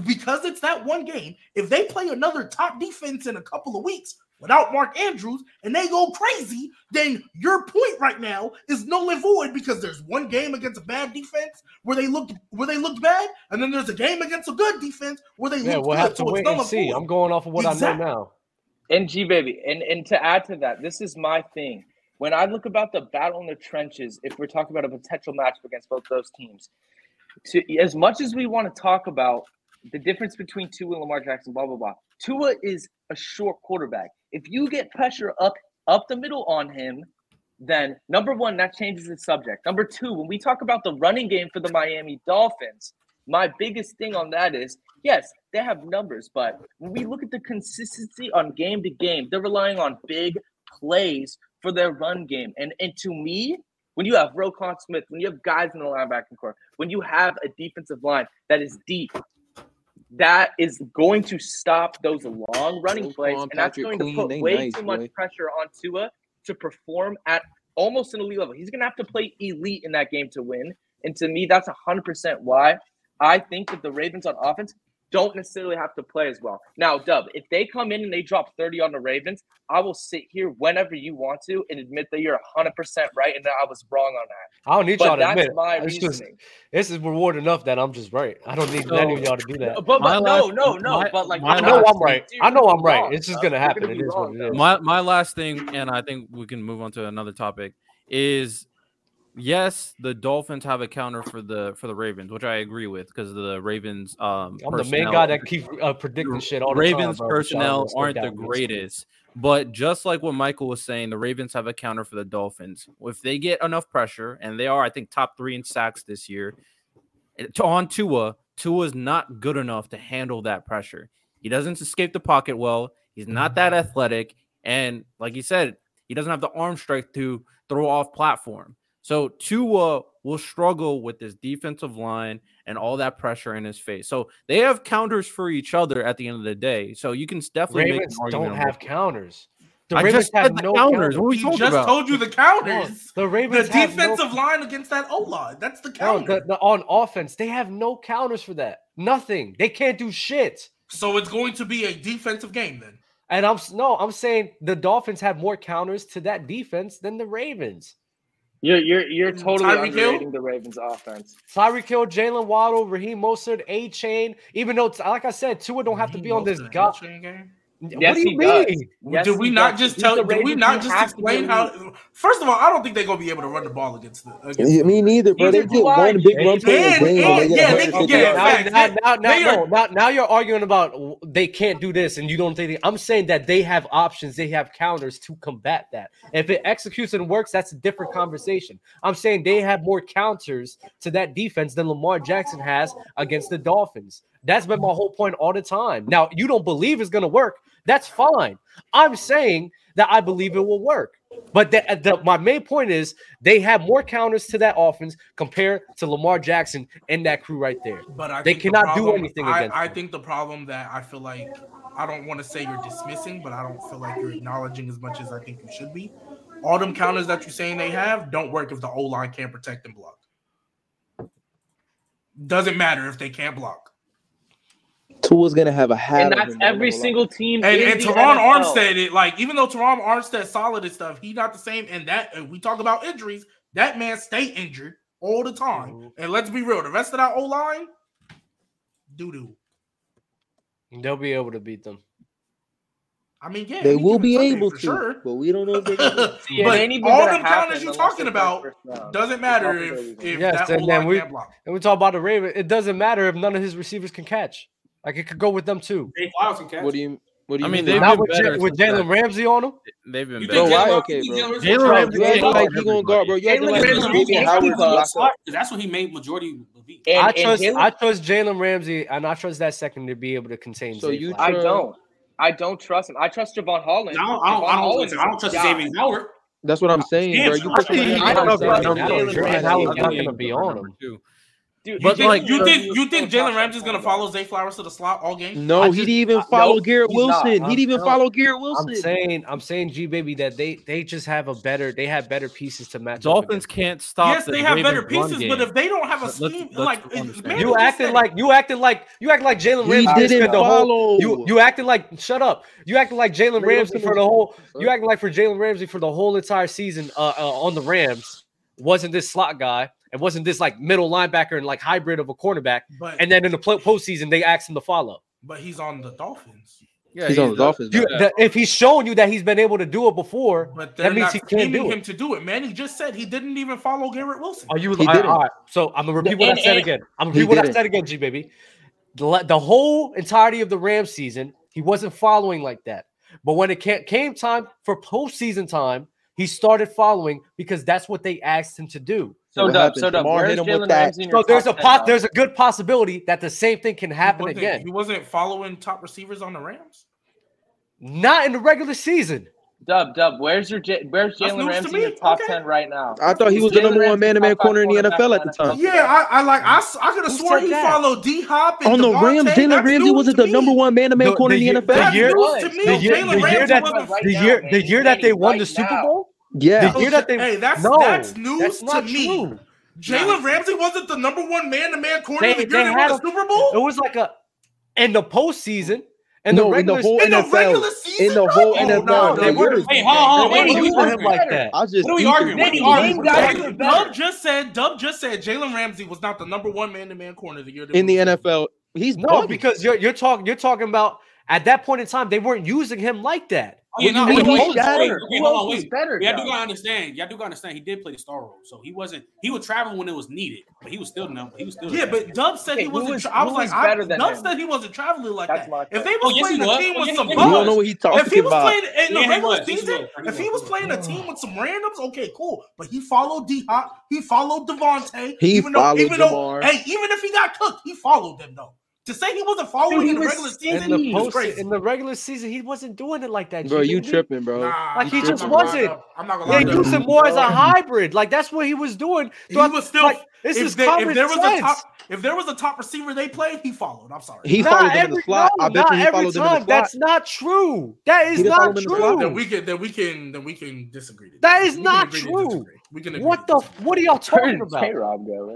because it's that one game. If they play another top defense in a couple of weeks without Mark Andrews and they go crazy, then your point right now is null and void because there's one game against a bad defense where they looked where they looked bad, and then there's a game against a good defense where they
yeah,
looked
we'll
good.
have to
So
wait and see.
void.
I'm going off of what I know now.
And G baby, and and to add to that, this is my thing. When I look about the battle in the trenches, if we're talking about a potential matchup against both those teams, to as much as we want to talk about the difference between Tua and Lamar Jackson, blah blah blah. Tua is a short quarterback. If you get pressure up up the middle on him, then number one, that changes the subject. Number two, when we talk about the running game for the Miami Dolphins, my biggest thing on that is yes, they have numbers, but when we look at the consistency on game to game, they're relying on big plays for their run game. And and to me, when you have Roquan Smith, when you have guys in the linebacking core, when you have a defensive line that is deep, that is going to stop those long running plays, and that's going to put way too much pressure on Tua to perform at almost an elite level. He's going to have to play elite in that game to win. And to me, that's 100% why I think that the Ravens on offense don't necessarily have to play as well. Now, Dub, if they come in and they drop 30 on the Ravens, I will sit here whenever you want to and admit that you're 100% right and that I was wrong on that.
I don't need
But
y'all to
that's
admit.
my
It's just
reasoning.
this is reward enough that I'm just right. I don't need
So-
any of y'all to do that.
But, but no,
last-
no, no.
my-
but like,
I know I'm right. I know I'm right. It's just gonna happen. It is what it is.
My my last thing, and I think we can move on to another topic, is yes, the Dolphins have a counter for the for the Ravens, which I agree with because the Ravens. Um,
I'm the main guy that keep uh, predicting shit all the
Ravens
time.
personnel aren't the greatest, but just like what Michael was saying, the Ravens have a counter for the Dolphins. If they get enough pressure, and they are, I think, top three in sacks this year, to- on Tua, Tua is not good enough to handle that pressure. He doesn't escape the pocket well. He's not that athletic, and like you said, he doesn't have the arm strength to throw off platform. So Tua will struggle with this defensive line and all that pressure in his face. So they have counters for each other at the end of the day. So you can definitely make
Ravens
an argument
don't have counters. The
I
Ravens
just
have
the
no
counters. What are we
He just
about?
told you the counters.
the
The
Ravens have no-
defensive line against that O line. That's the
No,
counter.
the, the, on offense, they have no counters for that. Nothing. They can't do shit.
So it's going to be a defensive game then.
And I'm no, I'm saying the Dolphins have more counters to that defense than the Ravens.
You're you're you're mm, totally
Tyreek Hill?
the Ravens offense.
Tyreek Hill, Jaylen Waddle, Raheem Mostert, Achane. Even though, like I said, Tua don't have to be on this god. What
Yes,
do you
he
mean?
Yes,
did we not
does.
just tell?
the
Did we not just explain how? First of all, I don't think they're gonna be able to run the ball against the. Against
Yeah, me neither, bro. They get
do
one big run play a
And- and-
and they
yeah,
get
they-
hurt for
yeah,
now, now, now, now,
are-
now, now you're arguing about they can't do this and you don't think they, I'm saying that they have options, they have counters to combat that. If it executes and works, that's a different conversation. I'm saying they have more counters to that defense than Lamar Jackson has against the Dolphins. That's been my whole point all the time. Now, you don't believe it's going to work. That's fine. I'm saying that I believe it will work. But the, the, my main point is they have more counters to that offense compared to Lamar Jackson and that crew right there.
But I
they
think the
cannot do anything
I,
against.
I
them.
think the problem that I feel like I don't want to say you're dismissing, but I don't feel like you're acknowledging as much as I think you should be. All them counters that you're saying they have don't work if the O line can't protect and block. Doesn't matter if they can't block.
Tua's gonna have a hat.
And that's every single team.
And,
in
and
the
Terron
NFL.
Armstead, it, like even though Terron Armstead solid and stuff, he not the same. And that and we talk about injuries, that man stay injured all the time. And let's be real, the rest of that O line, doo doo.
They'll be able to beat them.
I mean, yeah,
They will be able
for
to,
sure.
but we don't know if they're gonna.
Yeah,
but
it ain't even
all
gonna
them counters you're talking about
play first round.
doesn't matter if, if
yes,
that O
and then
line
we
can't block.
and we talk about the Ravens. It doesn't matter if none of his receivers can catch. Like it could go with them too.
Zay Flowers can catch.
What do you? What do you
I mean,
mean?
they've
Not
been
with,
better
Ja- with
since
Jalen
then.
Ramsey on them.
They've been better.
Bro, why? Okay, bro.
Jalen
Jalen
Ramsey-
Ramsey
You acting
ain't
like
guard
he gonna guard, bro. You acting
Jalen Ramsey-
Xavien
Jalen
Howard
Ramsey-
up.
That's what he made majority of the league.
And,
I
and
trust
Jalen-
I trust Jalen Ramsey and I trust that second to be able to contain.
So
Zay
you
Flowers.
I don't. I don't trust him. I trust Jevon Holland.
I don't, I don't,
Jevon
I don't,
Holland
listen, I don't trust
a guy.
Xavien Howard.
That's what I'm saying,
Damn,
bro. You
son.
put
I
him
think-
I don't know if
the
Jalen
Jalen
Howard-
Ramsey.
Jalen Howard's not going to be on
Number
him.
Two.
Dude,
You
But,
think,
like-
you think
you
you think Jalen
trust
Ramsey's gonna follow Zay Flowers to the slot all game?
No,
I
he
just-
didn't even follow
nope,
Garrett
he's not.
Wilson. He didn't even
No.
follow Garrett Wilson.
I'm
Wilson.
saying, I'm saying, G baby, that they they just have a better, they have better pieces to match.
Dolphins
against.
can't stop.
yes,
the
they have better
Ravens' run
pieces, but if they don't have a
Let's- let's-
scheme,
let's
like man,
You
just
acting like you acting like you acting like Jalen Ramsey just
didn't
spent the whole.
follow.
You you acting like shut up. You acting like Jalen
Nigga,
Ramsey for the whole. You acting like for Jalen Ramsey for the whole entire season uh, uh, on the Rams wasn't this slot guy and wasn't this like middle linebacker and like hybrid of a cornerback.
But
And then in the pl- postseason they asked him to follow.
but he's on the Dolphins.
Yeah,
He's on the Dolphins.
You,
now.
that- if he's shown you that he's been able to do it before,
But
that means
not
he can't
scheming
do
him
it.
to do it, man. He just said he didn't even follow Garrett Wilson.
Are you?
He
all right,
didn't.
all right. So I'm gonna repeat what
And-
I said
and-
again. I'm gonna repeat what I said again, G baby. The, the whole entirety of the Rams season, he wasn't following like that. But when it came time for postseason time, he started following because that's what they asked him to do.
So
What
Dub, so Dub, where's
hit him with
Jalen
that.
Ramsey
So there's a
top 10,
pot. There's a good possibility that the same thing can happen
wasn't-
again.
He wasn't following top receivers on the Rams.
Not in the regular season.
Dub, Dub, where's your J- where's Jalen Ramsey in the top
Okay.
ten right now?
I thought he was the
Jalen
number one man-to-man
top
corner in the NFL at the time.
Yeah, I, I like I, s- I could have sworn he
that?
followed D Hop
On the
Davante.
Rams, Jalen Ramsey wasn't the number one man-to-man
The-
corner in
the
the NFL.
the year-
to me.
The year, the year that the year the year that they won the Super. Bowl.
Yeah,
The oh, year that they
Hey, that's
no,
that's news
that's
to
not
me.
true.
Jalen Ramsey wasn't the number one man to man corner
They-
the year
they
they,
had
won the
a-
Super Bowl.
It was like a in the postseason and
no,
the
in the
regular
whole
in the regular season,
In the
bro?
whole
Oh,
NFL.
no,
bro,
they weren't-
Hey, hold on, hold on.
they
What are we
using him like that.
I just
What are we arguing? What are we arguing?
Dub,
are
Dub
better.
just said Dub just said Jalen Ramsey was not the number one man to man corner of the year
in the
Super
NFL. He's
No,
bugging.
because you're you're talking you're talking about at that point in time they weren't using him like that.
Oh, yeah, no,
he, was better.
Okay, hold on, wait.
better.
Y'all do gotta understand. Y'all do gotta understand. He did play the star role, so he wasn't. He would travel when it was needed, but he was still number. He was still.
Yeah, but Dub said he wasn't.
Was,
I was like, I,
than
Dub said he wasn't traveling like that. If they was
oh,
playing a team
oh,
with some,
you don't know what he talking about.
If he was playing in the regular season, if
he was
playing a team with some randoms, okay, cool. But he followed D Hop. He followed Davante.
He
even
followed though,
even though, hey, even if he got cooked, he followed them though. To say he wasn't following
Dude, he
in the
was-
regular season, in
the,
is
post,
crazy.
in the regular season, he wasn't doing it like that.
Bro, you
he?
tripping, bro.
Nah,
Like, he just wasn't.
I'm not gonna lie. They though.
used him more as a hybrid. Like that's what he was doing.
He was still
like, this
if
is
they, if there was
sense.
a top if there was a top receiver they played, he followed. I'm sorry.
He
not
followed every, him
in
the slot.
No,
I bet you he followed time. him in the slot.
That's not true. That is not
true.
Then we can then we can then we can disagree.
That is
we
not true.
We can
what the what are y'all talking about?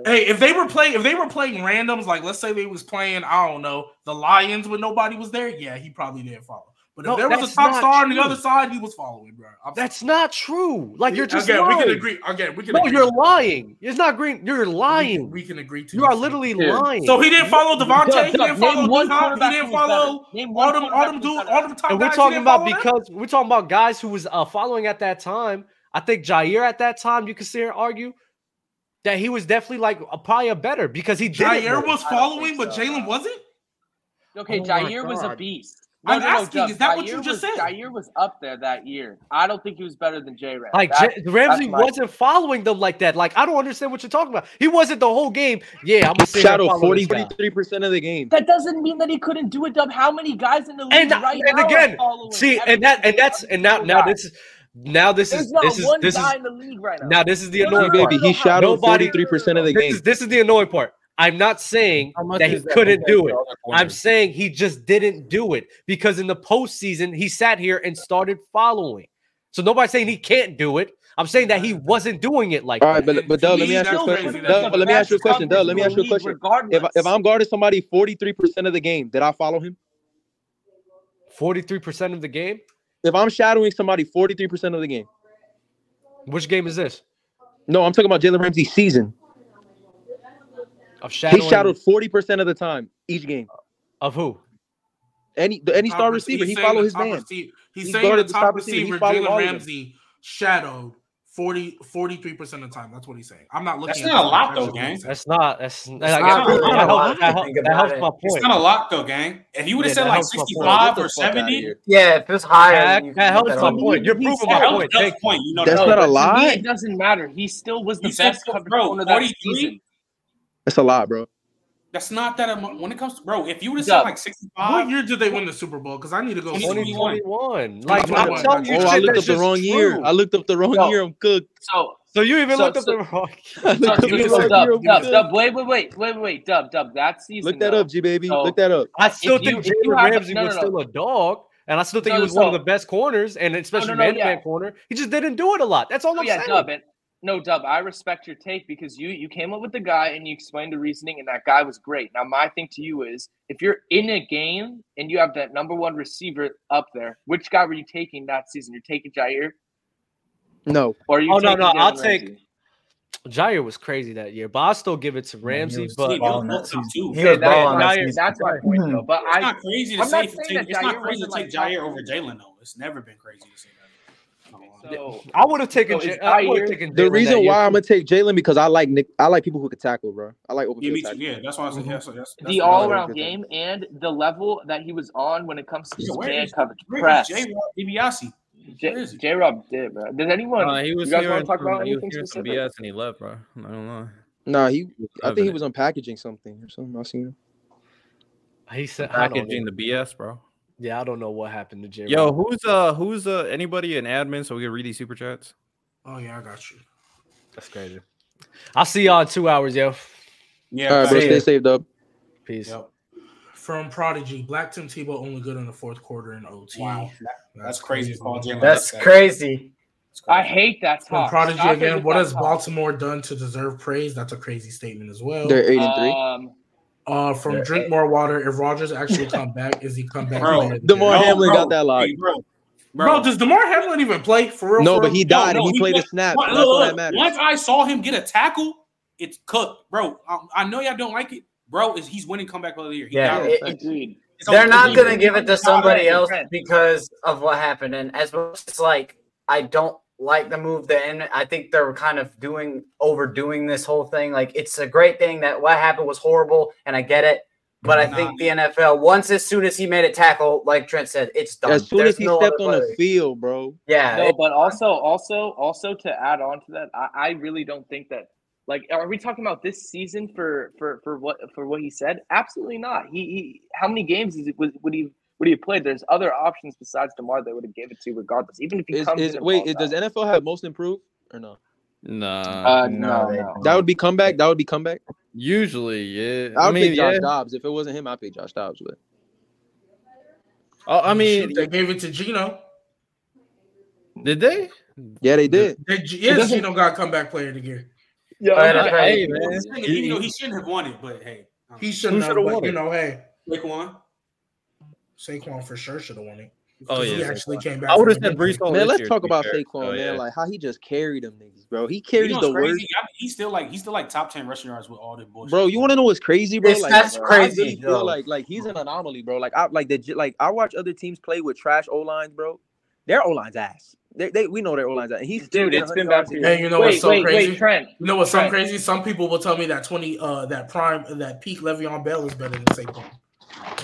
Hey, if they were playing if they were playing randoms, like let's say they was playing, I don't know, the Lions when nobody was there, yeah, he probably didn't follow. But
no, if
there was a top star true. on the other side, He was following, bro. I'm
that's sorry. not true. Like you're just
again,
lying.
we can agree. Again, we can.
No,
agree.
you're lying. It's not green. You're lying.
We can, we can agree to.
You are literally
yeah.
lying.
So he didn't follow
Davante.
He didn't follow He didn't follow all them. All them dudes. All them top
And we're talking about because we're talking about guys who was uh, following at that time. I think Jaire at that time, you could see and argue that he was definitely like a, probably a better because he Jaire
was following,
so.
but Jalen wasn't.
Okay,
oh
Jaire was a beast. No,
I'm
no,
asking,
no,
is that Jaire what you just
was,
said?
Jaire was up there that year. I don't think he was better than Jay Ram.
Like
that,
J- Ramsey wasn't point. following them like that. Like I don't understand what you're talking about. He wasn't the whole game. Yeah, I'm gonna say
shadow 43 percent of the game.
That doesn't mean that he couldn't do it. Dub, how many guys in the league
and,
right
and
now
again? See, and that and that's and now now this is. Now this
There's
is this is this is
right now.
now. this is the annoying
baby. He shadowed forty three percent of the
this
game.
Is, this is the annoying part. I'm not saying that he
that
couldn't do it. I'm saying he just didn't do it because in the postseason he sat here and started following. So nobody's saying he can't do it. I'm saying that he wasn't doing it like.
All right,
that.
but but Doug, let
me
ask you a question. Doug, let me ask you a question. Doug, let me ask you a question. If, if I'm guarding somebody 43 percent of the game, did I follow him?
43 percent of the game.
If I'm shadowing somebody 43 percent of the game.
Which game is this?
No, I'm talking about Jalen Ramsey's season.
Of shadowing,
he shadowed forty percent of the time each game.
Of who?
Any any star receiver, he followed his man.
He's
he
saying the top
receiver,
Jalen Ramsey, shadowed 40 43% of the time. That's what he's saying. I'm not looking
that's
at
not a lot though, gang.
That's not that's, that's
not,
that,
really
helps, that, helps, my point.
It's not a lot though, gang. If you would have
yeah,
said like 65 or 70,
yeah, if it's higher,
that, that helps my point. You're proving my point.
point. You know,
that's
no,
not a lot.
It doesn't matter. He still was the best coverage corner that season.
That's a lot, bro.
That's not that amount. When it comes to bro, if you would have said like 65.
What year did they win the Super Bowl? Because I need to go
2021. Like, I'm telling you,
oh, I looked up the wrong
true. year.
I looked up the wrong
so,
year. I'm cooked.
So,
so you even
so,
looked
so,
up the
wrong.
So,
so,
so,
dub, dub,
dub,
dub, wait, wait, wait, wait, wait, dub, dub. That season.
Look that
though.
up, G baby.
So,
Look that up.
I still think
you,
Jalen Ramsey
no,
was
no, no.
still a dog. And I still think
no,
he was no, one of the best corners, and especially
no,
man-to-man
yeah.
corner. He just didn't do it a lot. That's all I'm
yeah,
saying.
Dub, and, no, Dub, I respect your take because you you came up with the guy and you explained the reasoning, and that guy was great. Now, my thing to you is, if you're in a game and you have that number one receiver up there, which guy were you taking that season? You're taking Jaire.
No.
Or you?
Oh no, no,
Jalen
I'll
Ramsey?
take. Jaire was crazy that year, but I'll still give it to Ramsey. But
he was too.
He was
that's my point, though. But
it's
I,
not crazy to
I'm
say. Take, it's not crazy to take
Jaire
over Jalen, though. It's never been crazy to say. That.
So
I would have taken.
So
J- I would taken.
The reason why I'm gonna take Jalen because I like Nick. I like people who can tackle, bro. I like open.
Yeah, me too.
Tackle.
Yeah, that's why I said. yes. Mm-hmm.
The all around game tackle. and the level that he was on when it comes to
yeah,
man
is,
coverage, press.
J. Rob
J. Rob did, bro. Does anyone?
Uh, he was
you guys want to talk about anything
was
specific?
BS and he left, bro. I don't know.
Nah, he. I think he was unpackaging something or something. I seen him.
He said
packaging the BS, bro.
Yeah, I don't know what happened to J.
Yo, who's uh who's uh anybody an admin so we can read these super chats?
Oh yeah, I got you.
That's crazy. I'll see y'all in two hours, yo.
Yeah,
all right, bro. Stay
you.
safe, dub.
Peace.
Yep. From Prodigy, Black Tim Tebow only good in the fourth quarter in OT.
Wow, that's, that's crazy. crazy.
That's, crazy.
I hate that talk. From Prodigy
again. What has Baltimore done to deserve praise? That's a crazy statement as well.
They're eight and three.
Um,
uh, from
They're
Drink More Water, if Rodgers actually come back, is he come back?
Bro,
the Damar?
No,
Hamlin
bro.
got that lock.
Hey, bro.
Bro, does Damar Hamlin even play for real?
No,
for
but
real?
he died
no,
and he,
he
played
played-
a snap.
Look,
That's
look,
that
look. Once I saw him get a tackle, it's cooked, bro. I, I know y'all don't like it, bro. Is he's winning comeback player of the year? He
Yeah, it-
it.
agreed.
they're not going to give it to somebody else because of what happened. And as much as like I don't like the move that I think they're kind of doing overdoing this whole thing. Like it's a great thing that what happened was horrible, and I get it. But I mm-hmm. think the NFL, once as soon as he made a tackle, like Trent said, it's done.
As soon
There's
as he
no
stepped on the field, bro.
Yeah,
No,
it-
but also, also, also to add on to that, I, I really don't think that. Like, are we talking about this season for for for what for what he said? Absolutely not. He, he how many games is it, would, would he would he have played? There's other options besides Damar they would have gave it to regardless. Even if he
Is,
comes
is
in
wait,
balls
is, does. NFL have most improved or no?
Nah.
Uh, no, no.
That would be comeback. That would be comeback.
Usually, yeah.
I
I
would
mean,
pick Josh
yeah.
Dobbs. If it wasn't him, I'd pick Josh Dobbs. But
Oh, I mean,
they gave it to Geno.
did they?
Yeah, they did.
They, yes, Geno got comeback player of the year.
Yeah,
Hey, man.
You know, he shouldn't have won it, but hey,
He shouldn't have,
should've
but
won
you know, hey,
Saquon.
Saquon for sure should have won it.
Oh,
Because he
yeah,
actually came back.
I would've said. Breece
Man, let's talk about
fair.
Saquon,
Oh,
man.
yeah.
Like how he just carried them niggas, bro. He
You
carries
know
the
what's
worst.
crazy? I- He's still like he's still like top ten rushing yards with all the bullshit.
Bro, you want to know what's crazy, bro?
It's-
like
that's
I
crazy,
really feel like like he's an anomaly, bro. Like I like the like I watch other teams play with trash O lines, bro. Their O line's ass. They, they we know their O line's ass. And he's
Dude, it's been
100
bad
yards
you.
game.
And you know
Wait,
what's so
wait,
crazy?
wait, Trent.
You know what's so crazy? Some people will tell me that twenty, uh, that prime, that peak Le'Veon Bell is better than Saquon.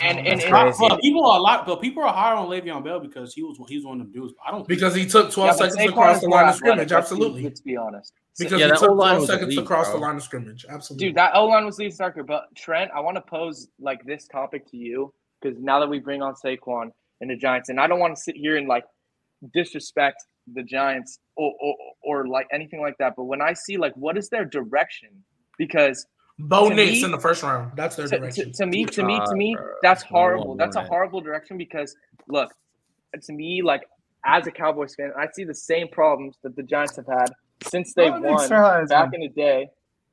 And and, and
crazy.
But people are a lot, but people are higher on Le'Veon Bell because he was he was one of them dudes. I don't
Because he took twelve
yeah,
seconds across the line of scrimmage. Absolutely.
Let's be honest.
Because
Yeah,
he took twelve seconds
elite,
across the line of scrimmage. Absolutely.
Dude, that O line was Lee Starker. But Trent, I want to pose like this topic to you because now that we bring on Saquon and the Giants, and I don't want to sit here and like disrespect the Giants or, or or like anything like that. But when I see like what is their direction, because
Bo Nix in the first round. That's their
to, to,
direction.
to me, to me, to me, that's horrible.
won't
That's a horrible direction because look, to me, like as a Cowboys fan, I see the same problems that the Giants have had since they
Oh,
won back in the day.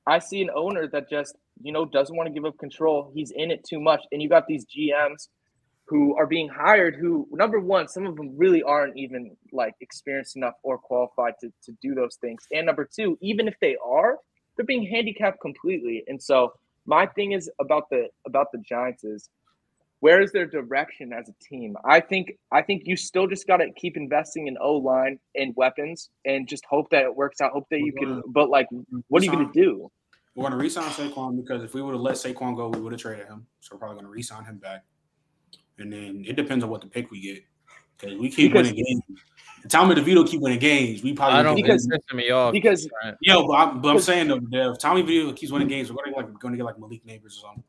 I see an owner that just you know doesn't want to give up control. He's in it too much, and you got these GMs who are being hired. Who number one, some of them really aren't even like experienced enough or qualified to to do those things. And number two, even if they are, they're being handicapped completely. And so my thing is about the about the Giants is where is their direction as a team? I think I think you still just got to keep investing in O line and weapons and just hope that it works out. Hope that you can. But like, what are you going to do?
We're to resign Saquon because if we would have let Saquon go, we would have traded him. So we're probably going to resign him back. And then it depends on what the pick we get. Because we keep
Because-
winning games. Tommy DeVito keep winning games. We probably
I don't
Because-
think it's pissing me off.
Because
Trent.
Yo, but I'm, but I'm saying though, Dev, Tommy DeVito keeps winning games. We're going to like going to get like Malik Nabers or something.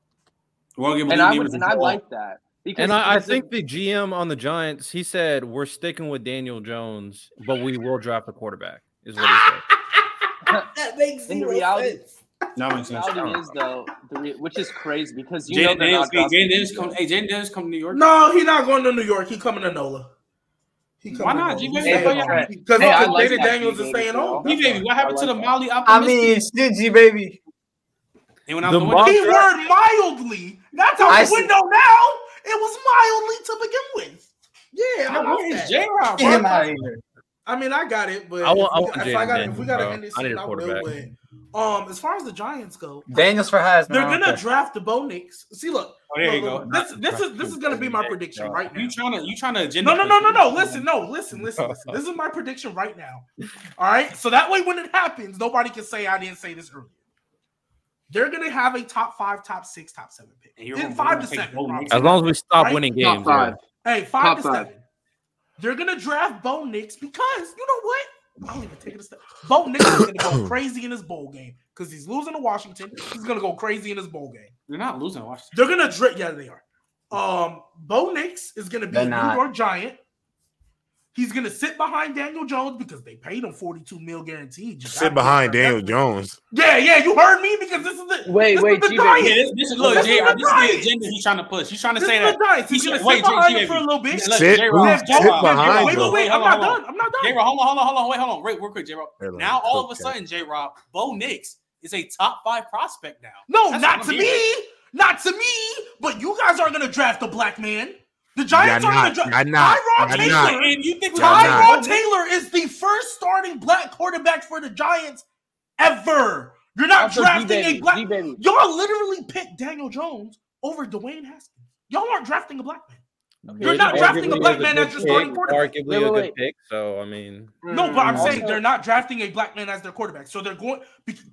We're going to get Malik
and I
Nabers
would and I like that because
And I, I think the GM on the Giants, he said we're sticking with Daniel Jones, but we will draft a quarterback. Is what he said.
that makes
in the
zero
reality,
sense.
No, that makes
the
sense.
reality is though, the re- which is crazy because you know
Jayden
they're
Daniels,
not
hey, Jayden
drafting
Daniels come. Hey, Jayden Daniels come to New York.
No, he's not going to New York. He coming to NOLA. He
Why not?
NOLA.
G Baby,
staying
Hey,
Because
Hey, I like Jayden
Daniels is
Baby,
staying
bro.
home.
G baby, what happened
I
to the
like
Molly
I
optimist?
mean, stingy baby.
and when I
The
was
Mo-
going,
He word mildly. That's out
I
the
see-
window now. It was mildly to begin with. Yeah, I
Yo,
love
where's. J Rob?
Get out of.
I mean, I got it, but
I want- I
if,
want
we, if I
Jayden
got if we got to end this,
bro. I need
scene,
a
I will.
quarterback.
But um, as far as the Giants go,
Daniels for Heisman.
they're gonna
care.
draft the Bo Nix. See, look,
Oh, there you
look,
go.
This this is this is gonna be my prediction right now.
You trying to you trying to agenda?
No, no, no, no, no.
push.
Listen, no, listen, listen, listen. This is my prediction right now. All right. So that way, when it happens, nobody can say I didn't say this earlier. They're gonna have a top five, top six, top seven pick.
And you're
Then five to seven. Probably.
As long as we stop
Right?
winning
Top
games.
five.
Hey, five
Top
to
five.
seven. They're gonna draft Bo Nix because you know what? I'll even take it a step. Bo Nix is gonna go crazy in his bowl game because he's losing to Washington. He's gonna go crazy in his bowl game.
They're not losing to Washington.
They're gonna draft. Yeah, they are. Um, Bo Nix is gonna be a New. York Giant. He's gonna sit behind Daniel Jones because they paid him 42 mil guaranteed. You
Sit behind Daniel
that.
Jones.
Yeah, yeah, you heard me because this is the
Wait,
this
wait,
is the
G-Baby.
Yeah, this, this is look,
This
J
is the
This is the
Giants.
agenda he's trying to push. He's trying to
This
say that.
the Giants. He's
He
gonna
should-
sit
wait, J-
behind him for a little bit.
Look,
Sit-
J-Rob,
sit behind
Wait,
him.
wait, wait. I'm not done. I'm not
J
done.
Rob, hold on, hold on, hold on, wait, hold on. Wait, real quick, J Rob. Now all of a sudden, J Rob, Bo Nix is a top five prospect now.
No, not to me. Not to me. But you guys are gonna draft a black man. The Giants are in
the
draft. Tyrod Taylor,
and you think
Tyrod Taylor is the first starting black quarterback for the Giants ever. You're not
also
drafting
D-Benny,
a black.
D-Benny.
Y'all literally picked Daniel Jones over Dwayne Haskins. Y'all aren't drafting a black man. Okay, You're not drafting a black man a as your starting quarterback.
Arguably wait, a good pick. So I mean,
no, but I'm
also,
saying they're not drafting a black man as their quarterback. So they're going.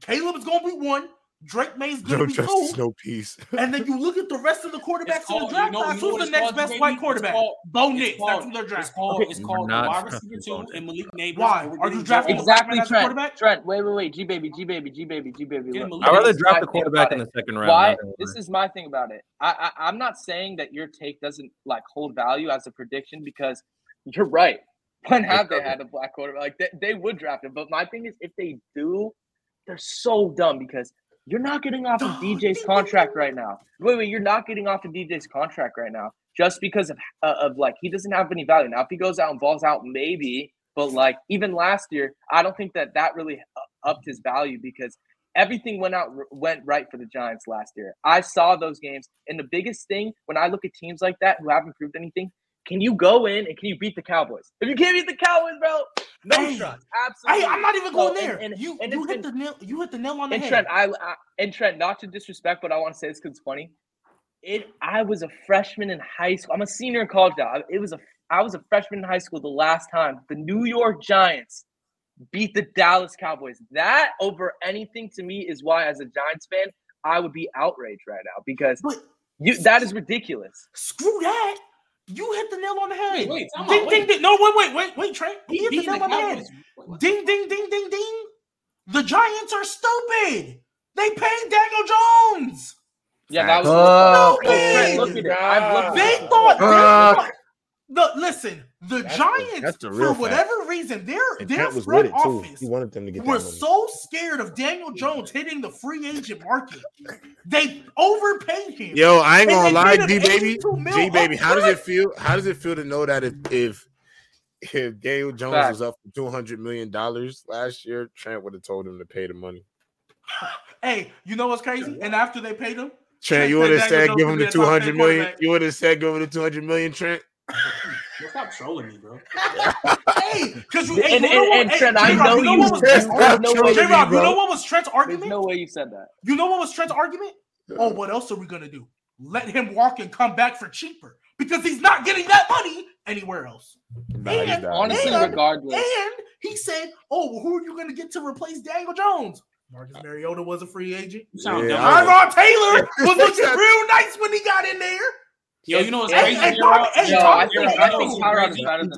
Caleb is going to be one. Drake Maye's good
no
be
justice,
cool.
no peace.
and then you look at the rest of the quarterbacks called, in the draft
you know,
class. Who's the next best white quarterback?
Called,
Bo Nix. That's who they're drafting.
It's called, it's called wide receiver two and Malik Nabers.
Why are you drafting
exactly Trent?
Quarterback?
Trent, wait, wait, wait. G baby, G baby, G baby, G baby.
I'd rather
draft the quarterback in the second round.
Why? This is my thing about it. I, I I'm not saying that your take doesn't like hold value as a prediction because you're right. When have they had a black quarterback? Like they, they would draft him, but my thing is if they do, they're so dumb because you're not getting off of DJ's contract right now. Wait, wait, you're not getting off of DJ's contract right now just because of uh, of like he doesn't have any value now. If he goes out and balls out, maybe. But like even last year, I don't think that that really uh, upped his value because everything went out went right for the Giants last year. I saw those games, and the biggest thing when I look at teams like that who haven't proved anything, can you go in and can you beat the Cowboys? If you can't beat the Cowboys, bro, no
hey,
Absolutely.
I'm not even going
so,
there.
And, and,
you
and
you hit been, the nail. You hit the nail on the
and
head.
Trent, I, I and Trent, not to disrespect, but I want to say this because it's funny. It. I was a freshman in high school. I'm a senior in college now. It was a. I was a freshman in high school the last time the New York Giants beat the Dallas Cowboys. That over anything to me is why, as a Giants fan, I would be outraged right now because but, you that is ridiculous.
Screw that. You hit the nail on the head.
Wait, wait,
ding,
on,
ding, ding. No, wait, wait, wait, wait, Trey.
He,
hit the nail
the
on the head.
Wait,
ding, ding, ding, ding, ding. The Giants are stupid. They paid Daniel Jones.
Yeah, that was
oh,
stupid. Oh,
they thought.
Uh, they
thought the, listen, the
that's
Giants, for
whatever fact.
reason, their
and
their front office
wanted them to get
were so scared of Daniel Jones hitting the free agent market. They overpaid him.
Yo, I ain't gonna lie, D baby, G baby. How does it feel? How does it feel to know that if if if Daniel Jones
fact.
was up for two hundred million dollars last year, Trent would have told him to pay the money.
hey, you know what's crazy? And after they paid him,
Trent, Trent you would have said, give him the two hundred million. You would have said, give him the two hundred million, Trent.
Stop trolling me, bro.
hey, because you, hey,
and,
know
and,
hey,
I know
you. Know
no J
Rob, you know what was Trent's argument?
There's no way you said that.
You know what was Trent's argument? Oh, what else are we gonna do? Let him walk and come back for cheaper because he's not getting that money anywhere else.
Nah,
and,
honestly,
and,
regardless,
and he said, "Oh, well, who are you gonna get to replace Daniel Jones?" Marcus Mariota was a free agent.
You
Taylor was looking real nice when he got in there.
Yo, you know what's crazy?
Hey, hey, hey,
yo, I I think Tyron is better than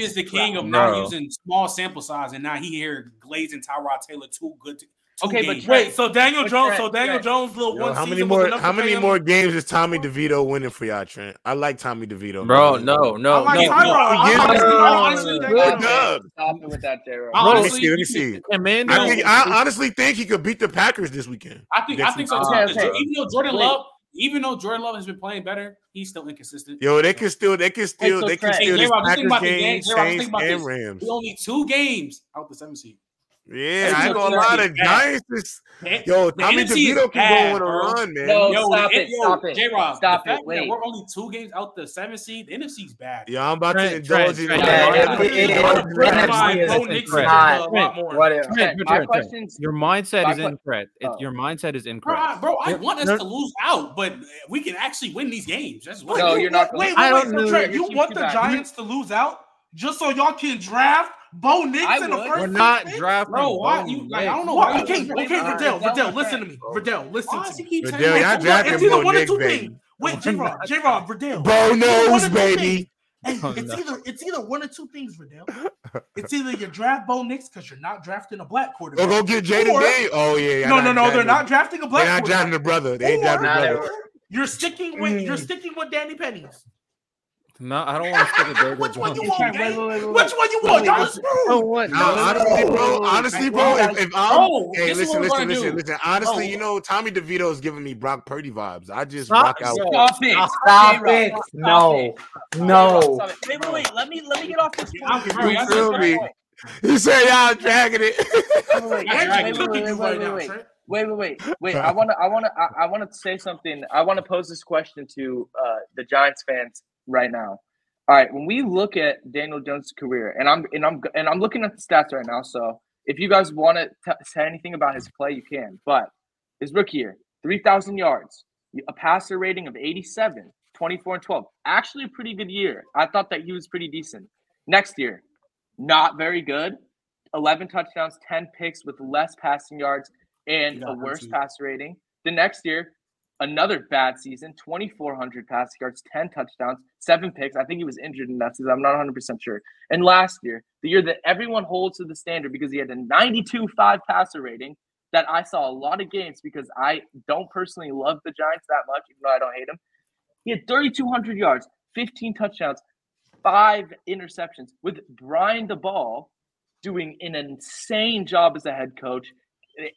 is the king of not using small sample size, and now he here glazing Tyrod Taylor too good. To,
okay,
games.
but
wait, so Daniel
but
Jones,
Trent,
so Daniel
Trent.
Jones, little
Yo,
one.
How many more? How many more games is Tommy DeVito winning for y'all, Trent? I like Tommy DeVito,
bro. No, no, no.
No,
no, no,
Stop it with that, J-Rob.
Let me see. Let me see.
Man,
I, think, I honestly think he could beat the Packers this weekend.
I think. I think so. Even though Jordan Love even though Jordan Love has been playing better, he's still inconsistent.
Yo, they can still, they can still, they can still.
Hey,
Packers Saints and Rams.
Only two games out the seven seed.
Yeah, I ain't gonna lie. The Giants is yo. Tommy DeVito can go on a run, man.
No,
yo,
stop it,
yo,
stop it,
J-Rob,
stop it. Wait,
we're only two games out the seventh seed. The NFC's bad.
Yeah, I'm about
Trent,
to indulge
Trent,
in
My questions.
Your mindset is incorrect.
Oh.
Your mindset is incorrect,
bro. I want us to lose out, but we can actually win these games.
No, you're not.
Wait, wait, wait. You want the Giants to lose out? just so y'all can draft Bo Nix in the first.
We're not drafting.
Bro, why
Bo
you? Like, I don't know.
Why,
why
okay, okay,
Riddell,
Riddell, listen to me. Riddell, listen to me.
Riddell,
y'all drafting Bo Nix, baby.
Wait, J Rob, J Rob,
Bo knows, baby.
Hey, it's either it's either one or two things, Riddell. It's either you draft Bo Nix because you're not drafting a black quarterback.
Or go get Jaden Day. Oh yeah, yeah.
No, no, no. They're not drafting a black.
They're not drafting a brother. They ain't drafting
a
brother.
You're sticking with you're
mm.
sticking with Danny Pennies.
No, I don't want to skip the burger.
Which one you want? Which one you want? Y'all.
No, honestly, bro. Honestly, bro. If, if I'm,
oh,
hey, listen, listen, listen, listen. Honestly,
oh.
you know, Tommy DeVito is giving me Brock Purdy vibes. I just
stop,
rock out.
Stop it!
Stop,
stop
it!
Stop
no,
it.
no.
Wait, wait, wait. Let me let me get off this. Point.
You feel me? He said y'all dragging it.
Wait, wait, wait, wait! I wanna, I wanna, I, I wanna say something. I wanna pose this question to uh, the Giants fans right now. All right, when we look at Daniel Jones' career, and I'm and I'm and I'm looking at the stats right now. So if you guys want to say anything about his play, you can. But his rookie year, three thousand yards, a passer rating of 87, 24 and 12. Actually, a pretty good year. I thought that he was pretty decent. Next year, not very good. 11 touchdowns, 10 picks with less passing yards and a worse passer rating. The next year, another bad season 2,400 pass yards, 10 touchdowns, seven picks. I think he was injured in that season. I'm not 100% sure. And last year, the year that everyone holds to the standard because he had a 92 5 passer rating, that I saw a lot of games because I don't personally love the Giants that much, even though I don't hate them. He had 3,200 yards, 15 touchdowns, five interceptions with Brian Daboll doing an insane job as a head coach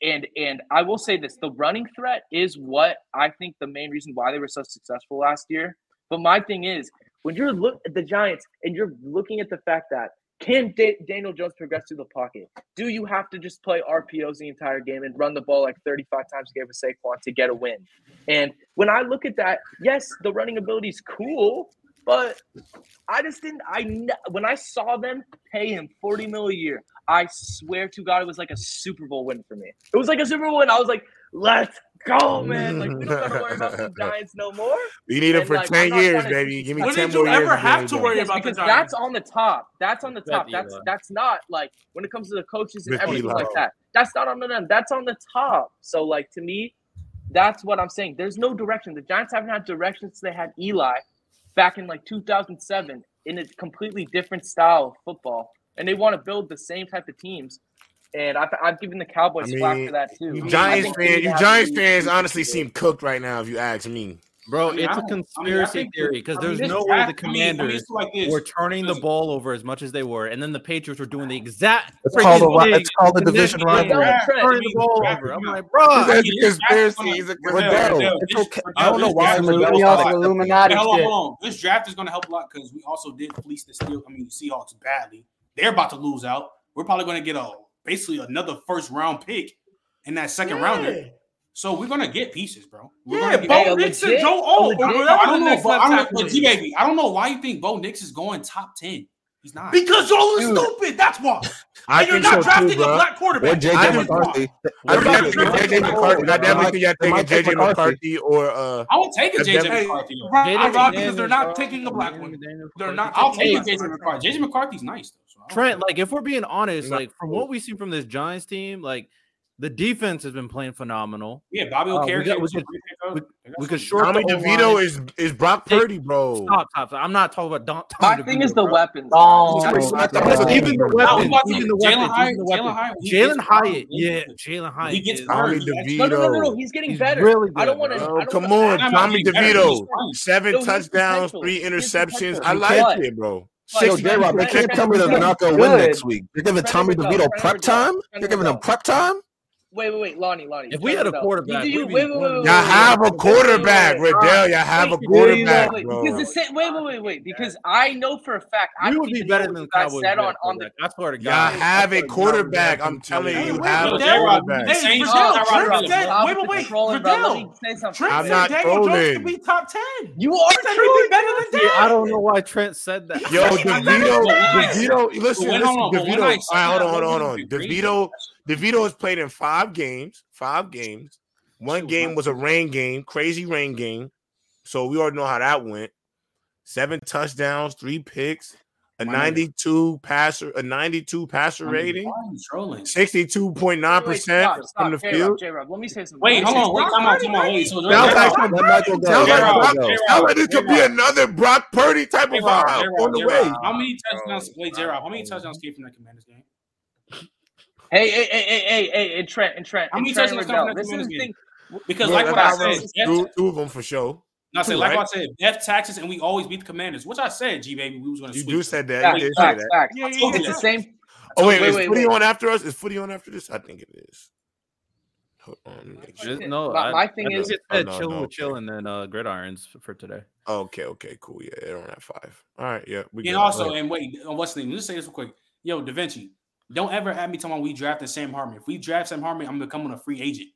and and I will say this: the running threat is what I think the main reason why they were so successful last year. But my thing is, when you're look at the Giants and you're looking at the fact that can Daniel Jones progress through the pocket? Do you have to just play RPOs the entire game and run the ball like 35 times a game with Saquon to get a win? And when I look at that, yes, the running ability is cool, but I just didn't. I when I saw them pay him forty mil a year, I swear to God, it was like a Super Bowl win for me. It was like a Super Bowl win. I was like, let's go, man! Like we don't gotta worry about the Giants no more.
You need him for
like, ten
years,
gonna,
baby. Give me
when
ten
did you
more
ever
years
have to worry about
because the
Giants?
That's on the top. That's on the top. That's that's not like when it comes to the coaches and
With
everything
Eli.
like that. That's not on them. That's on the top. So like to me, that's what I'm saying. There's no direction. The Giants haven't had direction since they had Eli back in like 2007 in a completely different style of football, and they want to build the same type of teams. And I've, I've given the Cowboys
I mean, slack
for that too.
You Giants fans, you Giants fans, honestly seem cooked right now. If you ask me,
Bro,
I mean,
it's a
conspiracy I mean,
theory because there's
mean,
no way the commanders
like
were turning the ball over as much as they were, and then the Patriots were doing the exact
it's called a it's called
the
division rivalry.
Turning the ball over. I'm like, bro,
it's a conspiracy. He's a
conspiracy. It's okay. I don't know why
Illuminati.
Hold on. This draft is gonna help a lot because we also did police the Steel, I mean Seahawks badly. They're about to lose out. We're probably gonna get a basically another first round pick in that second
yeah.
rounder. So we're gonna get pieces, bro. We're
yeah, Bo Nix and Joe O.
I don't know, I don't
know,
G baby. I don't know why you think Bo Nix is going top ten. He's not
because y'all are stupid. That's why. And you're not
so
drafting
too,
a black quarterback.
Or JJ
McCarthy.
I
don't.
JJ McCarthy.
Not
definitely think y'all taking JJ
McCarthy
or uh.
I would take a JJ McCarthy.
I rob because they're not taking a black one. They're not.
I'll take JJ McCarthy. JJ McCarthy's nice though.
Trent, like if we're being honest, like from what we've seen from this Giants team, like the defense has been playing phenomenal.
Yeah, Bobby O'Carrick.
Uh, we, could short.
Tommy DeVito is is Brock Purdy, bro.
Stop, stop, stop. I'm not talking about Don't.
My
DeVito,
thing is the
bro.
weapons.
Oh,
even the weapons. Even the Jalin
Hyatt.
Jalin
Hyatt. Jalin
Hyatt. Yeah, Jalin Hyatt.
He gets
Tommy
DeVito.
No, no, no, no. He's getting better.
Really
I don't want to.
Come on, Tommy DeVito. Seven touchdowns, three interceptions. I like it, bro. Six
they can't tell me that they're not going to win next week. You're giving Tommy DeVito prep time? You're giving
them
prep time?
Wait, wait, wait, Lonnie, Lonnie.
If we had a quarterback,
you,
you,
wait, wait, wait, wait,
y'all have a quarterback, Riddell. Y'all have a quarterback,
wait,
bro.
Because the same, wait, wait, wait, wait. Because I know for a fact, I
would be better than the I
said on on the.
I swear to God, y'all
have a quarterback. I'm telling you, you have a quarterback.
Hey, Riddell, Trent
Riddell,
wait, wait, wait, Riddell. Trent said Daniel Jones could be top ten.
You are truly
better than that.
I don't know why Trent said that.
Yo, Devito, Devito, listen, listen, Devito. Hold on, hold on, hold on, Devito. DeVito has played in five games, five games. One game was a rain game, crazy rain game. So we already know how that went. Seven touchdowns, three picks, a 92 passer, a 92 passer rating, 62.9
percent
from the field.
J-Rob, let me say something.
Wait, hold on, wait, come on, come on, wait. So
sounds like sounds like, sounds could be another Brock Purdy type of vibe on the way.
How many touchdowns? Wait, J-Rob, how many touchdowns came from that Commanders game?
Hey, hey, hey, hey, hey, hey, and Trent, and Trent.
How many touchdowns
this is thing.
Because like what I, said,
two, of them for sure.
Now,
say,
like
right?
I said, death taxes, and we always beat the commanders, which I said, G baby, we was going to.
You do said that. You did
facts,
say
that.
Yeah, yeah, yeah.
It's the same.
Oh wait,
wait,
is
wait,
footy
wait.
on after us? Is footy on after this? I think it is. Hold on.
Just, no,
my,
I,
my thing
I
is,
it
oh, no,
chill,
no, okay.
and then uh, gridirons for today.
Okay, okay, cool. Yeah, they don't at five. All right, yeah. We
and also, and wait, uh, what's the name? Let's say this real quick. Yo, Da Vinci, don't ever have me talking about we drafted Sam Hartman. If we draft Sam Hartman, I'm becoming a free agent.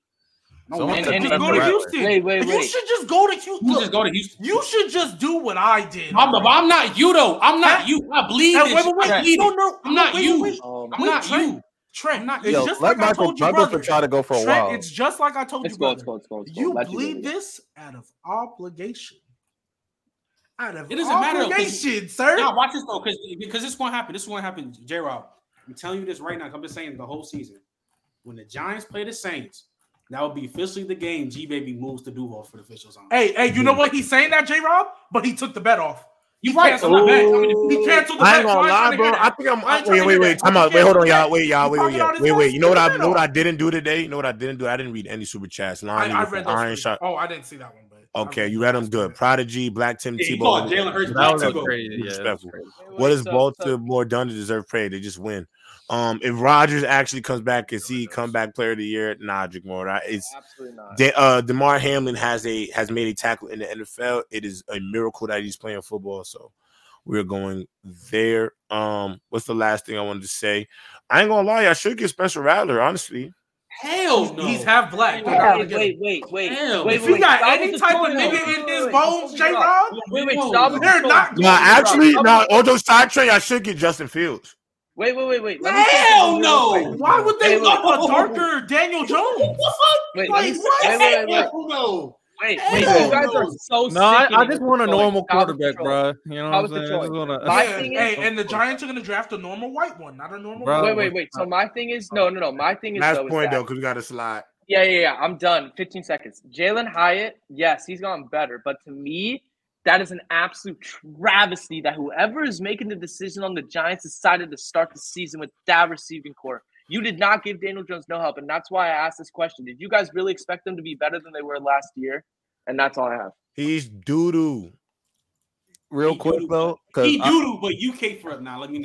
No, and,
and, and go to Houston. Wait, wait, wait. You should just go to Houston.
You just go to Houston.
You should just do what I did.
I'm, the, I'm not you though. I'm not you. I
bleed.
That,
wait, wait, wait.
Trent.
You
don't
know.
I'm not you. I'm not you.
Trent, I'm
not,
it's just
let
like
Michael,
I
Michael try to go for a
Trent,
while.
It's just like I told
let's
you.
Go, let's go, let's go, let's.
You
let
bleed you this out of obligation. Out of
it doesn't
obligation, matter, sir.
Now watch this though, because because this won't happen. This won't happen, J Rob. I'm telling you this right now. I'm just saying the whole season. When the Giants play the Saints, that will be officially the game. G baby moves to Duval for the official zone.
Hey, hey, you know what? He's saying that, J. Rob, but he took the bet off. He
You right.
canceled the bet.
Ooh.
He canceled the
I
bet.
ain't gonna
I
lie,
ain't
bro.
to
I think I'm.
I ain't
wait, wait, wait. Time out. Wait, hold on, y'all. Wait, y'all. Wait, wait,
talking
yeah.
out his
wait, wait. You know what I? Know what I didn't do today? You know what I didn't do? I didn't read any super chats.
I,
Lonnie
I
with
read
the
those.
Iron shot.
Oh, I didn't see that one, but
Okay, you read them good. Prodigy, Black Tim
Yeah, he
Tebow.
called Jalen Hurts Black Tebow.
crazy. Yeah, that was
Respectful.
crazy.
What has Baltimore done to deserve praise? They just win. Um, if Rodgers actually comes back, is he comeback player of the year? Nah, Jamora. It's
Absolutely not.
De- uh, Damar Hamlin has a has made a tackle in the NFL. It is a miracle that he's playing football. So we're going there. Um, what's the last thing I wanted to say? I ain't gonna lie, I should get Spencer Rattler. Honestly,
Hell no.
he's half black. They're not
Wait, wait,
him.
wait, wait, wait.
If he got
stop
any type of nigga in
wait,
his bones,
wait,
J.
wait,
Rob,
Wait, wait,
No.
stop with
they're not
nah,
going
actually,
Stop
nah.
with the.
Although side train, I should get Justin Fields.
Wait, wait, wait, wait. Let
Hell no.
Why would they
Wait,
go
wait,
a darker Daniel Jones?
Wait, let
Like,
me
what?
wait, wait, wait, wait.
No.
Wait, wait, you guys are so
No, I, I just want a normal
Stop
quarterback, bro. You know what I'm saying? I just wanna-
Yeah,
is-
hey, and the Giants are gonna draft a normal white one, not a normal.
Bro,
black
Wait, wait, wait. So my thing is no, no, no. My thing is
Last
though,
point
that-
though, because we got to slide.
Yeah, yeah, yeah. I'm done. 15 seconds. Jalin Hyatt, yes, he's gotten better, but to me, that is an absolute travesty that whoever is making the decision on the Giants decided to start the season with that receiving core. You did not give Daniel Jones no help, and that's why I asked this question. Did you guys really expect them to be better than they were last year? And that's all I have.
He's doo doo.
Real
He
quick
doo-doo,
though, because
He doo doo, but you K for it now. Let me